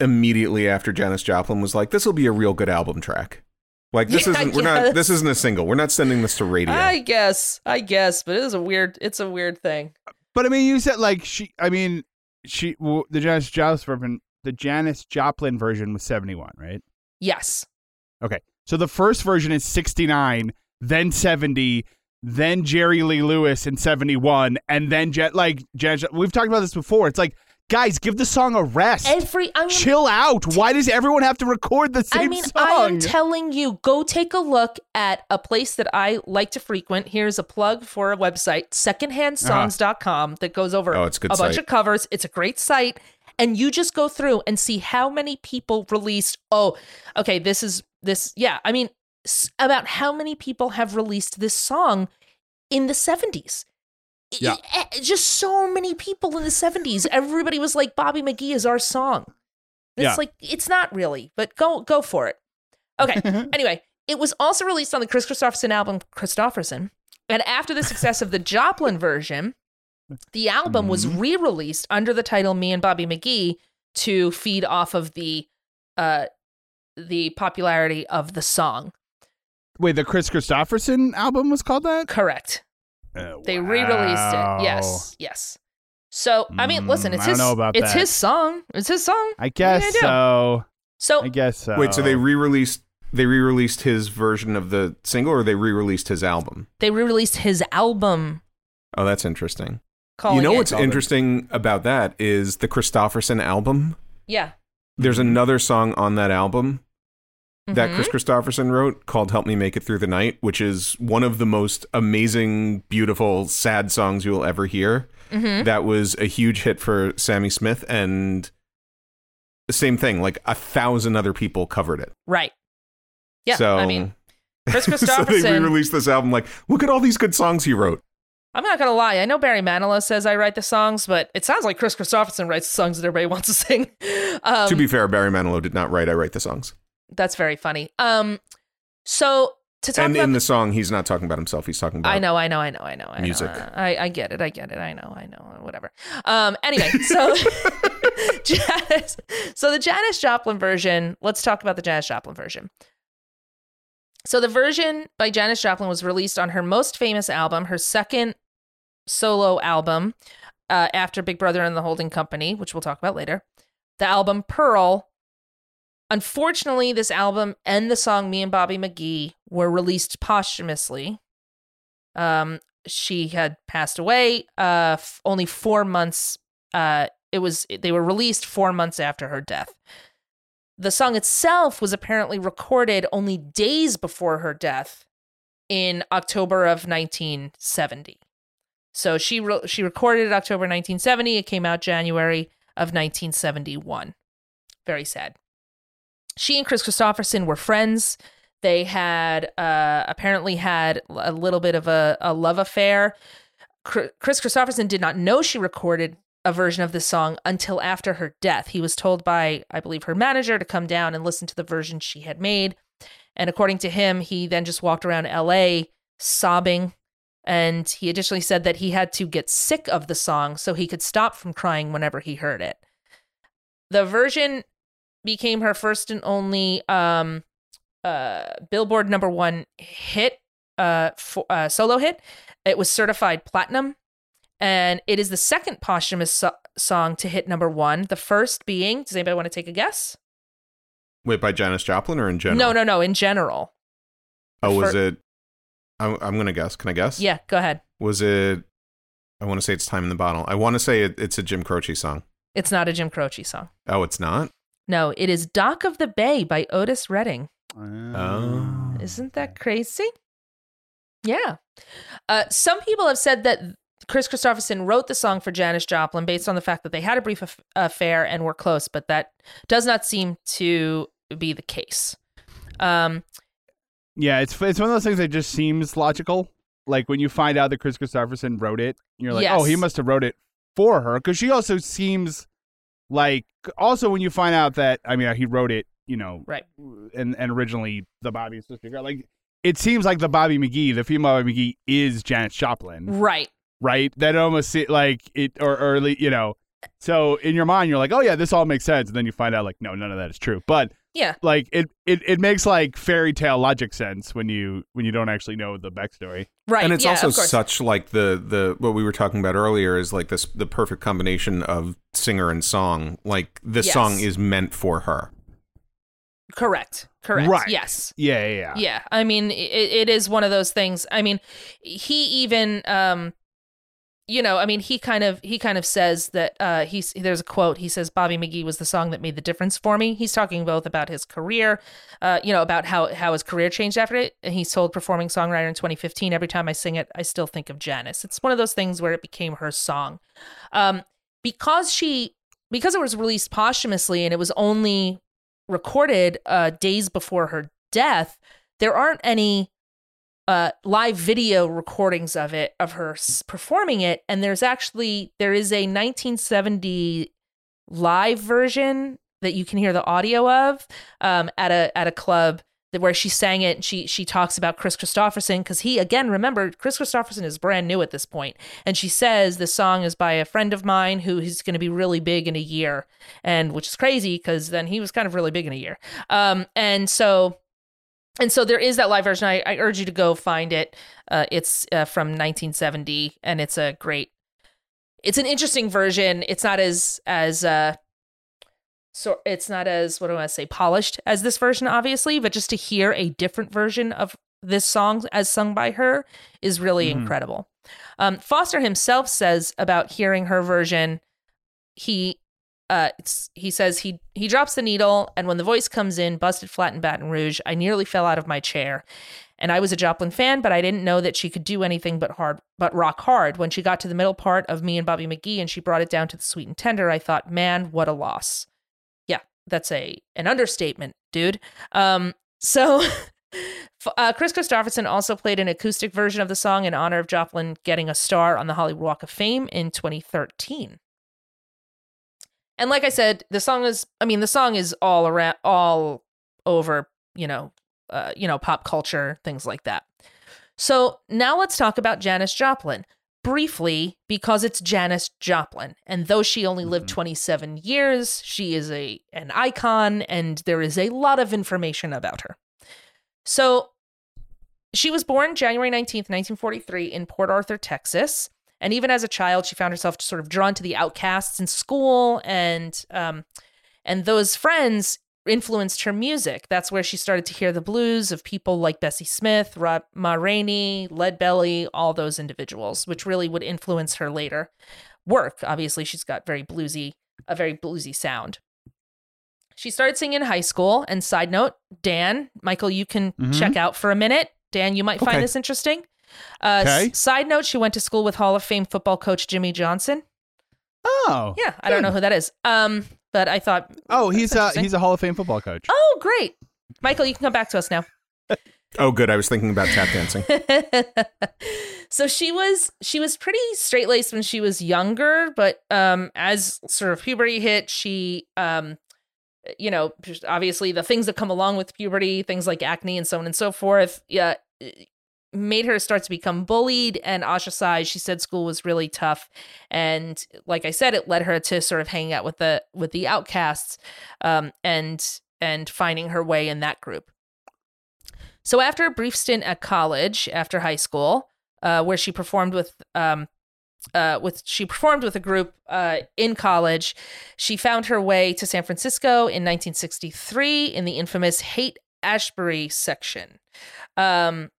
Speaker 3: immediately after Janis Joplin was like, "This will be a real good album track." Like this
Speaker 1: Yeah,
Speaker 3: isn't we're not this isn't a single. We're not sending this to radio.
Speaker 1: I guess, I guess, but it is a weird. It's a weird thing.
Speaker 2: But I mean, you said like she. I mean, she w- the Janis Joplin the Janis Joplin version was 71, right?
Speaker 1: Yes.
Speaker 2: Okay. So the first version is 69, then 70, then Jerry Lee Lewis in 71, and then Jet like Janis. We've talked about this before. It's like, guys, give the song a rest.
Speaker 1: Every I mean,
Speaker 2: Chill out. Why does everyone have to record the same song?
Speaker 1: I mean,
Speaker 2: song?
Speaker 1: I am telling you, go take a look at a place that I like to frequent. Here's a plug for a website, secondhandsongs.com, that goes over
Speaker 3: Oh, it's a good
Speaker 1: bunch
Speaker 3: site.
Speaker 1: of covers. It's a great site. And you just go through and see how many people released. Oh, okay, this is this. Yeah, I mean, s- about how many people have released this song in the 70s.
Speaker 2: Yeah.
Speaker 1: I- just so many people in the 70s. Everybody was like, Bobby McGee is our song. It's
Speaker 2: Yeah.
Speaker 1: like it's not really, but go go for it. Okay. anyway, it was also released on the Kris Kristofferson album Kristofferson. And after the success of the Joplin version, the album was
Speaker 2: Mm-hmm.
Speaker 1: re-released under the title Me and Bobby McGee to feed off of the uh the popularity of the song.
Speaker 2: Wait, the Kris Kristofferson album was called that?
Speaker 1: Correct.
Speaker 2: Uh,
Speaker 1: They re-released it. Yes. Yes. So, I mean, listen,
Speaker 2: Mm,
Speaker 1: it's
Speaker 2: I
Speaker 1: his
Speaker 2: know about
Speaker 1: it's
Speaker 2: that.
Speaker 1: his song. It's his song.
Speaker 2: I guess
Speaker 1: you
Speaker 2: so.
Speaker 1: So,
Speaker 2: I guess so.
Speaker 3: Wait, so they re-released they re-released his version of the single, or they re-released his album?
Speaker 1: they re-released his album
Speaker 3: Oh, that's interesting.
Speaker 1: calling
Speaker 3: you know
Speaker 1: it-
Speaker 3: what's interesting about that is the Kristofferson album.
Speaker 1: Yeah.
Speaker 3: There's another song on that album that
Speaker 1: Mhm.
Speaker 3: Kris Kristofferson wrote called "Help Me Make It Through the Night," which is one of the most amazing, beautiful, sad songs you will ever hear.
Speaker 1: Mhm.
Speaker 3: That was a huge hit for Sammi Smith, and the same thing. Like a thousand other people covered it.
Speaker 1: Right. Yeah.
Speaker 3: so,
Speaker 1: I mean, Kris
Speaker 3: so they
Speaker 1: Kristofferson.
Speaker 3: re-released this album. Like, look at all these good songs he wrote.
Speaker 1: I'm not gonna lie. I know Barry Manilow says I write the songs, but it sounds like Kris Kristofferson writes the songs that everybody wants to sing. Um,
Speaker 3: to be fair, Barry Manilow did not write "I Write the Songs,"
Speaker 1: that's very funny. Um, so to talk
Speaker 3: and
Speaker 1: about
Speaker 3: in the song, he's not talking about himself. He's talking about
Speaker 1: I know, I know, I know, I know. I
Speaker 3: Music.
Speaker 1: Know. I, I get it. I get it. I know, I know. Whatever. Um. Anyway, so Janis. So the Janis Joplin version. Let's talk about the Janis Joplin version. So the version by Janis Joplin was released on her most famous album, her second solo album uh, after Big Brother and the Holding Company, which we'll talk about later. The album Pearl. Unfortunately, this album and the song "Me and Bobby McGee" were released posthumously. Um, she had passed away. Uh, f- only four months. Uh, it was they were released four months after her death. The song itself was apparently recorded only days before her death, in October of 1970. So she re- she recorded it October 1970. It came out January of 1971. Very sad. She and Kris Kristofferson were friends. They had uh, apparently had a little bit of a, a love affair. Kris Kristofferson did not know she recorded a version of this song until after her death. He was told by, I believe, her manager to come down and listen to the version she had made. And according to him, he then just walked around LA sobbing. And he additionally said that he had to get sick of the song so he could stop from crying whenever he heard it. The version became her first and only um, uh, Billboard number one hit, uh, for, uh, solo hit. It was certified platinum, and it is the second posthumous so- song to hit number one. The first being, does anybody want to take a guess?
Speaker 3: Wait, by Janis Joplin or in general?
Speaker 1: No, no, no. In general,
Speaker 3: Oh, was
Speaker 1: For-
Speaker 3: it? I'm, I'm gonna guess. Can I guess?
Speaker 1: yeah. Go ahead.
Speaker 3: Was it? I want to say it's "Time in the Bottle." I want to say it, it's a Jim Croce song.
Speaker 1: It's not a Jim Croce song.
Speaker 3: Oh, it's not.
Speaker 1: No, it is "Dock of the Bay" by Otis Redding.
Speaker 3: Oh,
Speaker 1: Isn't that crazy? Yeah. Uh, some people have said that Kris Kristofferson wrote the song for Janis Joplin based on the fact that they had a brief aff- affair and were close, but that does not seem to be the case. Um,
Speaker 2: Yeah, it's it's one of those things that just seems logical. Like when you find out that Kris Kristofferson wrote it, you're like, oh, he must have wrote it for her because she also seems like. Also, when you find out that I mean, he wrote it, you know,
Speaker 1: Right.
Speaker 2: and and originally the Bobby and sister girl, like it seems like the Bobby McGee, the female Bobby McGee, is Janis Joplin,
Speaker 1: right.
Speaker 2: right? That almost like it, or or le- you know, So in your mind, you're like, oh yeah, this all makes sense, and then you find out like, no, none of that is true. But
Speaker 1: Yeah.
Speaker 2: like it, it, it makes like fairy tale logic sense when you when you don't actually know the backstory.
Speaker 1: Right.
Speaker 3: and it's
Speaker 1: yeah,
Speaker 3: also such like the the what we were talking about earlier is like this the perfect combination of singer and song. Like this
Speaker 1: Yes.
Speaker 3: song is meant for her.
Speaker 1: correct. Correct.
Speaker 2: Right.
Speaker 1: Yes.
Speaker 2: Yeah, yeah, yeah.
Speaker 1: Yeah. I mean, it, it is one of those things. I mean, he even, um, you know, I mean, he kind of he kind of says that uh, he's there's a quote. He says Bobby McGee was the song that made the difference for me. He's talking both about his career, uh, you know, about how how his career changed after it. And he's told performing songwriter in 2015. Every time I sing it, I still think of Janis. It's one of those things where it became her song, um, because she because it was released posthumously and it was only recorded uh, days before her death. There aren't any uh live video recordings of it of her performing it. And there's actually there is a 1970 live version that you can hear the audio of um at a at a club that where she sang it and she she talks about Kris Kristofferson cuz he again remember Kris Kristofferson is brand new at this point. And she says the song is by a friend of mine who is going to be really big in a year. And which is crazy cuz then he was kind of really big in a year. Um and so and so there is that live version. I, I urge you to go find it. Uh, it's uh, from 1970, and it's a great. It's an interesting version. It's not as as uh, so it's not as what do I want to say polished as this version, obviously, but just to hear a different version of this song as sung by her is really
Speaker 2: Mhm.
Speaker 1: incredible. Um, Foster himself says about hearing her version, he uh he says he he drops the needle and when the voice comes in busted flat in baton rouge i nearly fell out of my chair. And i was a joplin fan but i didn't know that she could do anything but hard but rock hard. When she got to the middle part of me and bobby mcgee and she brought it down to the sweet and tender i thought man what a loss. Yeah that's a an understatement dude. Um so uh, Kris Kristofferson also played an acoustic version of the song in honor of Joplin getting a star on the Hollywood Walk of Fame in 2013. And like I said, the song is I mean the song is all around all over, you know, uh, you know, pop culture, things like that. So, now let's talk about Janis Joplin briefly because it's Janis Joplin. And though she only lived 27 years, she is a an icon and there is a lot of information about her. So, she was born January 19th, 1943 in Port Arthur, Texas. And even as a child, she found herself sort of drawn to the outcasts in school, and um, and those friends influenced her music. That's where she started to hear the blues of people like Bessie Smith, Ra- Ma Rainey, Lead Belly, all those individuals, which really would influence her later work. Obviously, she's got very bluesy, a very bluesy sound. She started singing in high school. And side note, Dan, Michael, you can
Speaker 2: Mhm.
Speaker 1: check out for a minute. Dan, you might find
Speaker 3: Okay.
Speaker 1: this interesting. Uh,
Speaker 2: Okay.
Speaker 1: s- side note, she went to school with Hall of Fame football coach Jimmy Johnson.
Speaker 2: Oh,
Speaker 1: Yeah, I don't know who that is. Um, but I thought,
Speaker 2: Oh, he's
Speaker 1: That's
Speaker 2: uh he's a Hall of Fame football coach.
Speaker 1: oh, great, Michael, you can come back to us now.
Speaker 3: Oh, good. I was thinking about tap dancing.
Speaker 1: so she was she was pretty straight laced when she was younger, but um, as sort of puberty hit, she um, you know, obviously the things that come along with puberty, things like acne and so on and so forth, yeah, made her start to become bullied and ostracized. She said school was really tough, and like I said, it led her to sort of hanging out with the with the outcasts, um, and and finding her way in that group. So after a brief stint at college, after high school, uh, where she performed with um, uh, with she performed with a group uh, in college, she found her way to San Francisco in 1963 in the infamous Haight Ashbury section, um,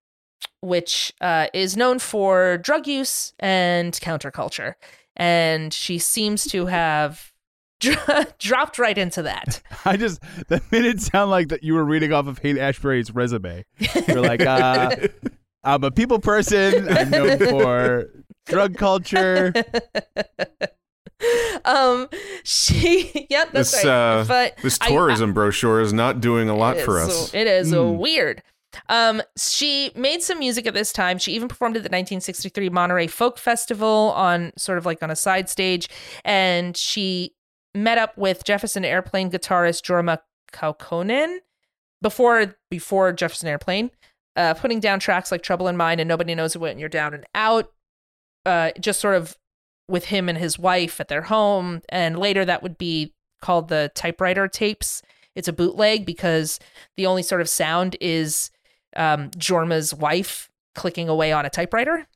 Speaker 1: which uh, is known for drug use and counterculture. And she seems to have dro- dropped right into that.
Speaker 2: I just that made it sound like that you were reading off of Haight Ashbury's resume. You're like, uh, I'm a people person. I'm known for drug culture.
Speaker 1: um, she, yep, that's
Speaker 3: This
Speaker 1: right.
Speaker 3: uh,
Speaker 1: but
Speaker 3: this
Speaker 1: I-
Speaker 3: tourism brochure is not doing a lot for
Speaker 1: is,
Speaker 3: us.
Speaker 1: so- It is uh,
Speaker 2: Mm.
Speaker 1: weird. Um, she made some music at this time. She even performed at the 1963 Monterey Folk Festival on sort of like on a side stage, and she met up with Jefferson Airplane guitarist Jorma Kaukonen before before Jefferson Airplane, uh, putting down tracks like Trouble in Mind and Nobody Knows When You're Down and Out. Uh, just sort of with him and his wife at their home. And later that would be called the typewriter tapes. It's a bootleg because the only sort of sound is um, Jorma's wife clicking away on a typewriter,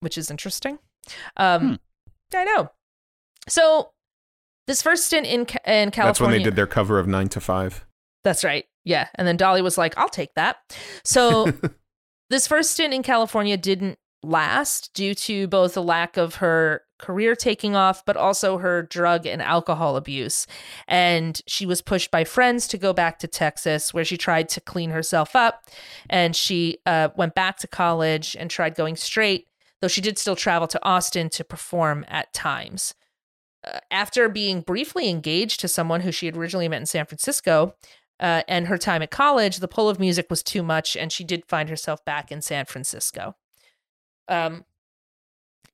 Speaker 1: which is interesting. Um, I know. So this first stint in in California.
Speaker 3: That's when they did their cover of Nine to Five.
Speaker 1: That's right. Yeah. And then Dolly was like, I'll take that. So this first stint in California didn't last due to both the lack of her career taking off, but also her drug and alcohol abuse. And she was pushed by friends to go back to Texas, where she tried to clean herself up. And she uh, went back to college and tried going straight, though she did still travel to Austin to perform at times. Uh, after being briefly engaged to someone who she had originally met in San Francisco, uh, and her time at college, the pull of music was too much, and she did find herself back in San Francisco. Um,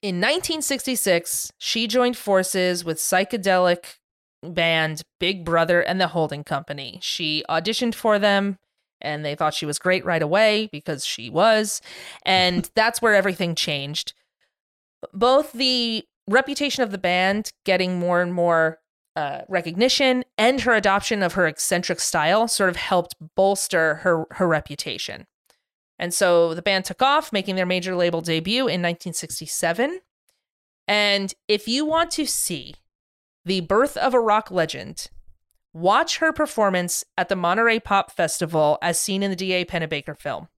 Speaker 1: in 1966, she joined forces with psychedelic band Big Brother and the Holding Company. She auditioned for them, and they thought she was great right away because she was, and that's where everything changed. Both the reputation of the band getting more and more uh, recognition and her adoption of her eccentric style sort of helped bolster her her reputation. And so the band took off, making their major label debut in 1967. And if you want to see the birth of a rock legend, watch her performance at the Monterey Pop Festival as seen in the D.A. Pennebaker film.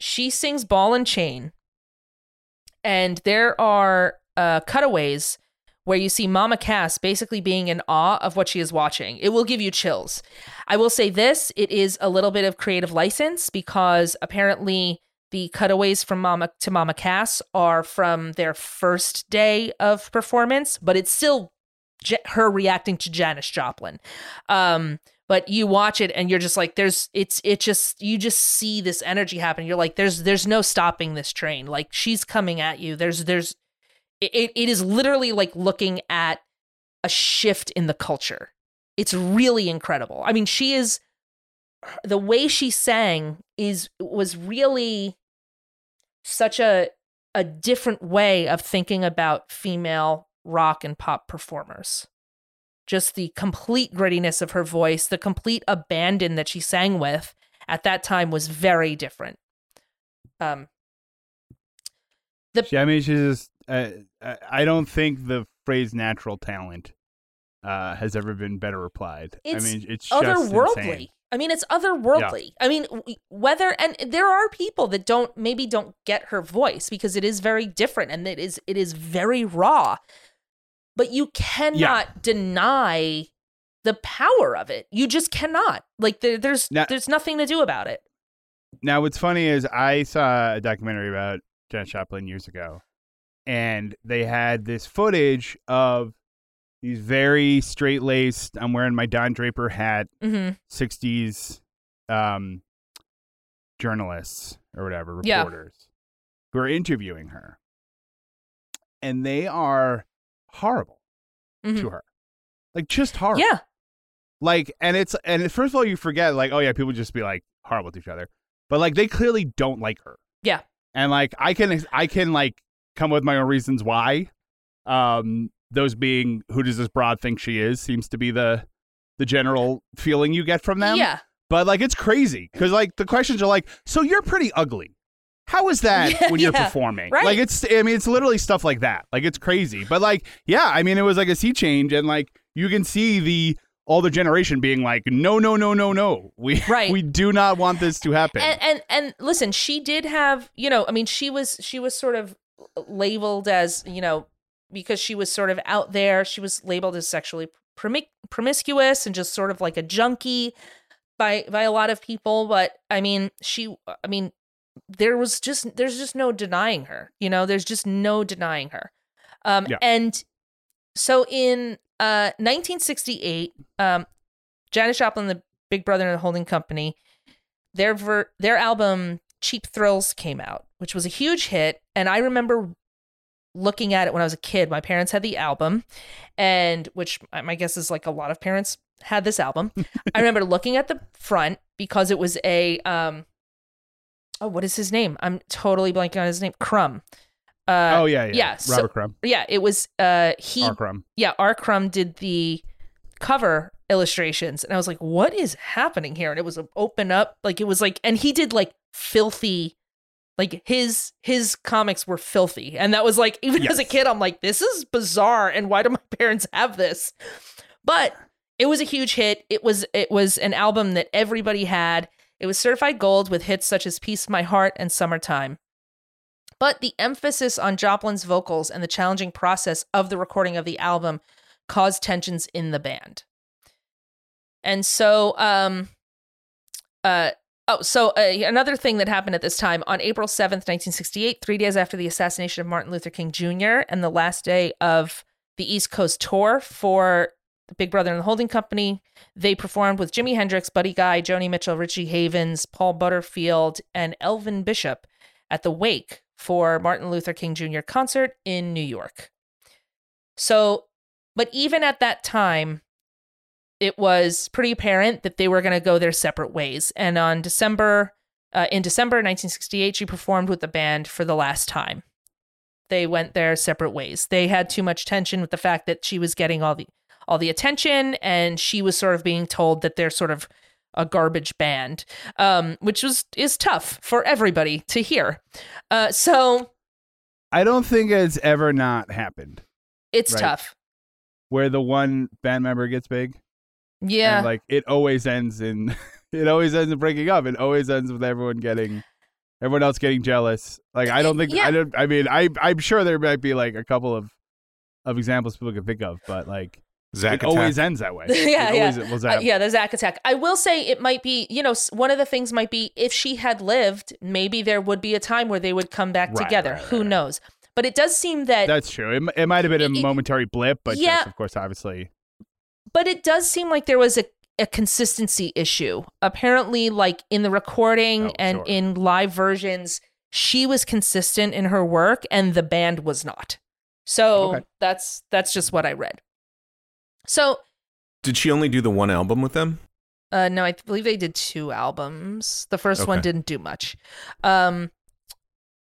Speaker 1: She sings Ball and Chain, and there are uh, cutaways where you see Mama Cass basically being in awe of what she is watching. It will give you chills. I will say this it is a little bit of creative license because apparently the cutaways from Mama to Mama Cass are from their first day of performance, but it's still her reacting to Janis Joplin. Um, but you watch it and you're just like there's it's it just you just see this energy happen you're like there's there's no stopping this train like she's coming at you there's there's it, it is literally like looking at a shift in the culture. It's really incredible. I mean, she is the way she sang is was really such a a different way of thinking about female rock and pop performers. Just the complete grittiness of her voice, the complete abandon that she sang with at that time was very different. Um,
Speaker 2: She- I mean, she's just. Uh, I- I don't think the phrase "natural talent" uh, has ever been better applied.
Speaker 1: It's
Speaker 2: I mean, it's just
Speaker 1: otherworldly. I mean, it's otherworldly. I mean, whether and there are people that don't maybe don't get her voice because it is very different and it is it is very raw. But you cannot deny the power of it. You just cannot. Like there, there's
Speaker 2: Now-
Speaker 1: there's nothing to do about it.
Speaker 2: Now, what's funny is I saw a documentary about Janis Joplin years ago, and they had this footage of these very straight laced. I'm wearing my Don Draper hat,
Speaker 1: hmm
Speaker 2: 60s um, journalists or whatever,
Speaker 1: Yeah.
Speaker 2: reporters who are interviewing her. And they are horrible
Speaker 1: Mhm.
Speaker 2: to her. Like, just horrible.
Speaker 1: Yeah.
Speaker 2: Like, and it's, and first of all, you forget, like, oh, yeah, people just be like horrible to each other. But, like, they clearly don't like her.
Speaker 1: Yeah.
Speaker 2: And, like, I can, I can, like, come with my own reasons why. Um, those being, who does this broad think she is, seems to be the, the general feeling you get from them.
Speaker 1: Yeah.
Speaker 2: But like it's crazy because like the questions are like, so you're pretty ugly. How is that
Speaker 1: Yeah,
Speaker 2: when you're
Speaker 1: yeah,
Speaker 2: performing?
Speaker 1: right.
Speaker 2: Like it's I mean it's literally stuff like that. Like it's crazy. But like yeah, I mean it was like a sea change and like you can see the all the generation being like no no no no no. We
Speaker 1: Right.
Speaker 2: we do not want this to happen.
Speaker 1: and and and listen she did have you know i mean she was she was sort of labeled as you know because she was sort of out there she was labeled as sexually promi- promiscuous and just sort of like a junkie by by a lot of people but i mean she i mean there was just there's just no denying her you know there's just no denying her um
Speaker 2: Yeah.
Speaker 1: and so in uh 1968 um Janis Joplin the Big Brother and the Holding Company their ver- their album Cheap Thrills came out, which was a huge hit, and I remember looking at it when I was a kid. My parents had the album, and which my my guess is like a lot of parents had this album. I remember looking at the front because it was a um oh what is his name? I'm totally blanking on his name. Crumb. Uh,
Speaker 2: oh yeah, yeah.
Speaker 1: yeah, so-
Speaker 2: Robert Crumb.
Speaker 1: yeah, it was uh he
Speaker 2: R. Crumb.
Speaker 1: yeah, R. Crumb did the cover illustrations, and I was like, "What is happening here?" And it was open up, like it was like, and he did like filthy, like his his comics were filthy, and that was like, even as a kid, I'm like, "This is bizarre," and why do my parents have this? But it was a huge hit. It was it was an album that everybody had. It was certified gold with hits such as "Piece My Heart" and "Summertime." But the emphasis on Joplin's vocals and the challenging process of the recording of the album caused tensions in the band. And so, um, uh, oh, so uh, another thing that happened at this time on April 7th, 1968, three days after the assassination of Martin Luther King Jr., and the last day of the East Coast tour for the Big Brother and the Holding Company, they performed with Jimi Hendrix, Buddy Guy, Joni Mitchell, Richie Havens, Paul Butterfield, and Elvin Bishop at the Wake for Martin Luther King Jr. concert in New York. So, but even at that time, it was pretty apparent that they were going to go their separate ways. And on December, uh, in December 1968, she performed with the band for the last time. They went their separate ways. They had too much tension with the fact that she was getting all the all the attention, and she was sort of being told that they're sort of a garbage band, um, which was is tough for everybody to hear. Uh, so
Speaker 2: I don't think it's ever not happened
Speaker 1: it's
Speaker 2: Right.
Speaker 1: tough.
Speaker 2: where the one band member gets big.
Speaker 1: Yeah.
Speaker 2: And, like it always ends in it always ends in breaking up. It always ends with everyone getting everyone else getting jealous. Like I don't think
Speaker 1: Yeah.
Speaker 2: I don't I mean I I'm sure there might be like a couple of of examples people can think of, but like
Speaker 3: Zach
Speaker 2: it
Speaker 3: Attack.
Speaker 2: always ends that way.
Speaker 1: Yeah,
Speaker 2: it
Speaker 1: yeah.
Speaker 2: always was
Speaker 1: Uh, yeah, the Zack attack. I will say it might be, you know, one of the things might be if she had lived, maybe there would be a time where they would come back
Speaker 2: Right,
Speaker 1: together.
Speaker 2: right, right,
Speaker 1: Who
Speaker 2: right.
Speaker 1: knows? But it does seem that,
Speaker 2: That's true. It, it might have been a
Speaker 1: It-
Speaker 2: momentary blip, but
Speaker 1: Yeah.
Speaker 2: just, of course, obviously,
Speaker 1: but it does seem like there was a, a consistency issue. Apparently, like in the recording
Speaker 2: Oh,
Speaker 1: and
Speaker 2: sure.
Speaker 1: in live versions, she was consistent in her work and the band was not. So
Speaker 2: Okay.
Speaker 1: that's that's just what I read. So
Speaker 3: Did she only do the one album with them?
Speaker 1: Uh, no, I believe they did two albums. The first one didn't do much. Um,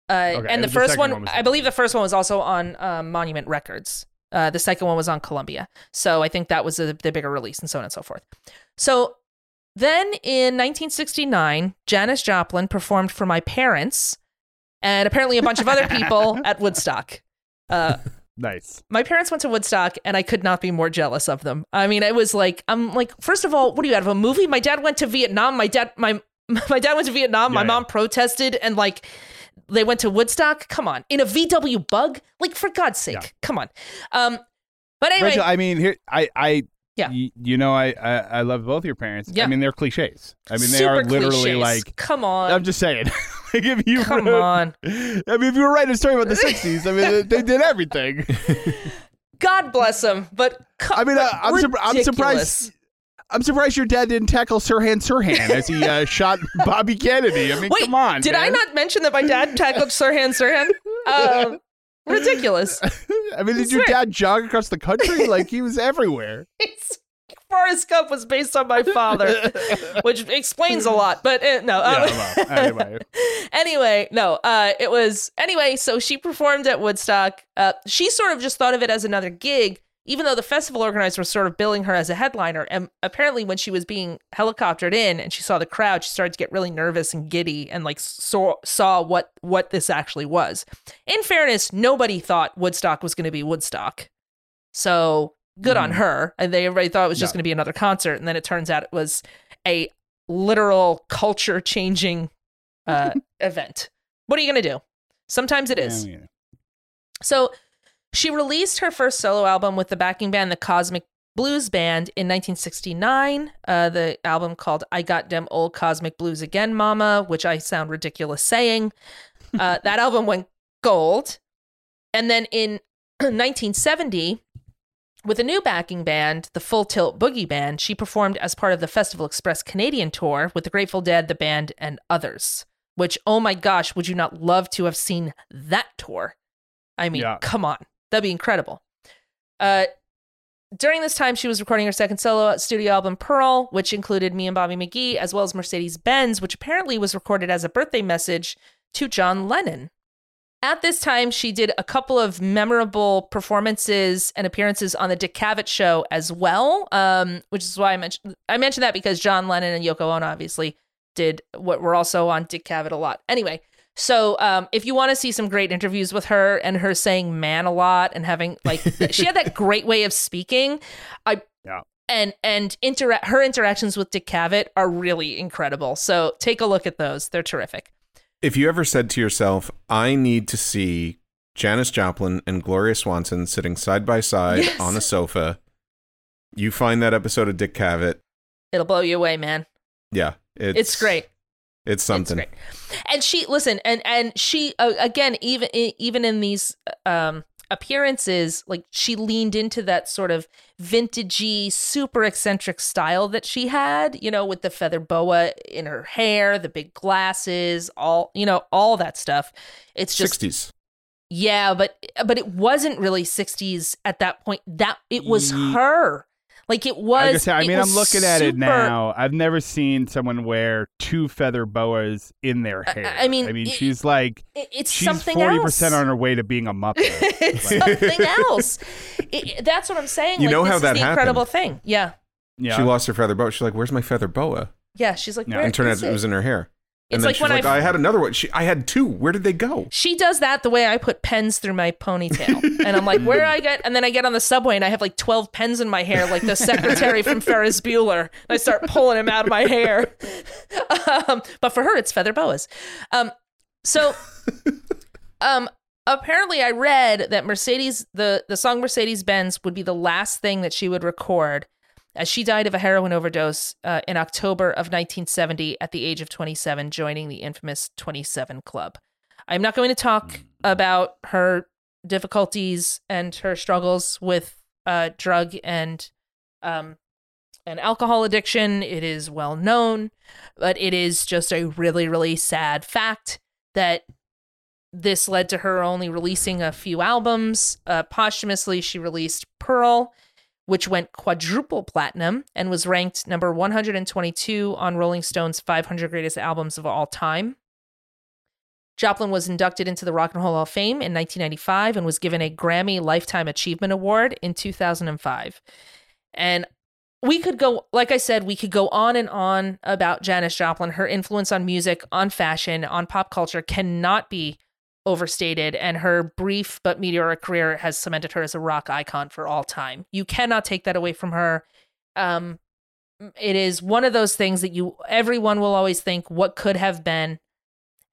Speaker 1: uh,
Speaker 2: Okay,
Speaker 1: and the
Speaker 2: the
Speaker 1: first one,
Speaker 2: one was-
Speaker 1: I believe the first one was also on um, Monument Records. Uh, the second one was on Columbia. So I think that was the, the bigger release and so on and so forth. So then in 1969, Janis Joplin performed for my parents and apparently a bunch of other people at Woodstock. Uh,
Speaker 2: nice.
Speaker 1: my parents went to Woodstock and I could not be more jealous of them. I mean, it was like I'm like, first of all, what are you out of a movie? My dad went to Vietnam. My dad my my dad went to Vietnam. my
Speaker 2: Yeah, yeah.
Speaker 1: mom protested and like they went to Woodstock. Come on. In a VW bug? Like for God's sake.
Speaker 2: Yeah.
Speaker 1: Come on. Um but anyway,
Speaker 2: Rachel, I mean, here, I, I,
Speaker 1: Yeah.
Speaker 2: y- you know, I, I, I love both your parents.
Speaker 1: Yeah.
Speaker 2: I mean, they're cliches. I mean, they
Speaker 1: super
Speaker 2: are literally
Speaker 1: cliches.
Speaker 2: like.
Speaker 1: Come on.
Speaker 2: I'm just saying. like if you
Speaker 1: Come
Speaker 2: wrote-
Speaker 1: on.
Speaker 2: I mean, if you were writing a story about the '60s, I mean, they did everything.
Speaker 1: God bless them. But
Speaker 2: I mean, uh,
Speaker 1: but
Speaker 2: I'm, surp- I'm surprised. I'm surprised your dad didn't tackle Sirhan Sirhan as he uh, shot Bobby Kennedy. I mean,
Speaker 1: Wait,
Speaker 2: come on.
Speaker 1: did I not mention that my dad tackled Sirhan Sirhan? Um, ridiculous.
Speaker 2: I mean, did your
Speaker 1: Swear.
Speaker 2: dad jog across the country? like he was everywhere.
Speaker 1: Forrest Gump was based on my father, which explains a lot. But uh, no, um,
Speaker 2: Yeah, anyway.
Speaker 1: anyway, no, uh, it was anyway. So she performed at Woodstock. Uh, she sort of just thought of it as another gig, even though the festival organizer was sort of billing her as a headliner. And apparently, when she was being helicoptered in and she saw the crowd, she started to get really nervous and giddy, and like saw saw what what this actually was. In fairness, nobody thought Woodstock was going to be Woodstock, so good on
Speaker 2: Mhm.
Speaker 1: her. And they everybody thought it was just
Speaker 2: No.
Speaker 1: going to be another concert, and then it turns out it was a literal culture changing uh, event. What are you going to do? Sometimes it is.
Speaker 2: Yeah, yeah.
Speaker 1: So she released her first solo album with the backing band, the Cosmic Blues Band, in 1969. Uh, the album called I Got Dem Old Cosmic Blues Again, Mama, which I sound ridiculous saying. Uh, that album went gold. And then in 1970, with a new backing band, the Full Tilt Boogie Band, she performed as part of the Festival Express Canadian tour with the Grateful Dead, the band, and others. Which, oh my gosh, would you not love to have seen that tour? I mean,
Speaker 2: Yeah.
Speaker 1: come on. That'd be incredible. Uh, during this time, she was recording her second solo studio album, Pearl, which included me and Bobby McGee, as well as Mercedes Benz, which apparently was recorded as a birthday message to John Lennon. At this time, she did a couple of memorable performances and appearances on the Dick Cavett show as well, um, which is why I mentioned I mentioned that because John Lennon and Yoko Ono obviously did what were also on Dick Cavett a lot. Anyway, so um, if you want to see some great interviews with her and her saying "man" a lot and having like she had that great way of speaking, I
Speaker 2: Yeah.
Speaker 1: and and intera- her interactions with Dick Cavett are really incredible. So take a look at those; they're terrific.
Speaker 3: If you ever said to yourself, I need to see Janis Joplin and Gloria Swanson sitting side by side
Speaker 1: Yes.
Speaker 3: on a sofa, you find that episode of Dick Cavett.
Speaker 1: It'll blow you away, man.
Speaker 3: Yeah. It's,
Speaker 1: It's great.
Speaker 3: It's something.
Speaker 1: It's great. And she listen, and and she uh, again, even even in these um appearances, like she leaned into that sort of vintagey, super eccentric style that she had. You know, with the feather boa in her hair, the big glasses, all you know, all that stuff. It's just
Speaker 3: 60s.
Speaker 1: yeah, but but it wasn't really '60s at that point. That it was her. Like it was.
Speaker 2: I, was say, I
Speaker 1: it
Speaker 2: mean, I'm
Speaker 1: was
Speaker 2: looking at it now. I've never seen someone wear two feather boas in their hair.
Speaker 1: I mean,
Speaker 2: I mean,
Speaker 1: it-
Speaker 2: she's like
Speaker 1: it- It's
Speaker 2: she's
Speaker 1: something
Speaker 2: forty
Speaker 1: else.
Speaker 2: percent on her way to being a muppet.
Speaker 1: it's
Speaker 2: Like-
Speaker 1: something else. It- it- that's what I'm saying.
Speaker 3: You
Speaker 1: like,
Speaker 3: know
Speaker 1: this
Speaker 3: how
Speaker 1: is
Speaker 3: that
Speaker 1: the
Speaker 3: happened?
Speaker 1: incredible thing. Yeah,
Speaker 2: yeah,
Speaker 3: She lost her feather boa. She's like, "Where's my feather boa?"
Speaker 1: yeah. She's like,
Speaker 2: Yeah.
Speaker 1: where
Speaker 3: and turned
Speaker 1: is
Speaker 3: out it was in her hair.
Speaker 1: It's
Speaker 3: then
Speaker 1: like
Speaker 3: she's
Speaker 1: when
Speaker 3: like,
Speaker 1: I-
Speaker 3: "I had another one. She, I had two. Where did they go?"
Speaker 1: She does that the way I put pens through my ponytail, and I'm like, where do I get? And then I get on the subway and I have like 12 pens in my hair, like the secretary from Ferris Bueller. I start pulling them out of my hair. Um, but for her, it's feather boas. Um, so, um, apparently, I read that Mercedes, the the song Mercedes Benz, would be the last thing that she would record, as she died of a heroin overdose uh, in October of 1970 at the age of 27, joining the infamous 27 Club. I'm not going to talk about her difficulties and her struggles with uh, drug and um, and alcohol addiction. It is well known, but it is just a really, really sad fact that this led to her only releasing a few albums. Uh, posthumously, she released Pearl, which went quadruple platinum and was ranked number 122 on Rolling Stone's 500 greatest albums of all time. Joplin was inducted into the Rock and Roll Hall of Fame in 1995 and was given a Grammy Lifetime Achievement Award in 2005. And we could go, like I said, we could go on and on about Janis Joplin. Her influence on music, on fashion, on pop culture cannot be overstated. And her brief but meteoric career has cemented her as a rock icon for all time. You cannot take that away from her. Um, it is one of those things that you everyone will always think what could have been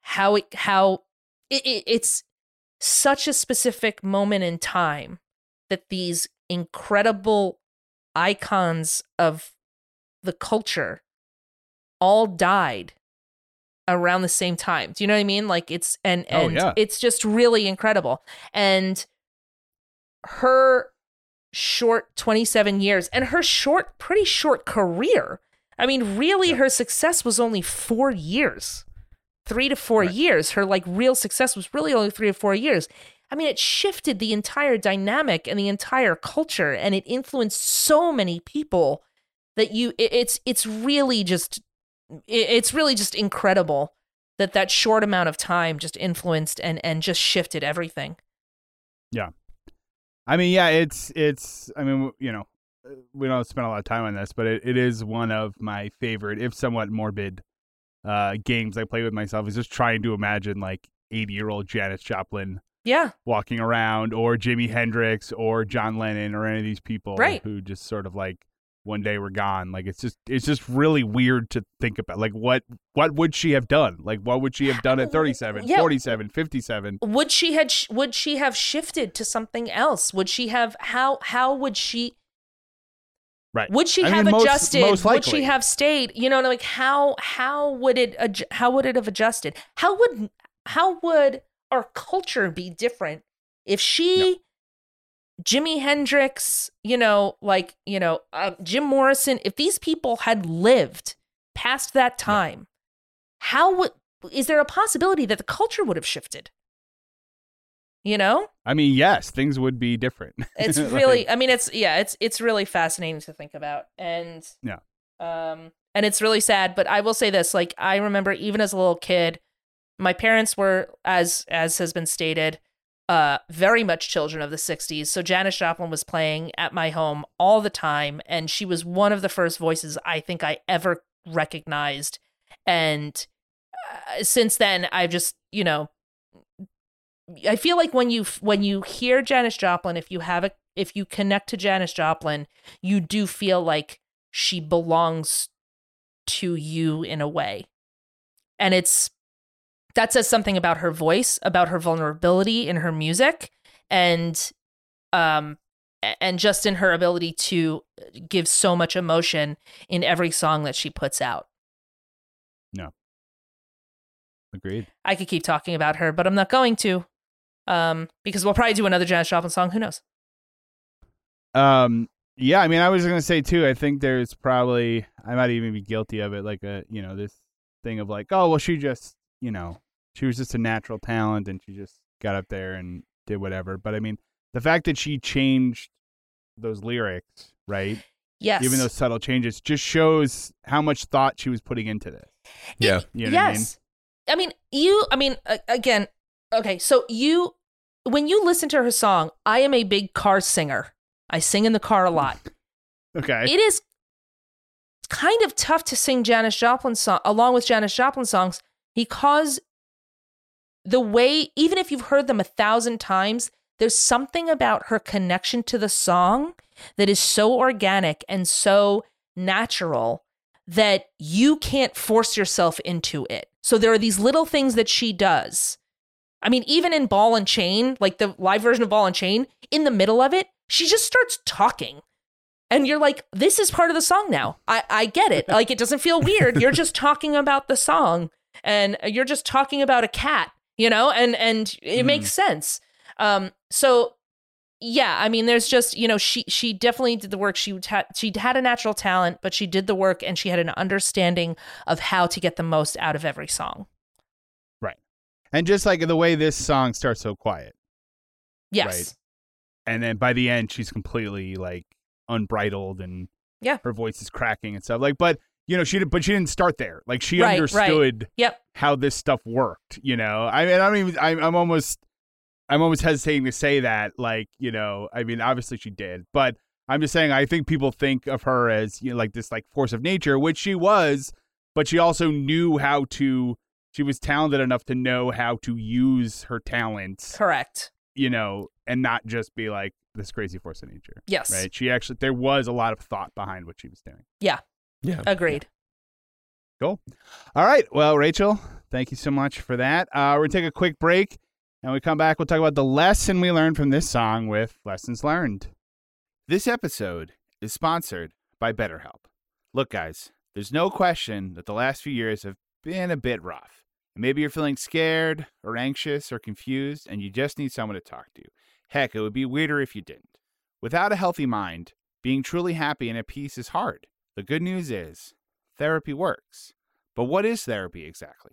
Speaker 1: how it how it, it, it's such a specific moment in time that these incredible icons of the culture all died around the same time. Do you know what I mean? Like it's and
Speaker 2: Oh,
Speaker 1: and
Speaker 2: yeah.
Speaker 1: it's just really incredible. And her short 27 years and her short pretty short career. I mean, really her success was only 4 years. 3 to 4 years. Her like real success was really only 3 to 4 years. I mean, it shifted the entire dynamic and the entire culture and it influenced so many people that you it, it's it's really just it's really just incredible that that short amount of time just influenced and and just shifted everything. Yeah.
Speaker 2: I mean, yeah, it's it's. I mean, you know, we don't spend a lot of time on this, but it, it is one of my favorite, if somewhat morbid, uh, games I play with myself. Is just trying to imagine like eighty year old Janis Joplin
Speaker 1: Yeah.
Speaker 2: walking around, or Jimi Hendrix, or John Lennon, or any of these people
Speaker 1: Right.
Speaker 2: who just sort of like one day were gone. Like it's just it's just really weird to think about. Like what what would she have done? Like what would she have done at 37,
Speaker 1: Yeah.
Speaker 2: 47, 57?
Speaker 1: would she had sh- would she have shifted to something else would she have how how would she
Speaker 2: Right.
Speaker 1: would she
Speaker 2: I
Speaker 1: have
Speaker 2: mean, most-
Speaker 1: adjusted
Speaker 2: most
Speaker 1: would she have stayed you know like how how would it how would it have adjusted how would how would our culture be different if she Jimi Hendrix, you know, like, you know, uh, Jim Morrison, if these people had lived past that time, how would is there a possibility that the culture would have shifted? You know?
Speaker 2: I mean, yes, things would be different.
Speaker 1: It's
Speaker 2: Like-
Speaker 1: really I mean it's yeah, it's it's really fascinating to think about. And
Speaker 2: Yeah.
Speaker 1: Um and it's really sad, but I will say this, like I remember even as a little kid my parents were, as as has been stated, uh, very much children of the '60s. So Janis Joplin was playing at my home all the time, and she was one of the first voices I think I ever recognized. And uh, since then, I've just, you know, I feel like when you when you hear Janis Joplin, if you have a if you connect to Janis Joplin, you do feel like she belongs to you in a way. And it's that says something about her voice, about her vulnerability in her music and um and just in her ability to give so much emotion in every song that she puts out. No.
Speaker 2: Agreed.
Speaker 1: I could keep talking about her, but I'm not going to. Um because we'll probably do another Janis Joplin song, who knows.
Speaker 2: Um, yeah, I mean, I was gonna say too. I think there's probably I might even be guilty of it, like a you know this thing of like, oh well, she just you know she was just a natural talent and she just got up there and did whatever. But I mean, the fact that she changed those lyrics, right?
Speaker 1: Yes.
Speaker 2: Even those subtle changes, just shows how much thought she was putting into this.
Speaker 3: Yeah.
Speaker 2: You know what I mean?
Speaker 1: yes. I mean? you, I mean, again, okay, so you, when you listen to her song, I am a big car singer. I sing in the car a lot.
Speaker 2: Okay.
Speaker 1: it is kind of tough to sing Janis Joplin song along with Janis Joplin songs because the way, even if you've heard them a thousand times, there's something about her connection to the song that is so organic and so natural that you can't force yourself into it. So there are these little things that she does. I mean, even in Ball and Chain, like the live version of Ball and Chain, in the middle of it, she just starts talking. And you're like, this is part of the song now. I, I get it. Like, it doesn't feel weird. You're just talking about the song and you're just talking about a cat, you know, and, and it
Speaker 2: Mhm.
Speaker 1: makes sense. Um, so yeah, I mean, there's just, you know, she, she definitely did the work. She had, she had a natural talent, but she did the work and she had an understanding of how to get the most out of every song.
Speaker 2: Right, and just like the way this song starts so quiet,
Speaker 1: Yes.
Speaker 2: Right. and then by the end she's completely like unbridled and
Speaker 1: Yeah.
Speaker 2: her voice is cracking and stuff like but you know she did but she didn't start there like she
Speaker 1: Right, right.
Speaker 2: understood
Speaker 1: Yep.
Speaker 2: how this stuff worked you know i mean i even I'm, I'm almost i'm almost hesitating to say that like you know i mean obviously she did but i'm just saying i think people think of her as you know like this like force of nature which she was but she also knew how to she was talented enough to know how to use her talents
Speaker 1: Correct.
Speaker 2: you know, and not just be like this crazy force of nature.
Speaker 1: Yes.
Speaker 2: Right. She actually, there was a lot of thought behind what she was doing.
Speaker 3: Yeah.
Speaker 1: Agreed.
Speaker 2: Cool. All right. Well, Rachel, thank you so much for that. Uh, we're going to take a quick break. And when we come back, we'll talk about the lesson we learned from this song with Lessons Learned. This episode is sponsored by BetterHelp. Look, guys, there's no question that the last few years have been a bit rough. And maybe you're feeling scared or anxious or confused and you just need someone to talk to. Heck, it would be weirder if you didn't. Without a healthy mind, being truly happy and at peace is hard. The good news is, therapy works. But what is therapy exactly?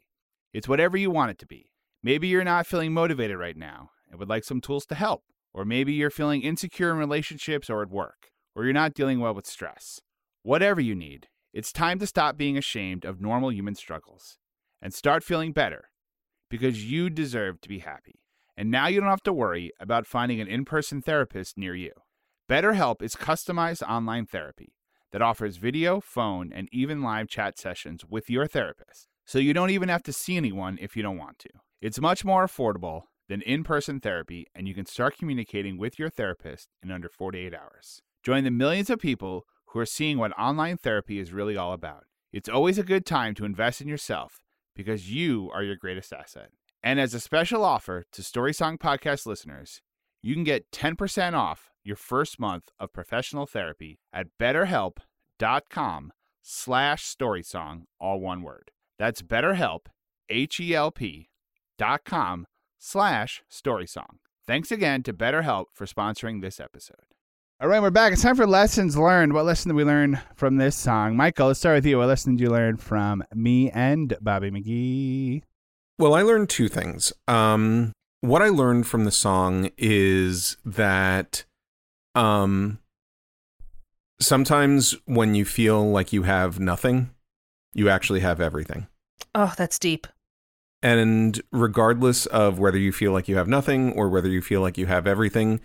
Speaker 2: It's whatever you want it to be. Maybe you're not feeling motivated right now and would like some tools to help. Or maybe you're feeling insecure in relationships or at work. Or you're not dealing well with stress. Whatever you need, it's time to stop being ashamed of normal human struggles and start feeling better because you deserve to be happy. And now you don't have to worry about finding an in person therapist near you. BetterHelp is customized online therapy that offers video, phone, and even live chat sessions with your therapist, so you don't even have to see anyone if you don't want to. It's much more affordable than in person therapy, and you can start communicating with your therapist in under 48 hours. Join the millions of people who are seeing what online therapy is really all about. It's always a good time to invest in yourself because you are your greatest asset. And as a special offer to Story Song Podcast listeners, you can get 10% off your first month of professional therapy at betterhelp.com slash storysong, all one word. That's betterhelp, H-E-L-P dot com slash storysong. Thanks again to BetterHelp for sponsoring this episode. All right, we're back. It's time for lessons learned. What lesson did we learn from this song? Michael, let's start with you. What lesson did you learn from me and Bobby McGee?
Speaker 3: Well, I learned two things. Um, what I learned from the song is that um, sometimes when you feel like you have nothing, you actually have everything.
Speaker 1: Oh, that's deep.
Speaker 3: And regardless of whether you feel like you have nothing or whether you feel like you have everything,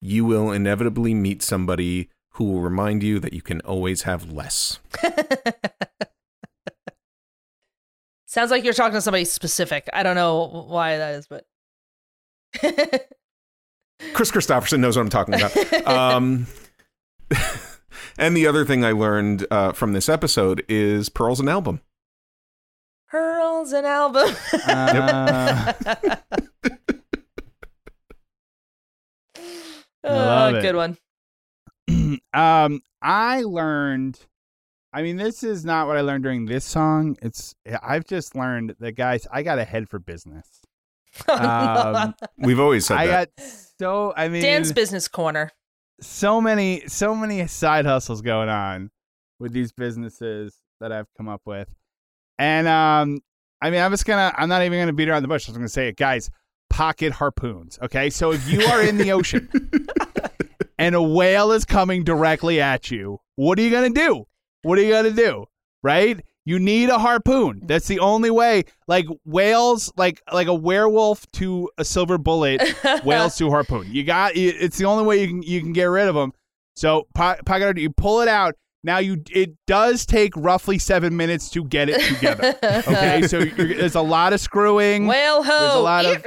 Speaker 3: you will inevitably meet somebody who will remind you that you can always have less.
Speaker 1: Sounds like you're talking to somebody specific. I don't know why that is, but
Speaker 3: Kris Kristofferson knows what I'm talking about. Um, and the other thing I learned uh, from this episode is Pearl's an album.
Speaker 1: Pearls an album.
Speaker 2: Uh, love
Speaker 1: Uh,
Speaker 2: it.
Speaker 1: good one.
Speaker 2: um, I learned. I mean, this is not what I learned during this song. It's I've just learned that guys, I got a head for business. Um,
Speaker 3: We've always said
Speaker 2: I
Speaker 3: that.
Speaker 2: got so. I mean,
Speaker 1: Dan's business corner.
Speaker 2: so many, so many side hustles going on with these businesses that I've come up with, and um, I mean, I'm just gonna. I'm not even gonna beat around the bush. I'm gonna say it, guys. Pocket harpoons. Okay, so if you are in the ocean and a whale is coming directly at you, what are you gonna do? What are you gonna do? Right? You need a harpoon. That's the only way. Like whales, like like a werewolf to a silver bullet, whales to harpoon. You got. It's the only way you can you can get rid of them. So po- pocket you pull it out. Now you it does take roughly seven minutes to get it together. Okay, so you're, there's a lot of screwing.
Speaker 1: Whale ho.
Speaker 2: There's a lot of-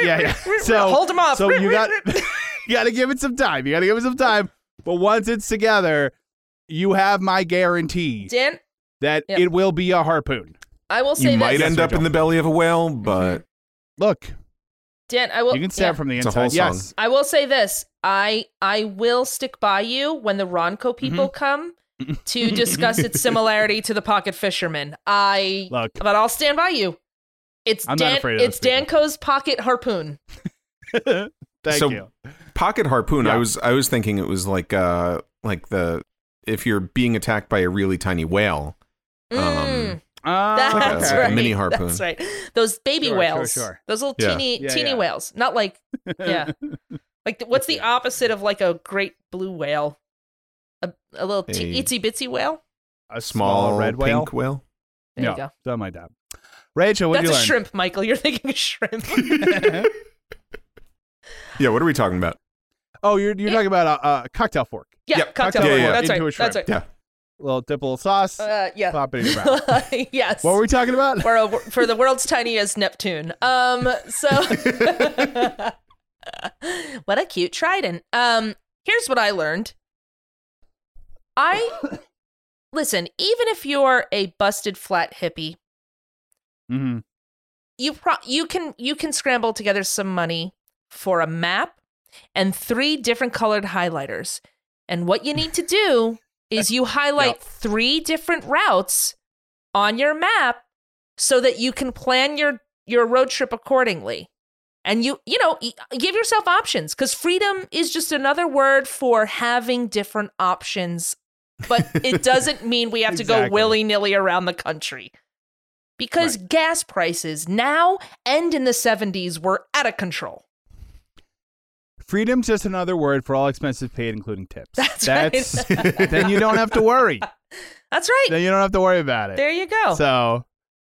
Speaker 2: yeah, yeah. So
Speaker 1: hold them off.
Speaker 2: So you got you got to give it some time. You got to give it some time. But once it's together, you have my guarantee
Speaker 1: Dan,
Speaker 2: that
Speaker 1: Yep.
Speaker 2: it will be a harpoon.
Speaker 1: I will say
Speaker 3: You might end up in the belly of a whale, but
Speaker 2: Look,
Speaker 1: Dan, I will.
Speaker 2: you can stab
Speaker 1: yeah.
Speaker 2: from the
Speaker 3: It's
Speaker 2: inside.
Speaker 3: whole song.
Speaker 2: yes.
Speaker 1: I will say this. I I will stick by you when the Ronco people
Speaker 2: Mm-hmm.
Speaker 1: come to discuss its similarity to the pocket fisherman. I
Speaker 2: Look.
Speaker 1: but I'll stand by you. It's
Speaker 2: I'm not
Speaker 1: Dan
Speaker 2: afraid of
Speaker 1: it's. Danco's pocket harpoon.
Speaker 2: Thank
Speaker 3: So-
Speaker 2: you.
Speaker 3: pocket harpoon.
Speaker 2: Yeah.
Speaker 3: I was I was thinking it was like uh like the if you're being attacked by a really tiny whale.
Speaker 1: Mm,
Speaker 3: Um,
Speaker 2: Uh,
Speaker 1: that's
Speaker 3: okay.
Speaker 1: right.
Speaker 3: Mini harpoon.
Speaker 1: That's right. Those baby
Speaker 2: Sure, sure,
Speaker 1: whales.
Speaker 2: sure.
Speaker 1: Those little
Speaker 3: Yeah.
Speaker 1: teeny
Speaker 2: Yeah,
Speaker 1: teeny
Speaker 2: yeah.
Speaker 1: whales. Not like yeah. like what's the opposite of like a great blue whale? A, a little te-
Speaker 3: A-
Speaker 1: itsy bitsy whale.
Speaker 2: a
Speaker 3: Small
Speaker 2: small red whale.
Speaker 3: pink whale.
Speaker 1: There
Speaker 2: no,
Speaker 1: you go.
Speaker 2: something like that. Rachel, what
Speaker 1: That's
Speaker 2: did
Speaker 1: a
Speaker 2: you learn?
Speaker 1: shrimp, Michael. You're thinking of shrimp.
Speaker 3: Yeah, what are we talking about?
Speaker 2: oh, you're you're
Speaker 1: Yeah.
Speaker 2: talking about a, a cocktail fork.
Speaker 1: Yeah,
Speaker 3: Yep.
Speaker 1: cocktail.
Speaker 2: Cocktail
Speaker 3: Yeah,
Speaker 1: fork.
Speaker 3: yeah.
Speaker 1: That's
Speaker 2: Into
Speaker 1: right. That's right.
Speaker 3: Yeah.
Speaker 2: Little dip a little sauce.
Speaker 1: Uh, yeah.
Speaker 2: Pop it in your mouth.
Speaker 1: yes.
Speaker 2: what were we talking about?
Speaker 1: for, a, for the world's tiniest Neptune. Um, so what a cute trident. Um, here's what I learned. I listen. Even if you're a busted flat hippie,
Speaker 2: hmm
Speaker 1: you pro- you can you can scramble together some money for a map and three different colored highlighters. And what you need to do is you highlight
Speaker 2: Yep.
Speaker 1: three different routes on your map so that you can plan your your road trip accordingly. And you you know, give yourself options cuz freedom is just another word for having different options. But it doesn't mean we have to go willy-nilly around the country because gas prices now and in the 70s were out of control.
Speaker 2: Freedom's just another word for all expenses paid, including tips.
Speaker 1: That's right.
Speaker 2: then you don't have to worry.
Speaker 1: That's right.
Speaker 2: Then you don't have to worry about it.
Speaker 1: There you go.
Speaker 2: So,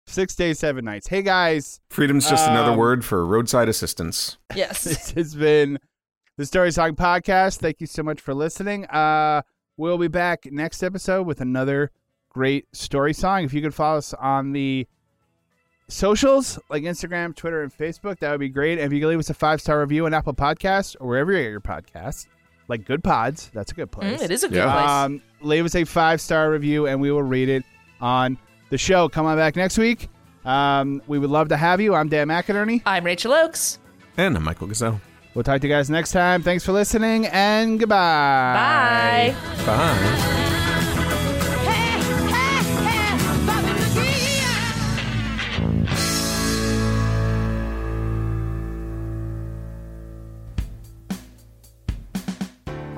Speaker 2: six days, seven nights. Hey guys,
Speaker 3: Freedom's just another
Speaker 2: Um,
Speaker 3: word for roadside assistance.
Speaker 1: yes.
Speaker 2: this has been the Story Song Podcast. Thank you so much for listening. Uh, we'll be back next episode with another great story song. If you could follow us on the socials like Instagram, Twitter, and Facebook, that would be great. And if you could leave us a five star review on Apple Podcasts or wherever you get your podcasts, like Good Pods, that's a good place.
Speaker 1: Mm, it is a good
Speaker 3: Yeah.
Speaker 1: place.
Speaker 2: Um, leave us a five star review and we will read it on the show. Come on back next week. Um, we would love to have you. I'm Dan McInerney.
Speaker 1: I'm Rachel Oakes.
Speaker 3: And I'm Michael Gazelle.
Speaker 2: We'll talk to you guys next time. Thanks for listening and goodbye.
Speaker 1: Bye.
Speaker 3: Bye.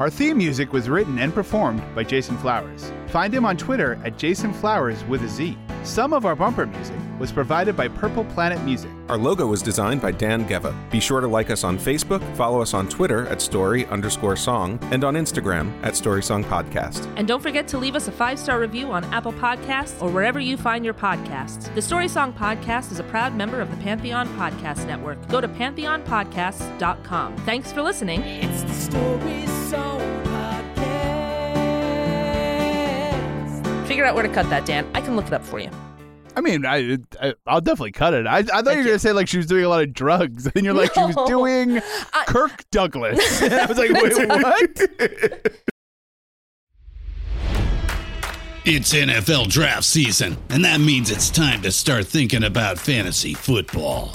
Speaker 2: Our theme music was written and performed by Jason Flowers. Find him on Twitter at Jason Flowers with a Z. Some of our bumper music was provided by Purple Planet Music.
Speaker 3: Our logo was designed by Dan Geva. Be sure to like us on Facebook, follow us on Twitter at story underscore song, and on Instagram at Story Song Podcast.
Speaker 1: And don't forget to leave us a five star review on Apple Podcasts or wherever you find your podcasts. The Story Song Podcast is a proud member of the Pantheon Podcast Network. Go to pantheonpodcasts.com. Thanks for listening.
Speaker 4: It's the Story Song
Speaker 1: Figure out where to cut that, Dan. I can look it up for you.
Speaker 2: I mean, I, I I'll definitely cut it. I, I thought you were
Speaker 1: you.
Speaker 2: gonna say like she was doing a lot of drugs, and you're like she was
Speaker 1: No.
Speaker 2: doing Kirk Douglas. I was like, wait, what?
Speaker 7: It's NFL draft season, and that means it's time to start thinking about fantasy football.